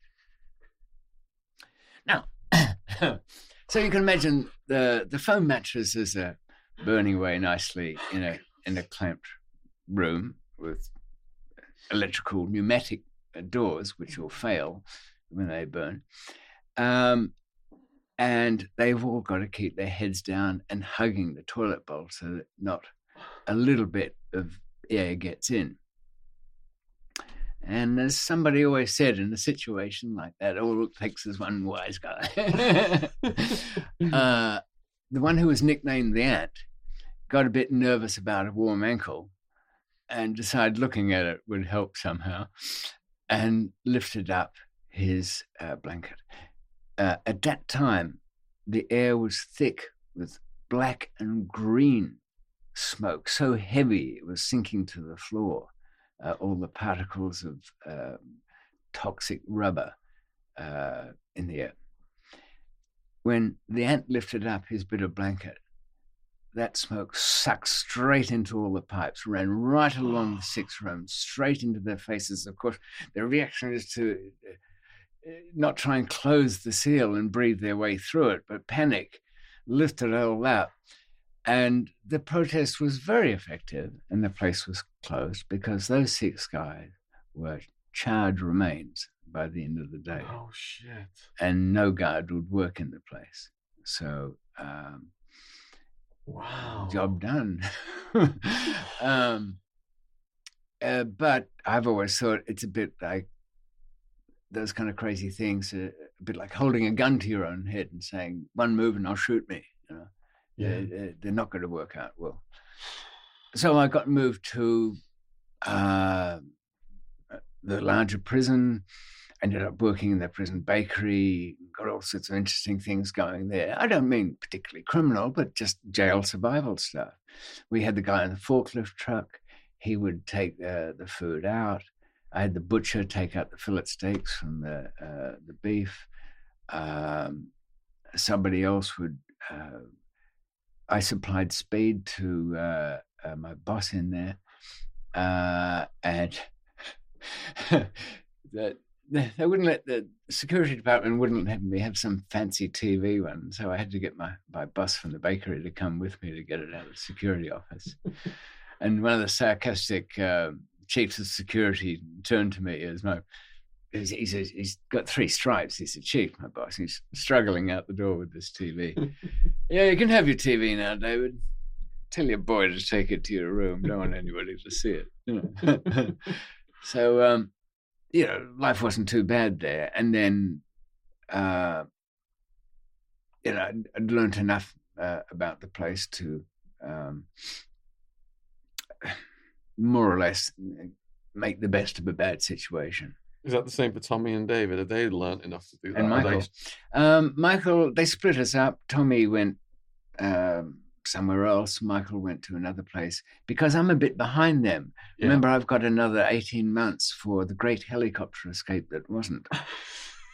Now, so you can imagine the the foam mattresses are burning away nicely in a in a clamped room with electrical pneumatic doors, which will fail when they burn. Um, and they've all got to keep their heads down and hugging the toilet bowl so that not a little bit of air gets in. And as somebody always said, in a situation like that, all it takes is one wise guy. uh, the one who was nicknamed the Ant got a bit nervous about a warm ankle and decided looking at it would help somehow and lifted up his uh, blanket. Uh, at that time, the air was thick with black and green smoke, so heavy it was sinking to the floor. Uh, all the particles of um, toxic rubber uh, in the air. When the ant lifted up his bit of blanket, that smoke sucked straight into all the pipes, ran right along the six rooms, straight into their faces. Of course, their reaction is to uh, not try and close the seal and breathe their way through it, but panic, lift it all up. And the protest was very effective, and the place was closed because those six guys were charred remains by the end of the day. Oh shit! And no guard would work in the place. So, um, wow, job done. um, uh, but I've always thought it's a bit like those kind of crazy things, uh, a bit like holding a gun to your own head and saying, "One move and I'll shoot me." You know? Yeah. They're, they're not going to work out well. So I got moved to uh, the larger prison. Ended up working in the prison bakery. Got all sorts of interesting things going there. I don't mean particularly criminal, but just jail survival stuff. We had the guy in the forklift truck. He would take the food out. I had the butcher take out the fillet steaks from the uh, the beef. Um, somebody else would uh, I supplied speed to uh, uh, my boss in there, uh, and that they wouldn't let the security department wouldn't let me have some fancy TV one, so I had to get my my boss from the bakery to come with me to get it out of the security office. and one of the sarcastic uh, chiefs of security turned to me as my he says he's got three stripes. He's a chief, my boss. He's struggling out the door with this TV. yeah, you can have your TV now, David. Tell your boy to take it to your room. Don't want anybody to see it. You know? so, um, you know, life wasn't too bad there. And then, uh, you know, I'd, I'd learned enough uh, about the place to um, more or less make the best of a bad situation. Is that the same for Tommy and David? Have they learned enough to do that? And Michael. Um, Michael, they split us up. Tommy went um, somewhere else. Michael went to another place because I'm a bit behind them. Yeah. Remember, I've got another 18 months for the great helicopter escape that wasn't,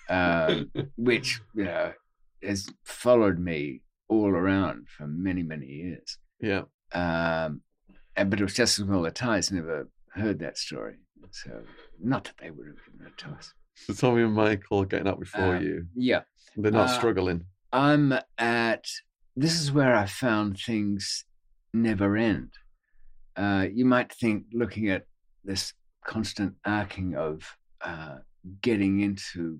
uh, which, you know, has followed me all around for many, many years. Yeah. Um, and, but it was just as well that Ty's never heard that story. So not that they would have given it to us. So Tommy and Michael getting up before Um, you. Yeah. They're not uh, struggling. I'm at this is where I found things never end. Uh, you might think, looking at this constant arcing of uh, getting into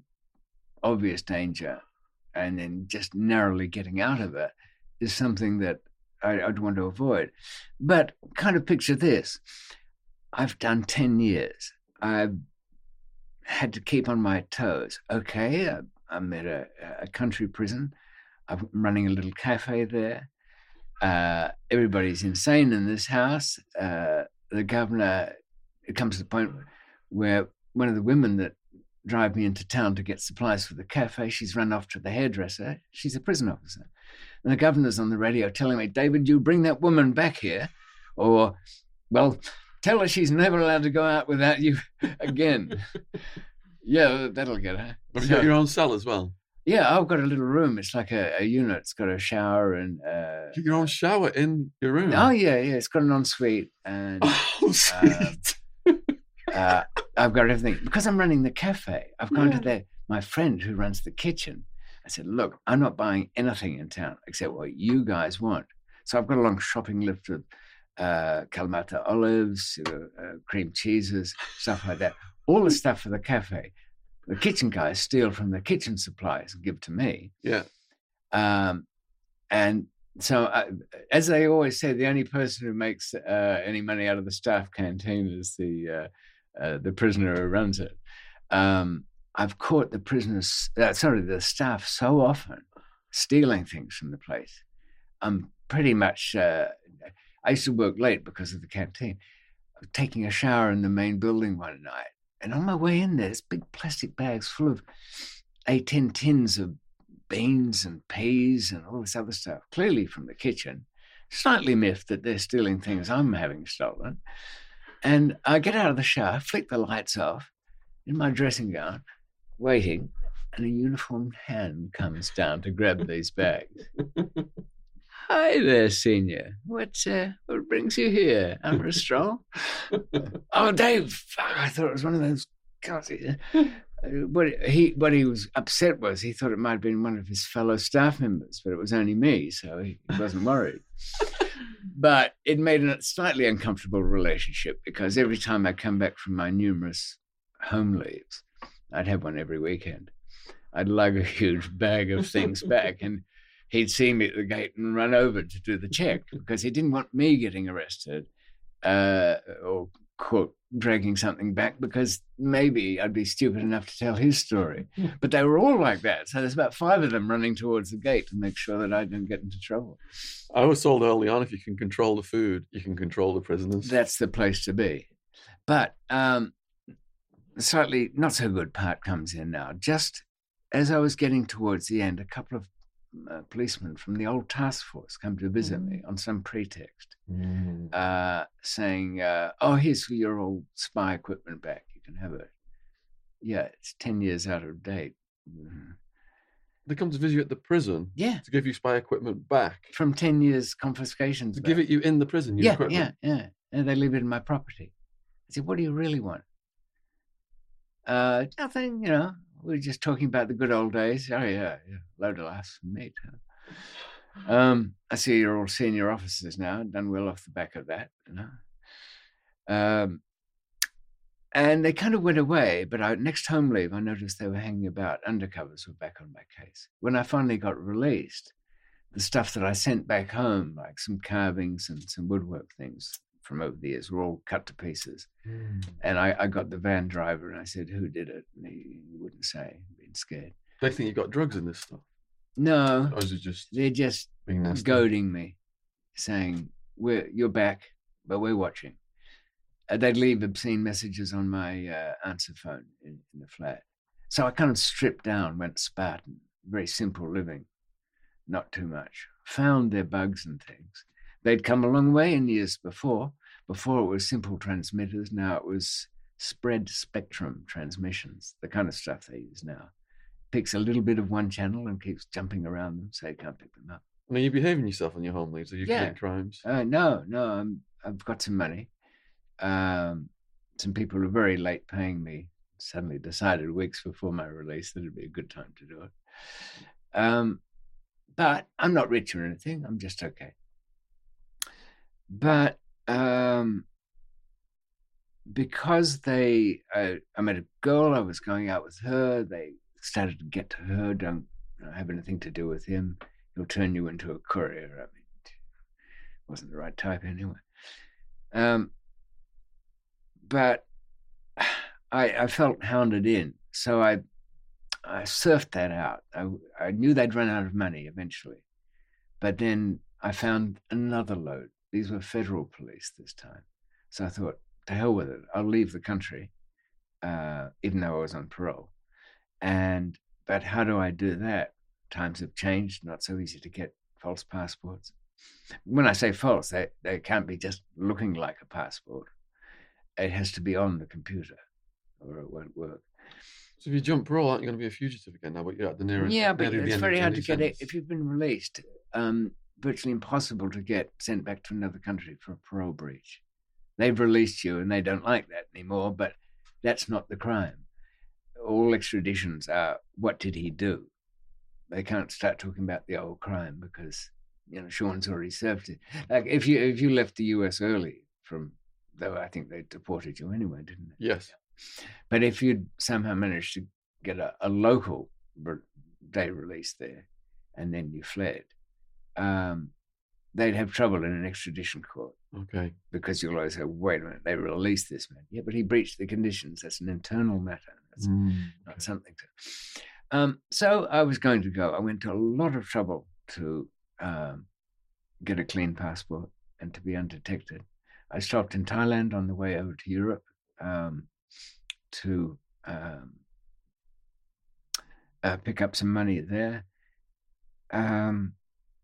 obvious danger and then just narrowly getting out of it, is something that I, I'd want to avoid. But kind of picture this I've done 10 years. I've had to keep on my toes. Okay, I'm at a, a country prison. I'm running a little cafe there. Uh, everybody's insane in this house. Uh, the governor, it comes to the point where one of the women that drive me into town to get supplies for the cafe, she's run off to the hairdresser. She's a prison officer. And the governor's on the radio telling me, David, you bring that woman back here, or, well, tell her she's never allowed to go out without you again. yeah, that'll get her. Have you got your own cell as well? Yeah, I've got a little room. It's like a, a unit. It's got a shower and. Uh, your own shower in your room. oh yeah, yeah. It's got an ensuite and Oh, sweet. uh, I've got everything because I'm running the cafe. I've gone Yeah. to the, my friend who runs the kitchen. I said, "Look, I'm not buying anything in town except what you guys want." So I've got a long shopping list of uh, Kalamata olives, uh, uh, cream cheeses, stuff like that. All the stuff for the cafe. The kitchen guys steal from the kitchen supplies and give to me. yeah. Um, and so, uh, as they always say, the only person who makes uh, any money out of the staff canteen is the uh, uh, the prisoner who runs it. Um, I've caught the prisoners, uh, sorry, the staff so often stealing things from the place. I'm pretty much. Uh, I used to work late because of the canteen. Taking a shower in the main building one night, and on my way in there, there's big plastic bags full of A10 tins of beans and peas and all this other stuff, clearly from the kitchen. Slightly miffed that they're stealing things I'm having stolen. And I get out of the shower, flick the lights off in my dressing gown, waiting, and a uniformed hand comes down to grab these bags. Hi there, senior. What uh, what brings you here? Out for a stroll? oh, Dave! fuck, I thought it was one of those. God, uh, what he what he was upset was he thought it might have been one of his fellow staff members, but it was only me, so he, he wasn't worried. but it made a slightly uncomfortable relationship because every time I come back from my numerous home leaves, I'd have one every weekend. I'd lug a huge bag of things back, and he'd see me at the gate and run over to do the check because he didn't want me getting arrested uh, or quote dragging something back because maybe I'd be stupid enough to tell his story. But they were all like that. So there's about five of them running towards the gate to make sure that I don't get into trouble. I was told early on if you can control the food, you can control the prisoners. That's the place to be. But um, the slightly not so good part comes in now. Just as I was getting towards the end, a couple of uh, policemen from the old task force come to visit me on some pretext. Mm. uh, saying, uh, "Oh, here's your old spy equipment back. You can have it." Yeah, it's ten years out of date. Mhm. They come to visit you at the prison Yeah, to give you spy equipment back. from ten years confiscations. To back. give it you in the prison, your yeah, equipment. yeah, yeah, and they leave it in my property. I said, "What do you really want?" Uh, nothing. You know, we are just talking about the good old days. Oh yeah, yeah, load of laughs from me too. Um, I see you're all senior officers now, done well off the back of that, you know. Um, and they kind of went away, but I, next home leave, I noticed they were hanging about. Undercovers were back on my case. When I finally got released, the stuff that I sent back home, like some carvings and some woodwork things from over the years, were all cut to pieces. Mm. And I, I got the van driver and I said, Who did it? And he, he wouldn't say, being scared. They think you got drugs in this stuff. No, Or is it just they're just goading me, saying, "We're you're back, but we're watching." Uh, they'd leave obscene messages on my uh, answer phone in, in the flat, so I kind of stripped down, went Spartan, very simple living, not too much. Found their bugs and things. They'd come a long way in years before. Before it was simple transmitters. Now it was spread spectrum transmissions, the kind of stuff they use now. Picks a little bit of one channel and keeps jumping around them, so you can't pick them up. Now you're behaving yourself on your home leaves. Are you Yeah. committing crimes? Uh, no, no, I'm, I've got some money. Um, some people are very late paying me. Suddenly decided weeks before my release that it'd be a good time to do it. Um, but I'm not rich or anything. I'm just okay. But um, because they, uh, I met a girl. I was going out with her. They started to get to her. Don't have anything to do with him. He'll turn you into a courier. I mean, wasn't the right type anyway. Um, but I, I felt hounded in, so I I surfed that out. I, I knew they'd run out of money eventually, but then I found another load. These were federal police this time, so I thought, to hell with it. I'll leave the country, uh, even though I was on parole. And but how do I do that? Times have changed. Not so easy to get false passports when I say false, they, they can't be just looking like a passport. It has to be on the computer or it won't work. So if you jump parole, aren't you going to be a fugitive again now? But you're at the nearest. yeah, but it's very hard to get it if you've been released. Um, virtually impossible to get sent back to another country for a parole breach. They've released you, and they don't like that anymore. But that's not the crime. All extraditions are what did he do? They can't start talking about the old crime because you know Shaun's already served it. Like if you if you left the U.S. early from, though I think they deported you anyway, didn't they? Yes. But if you'd somehow managed to get a, a local re- day release there and then you fled, um, they'd have trouble in an extradition court Okay. because you'll always say, wait a minute, they released this man. Yeah, but he breached the conditions. That's an internal matter. That's Mm, not something to. Um, so I was going to go. I went to a lot of trouble to um, get a clean passport and to be undetected. I stopped in Thailand on the way over to Europe um, to um, uh, pick up some money there, um,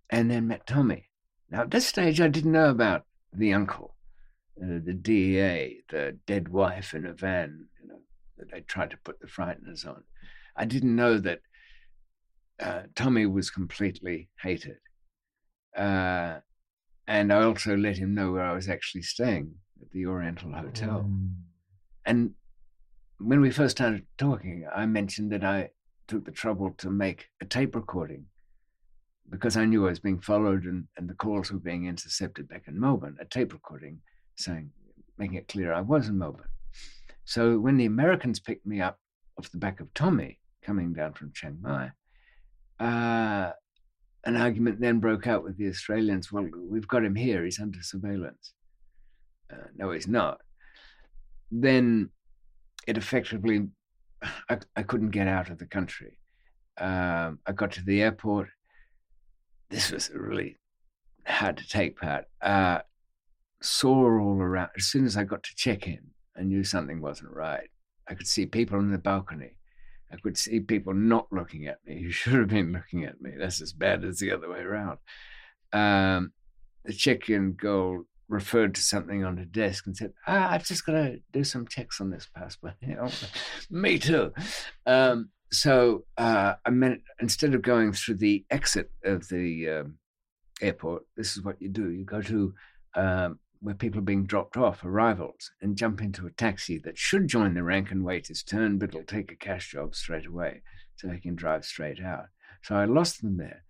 and then met Tommy. Now at this stage, I didn't know about the uncle, uh, the DEA, the dead wife in a van, you know, that they tried to put the frighteners on. I didn't know that uh, Tommy was completely hated. Uh, and I also let him know where I was actually staying at the Oriental Hotel. mm. And when we first started talking, I mentioned that I took the trouble to make a tape recording because I knew I was being followed and, and the calls were being intercepted back in Melbourne, a tape recording saying, making it clear I was in Melbourne. So when the Americans picked me up off the back of Tommy coming down from Chiang Mai, uh, an argument then broke out with the Australians. Well, we've got him here. He's under surveillance. Uh, no, he's not. Then it effectively, I, I couldn't get out of the country. Um, I got to the airport. This was really hard to take part. Uh, saw all around. As soon as I got to check in, I knew something wasn't right. I could see people on the balcony. I could see people not looking at me who should have been looking at me. That's as bad as the other way around. Um, the check-in girl referred to something on her desk and said, ah, "I've just got to do some checks on this passport." Me too. Um, so uh, I meant instead of going through the exit of the um, airport, this is what you do: you go to um, where people are being dropped off, arrivals, and jump into a taxi that should join the rank and wait his turn, but it'll take a cash job straight away, so they can drive straight out. So I lost them there.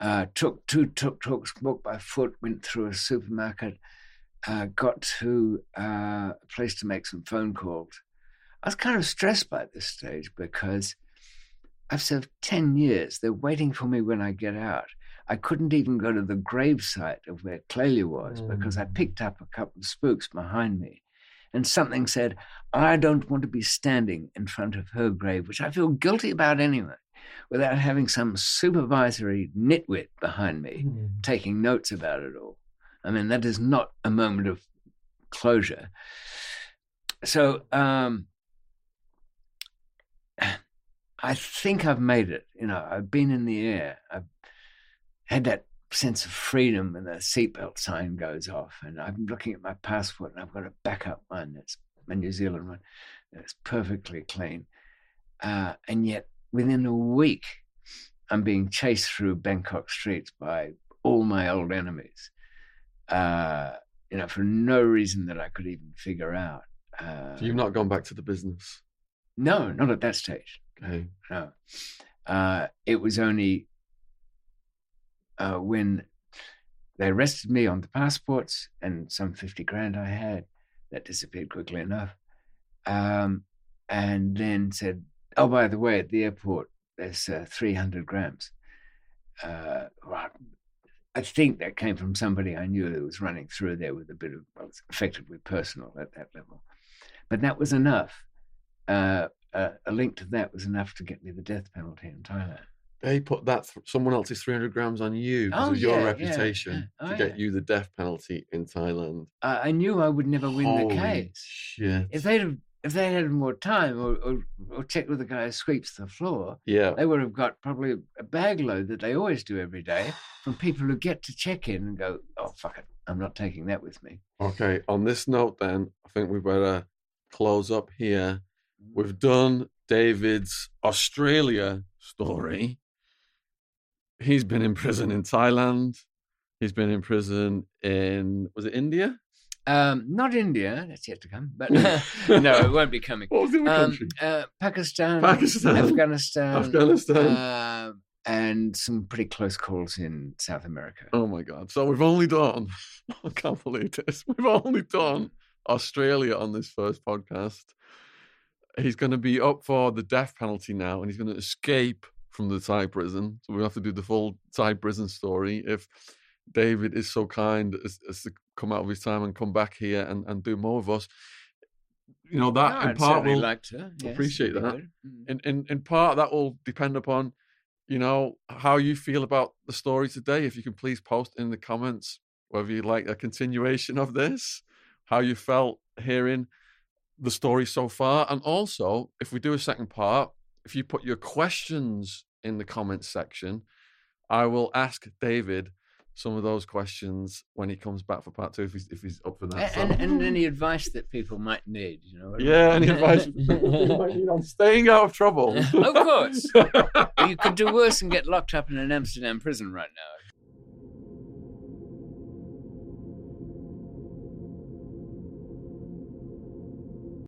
Uh, took two tuk tuks, walked by foot, went through a supermarket, uh, got to uh, a place to make some phone calls. I was kind of stressed by this stage because I've served 10 years. They're waiting for me when I get out. I couldn't even go to the gravesite of where Clelia was because I Mm. picked up a couple of spooks behind me. And something said, I don't want to be standing in front of her grave, which I feel guilty about anyway, without having some supervisory nitwit behind me Mm. taking notes about it all. I mean, that is not a moment of closure. So um, I think I've made it. You know, I've been in the air. I've had that sense of freedom when the seatbelt sign goes off, and I'm looking at my passport, and I've got a backup one. That's my New Zealand one. That's perfectly clean. Uh, and yet, within a week, I'm being chased through Bangkok streets by all my old enemies. Uh, you know, for no reason that I could even figure out. Uh, So you've not gone back to the business. no, not at that stage. Okay. No. Uh, it was only uh, when they arrested me on the passports and some 50 grand I had, that disappeared quickly enough. Um, and then said, oh, by the way, at the airport, there's uh, 300 grams. Uh, right. I think that came from somebody I knew that was running through there with a bit of, well, effectively personal at that level. But that was enough. Uh, uh, a link to that was enough to get me the death penalty in Thailand. They put that th- someone else's 300 grams on you because Oh, of your yeah, yeah, reputation yeah. to Oh, get yeah. you the death penalty in Thailand. I, I knew I would never win Holy the case. Shit. If they'd have, if they had more time or, or, or checked with the guy who sweeps the floor, yeah. they would have got probably a bag load that they always do every day from people who get to check in and go, oh, fuck it, I'm not taking that with me. Okay. On this note, then, I think we better close up here. We've done David's Australia story, he's been in prison in Thailand. He's been in prison in was it India? Um, not India, that's yet to come, but no, it won't be coming. What was the other Um, country? uh, Pakistan, Pakistan. Afghanistan, Afghanistan. uh, and some pretty close calls in South America. Oh my god! So we've only done. I can't believe this. We've only done Australia on this first podcast. He's going to be up for the death penalty now, and he's going to escape from the Thai prison. So we have to do the full Thai prison story. If David is so kind as, as to come out of his time and come back here and, and do more of us, you know that No, in part will like to. yes, appreciate that. good. Mm. in, in in part that will depend upon you know how you feel about the story today if you can please post in the comments whether you'd like a continuation of this how you felt hearing the story so far and also if we do a second part if you put your questions in the comments section i will ask david some of those questions when he comes back for part two if he's, if he's up for that A- so- and, and any advice that people might need, you know. yeah any advice might need on staying out of trouble of course. you could do worse and get locked up in an Amsterdam prison right now.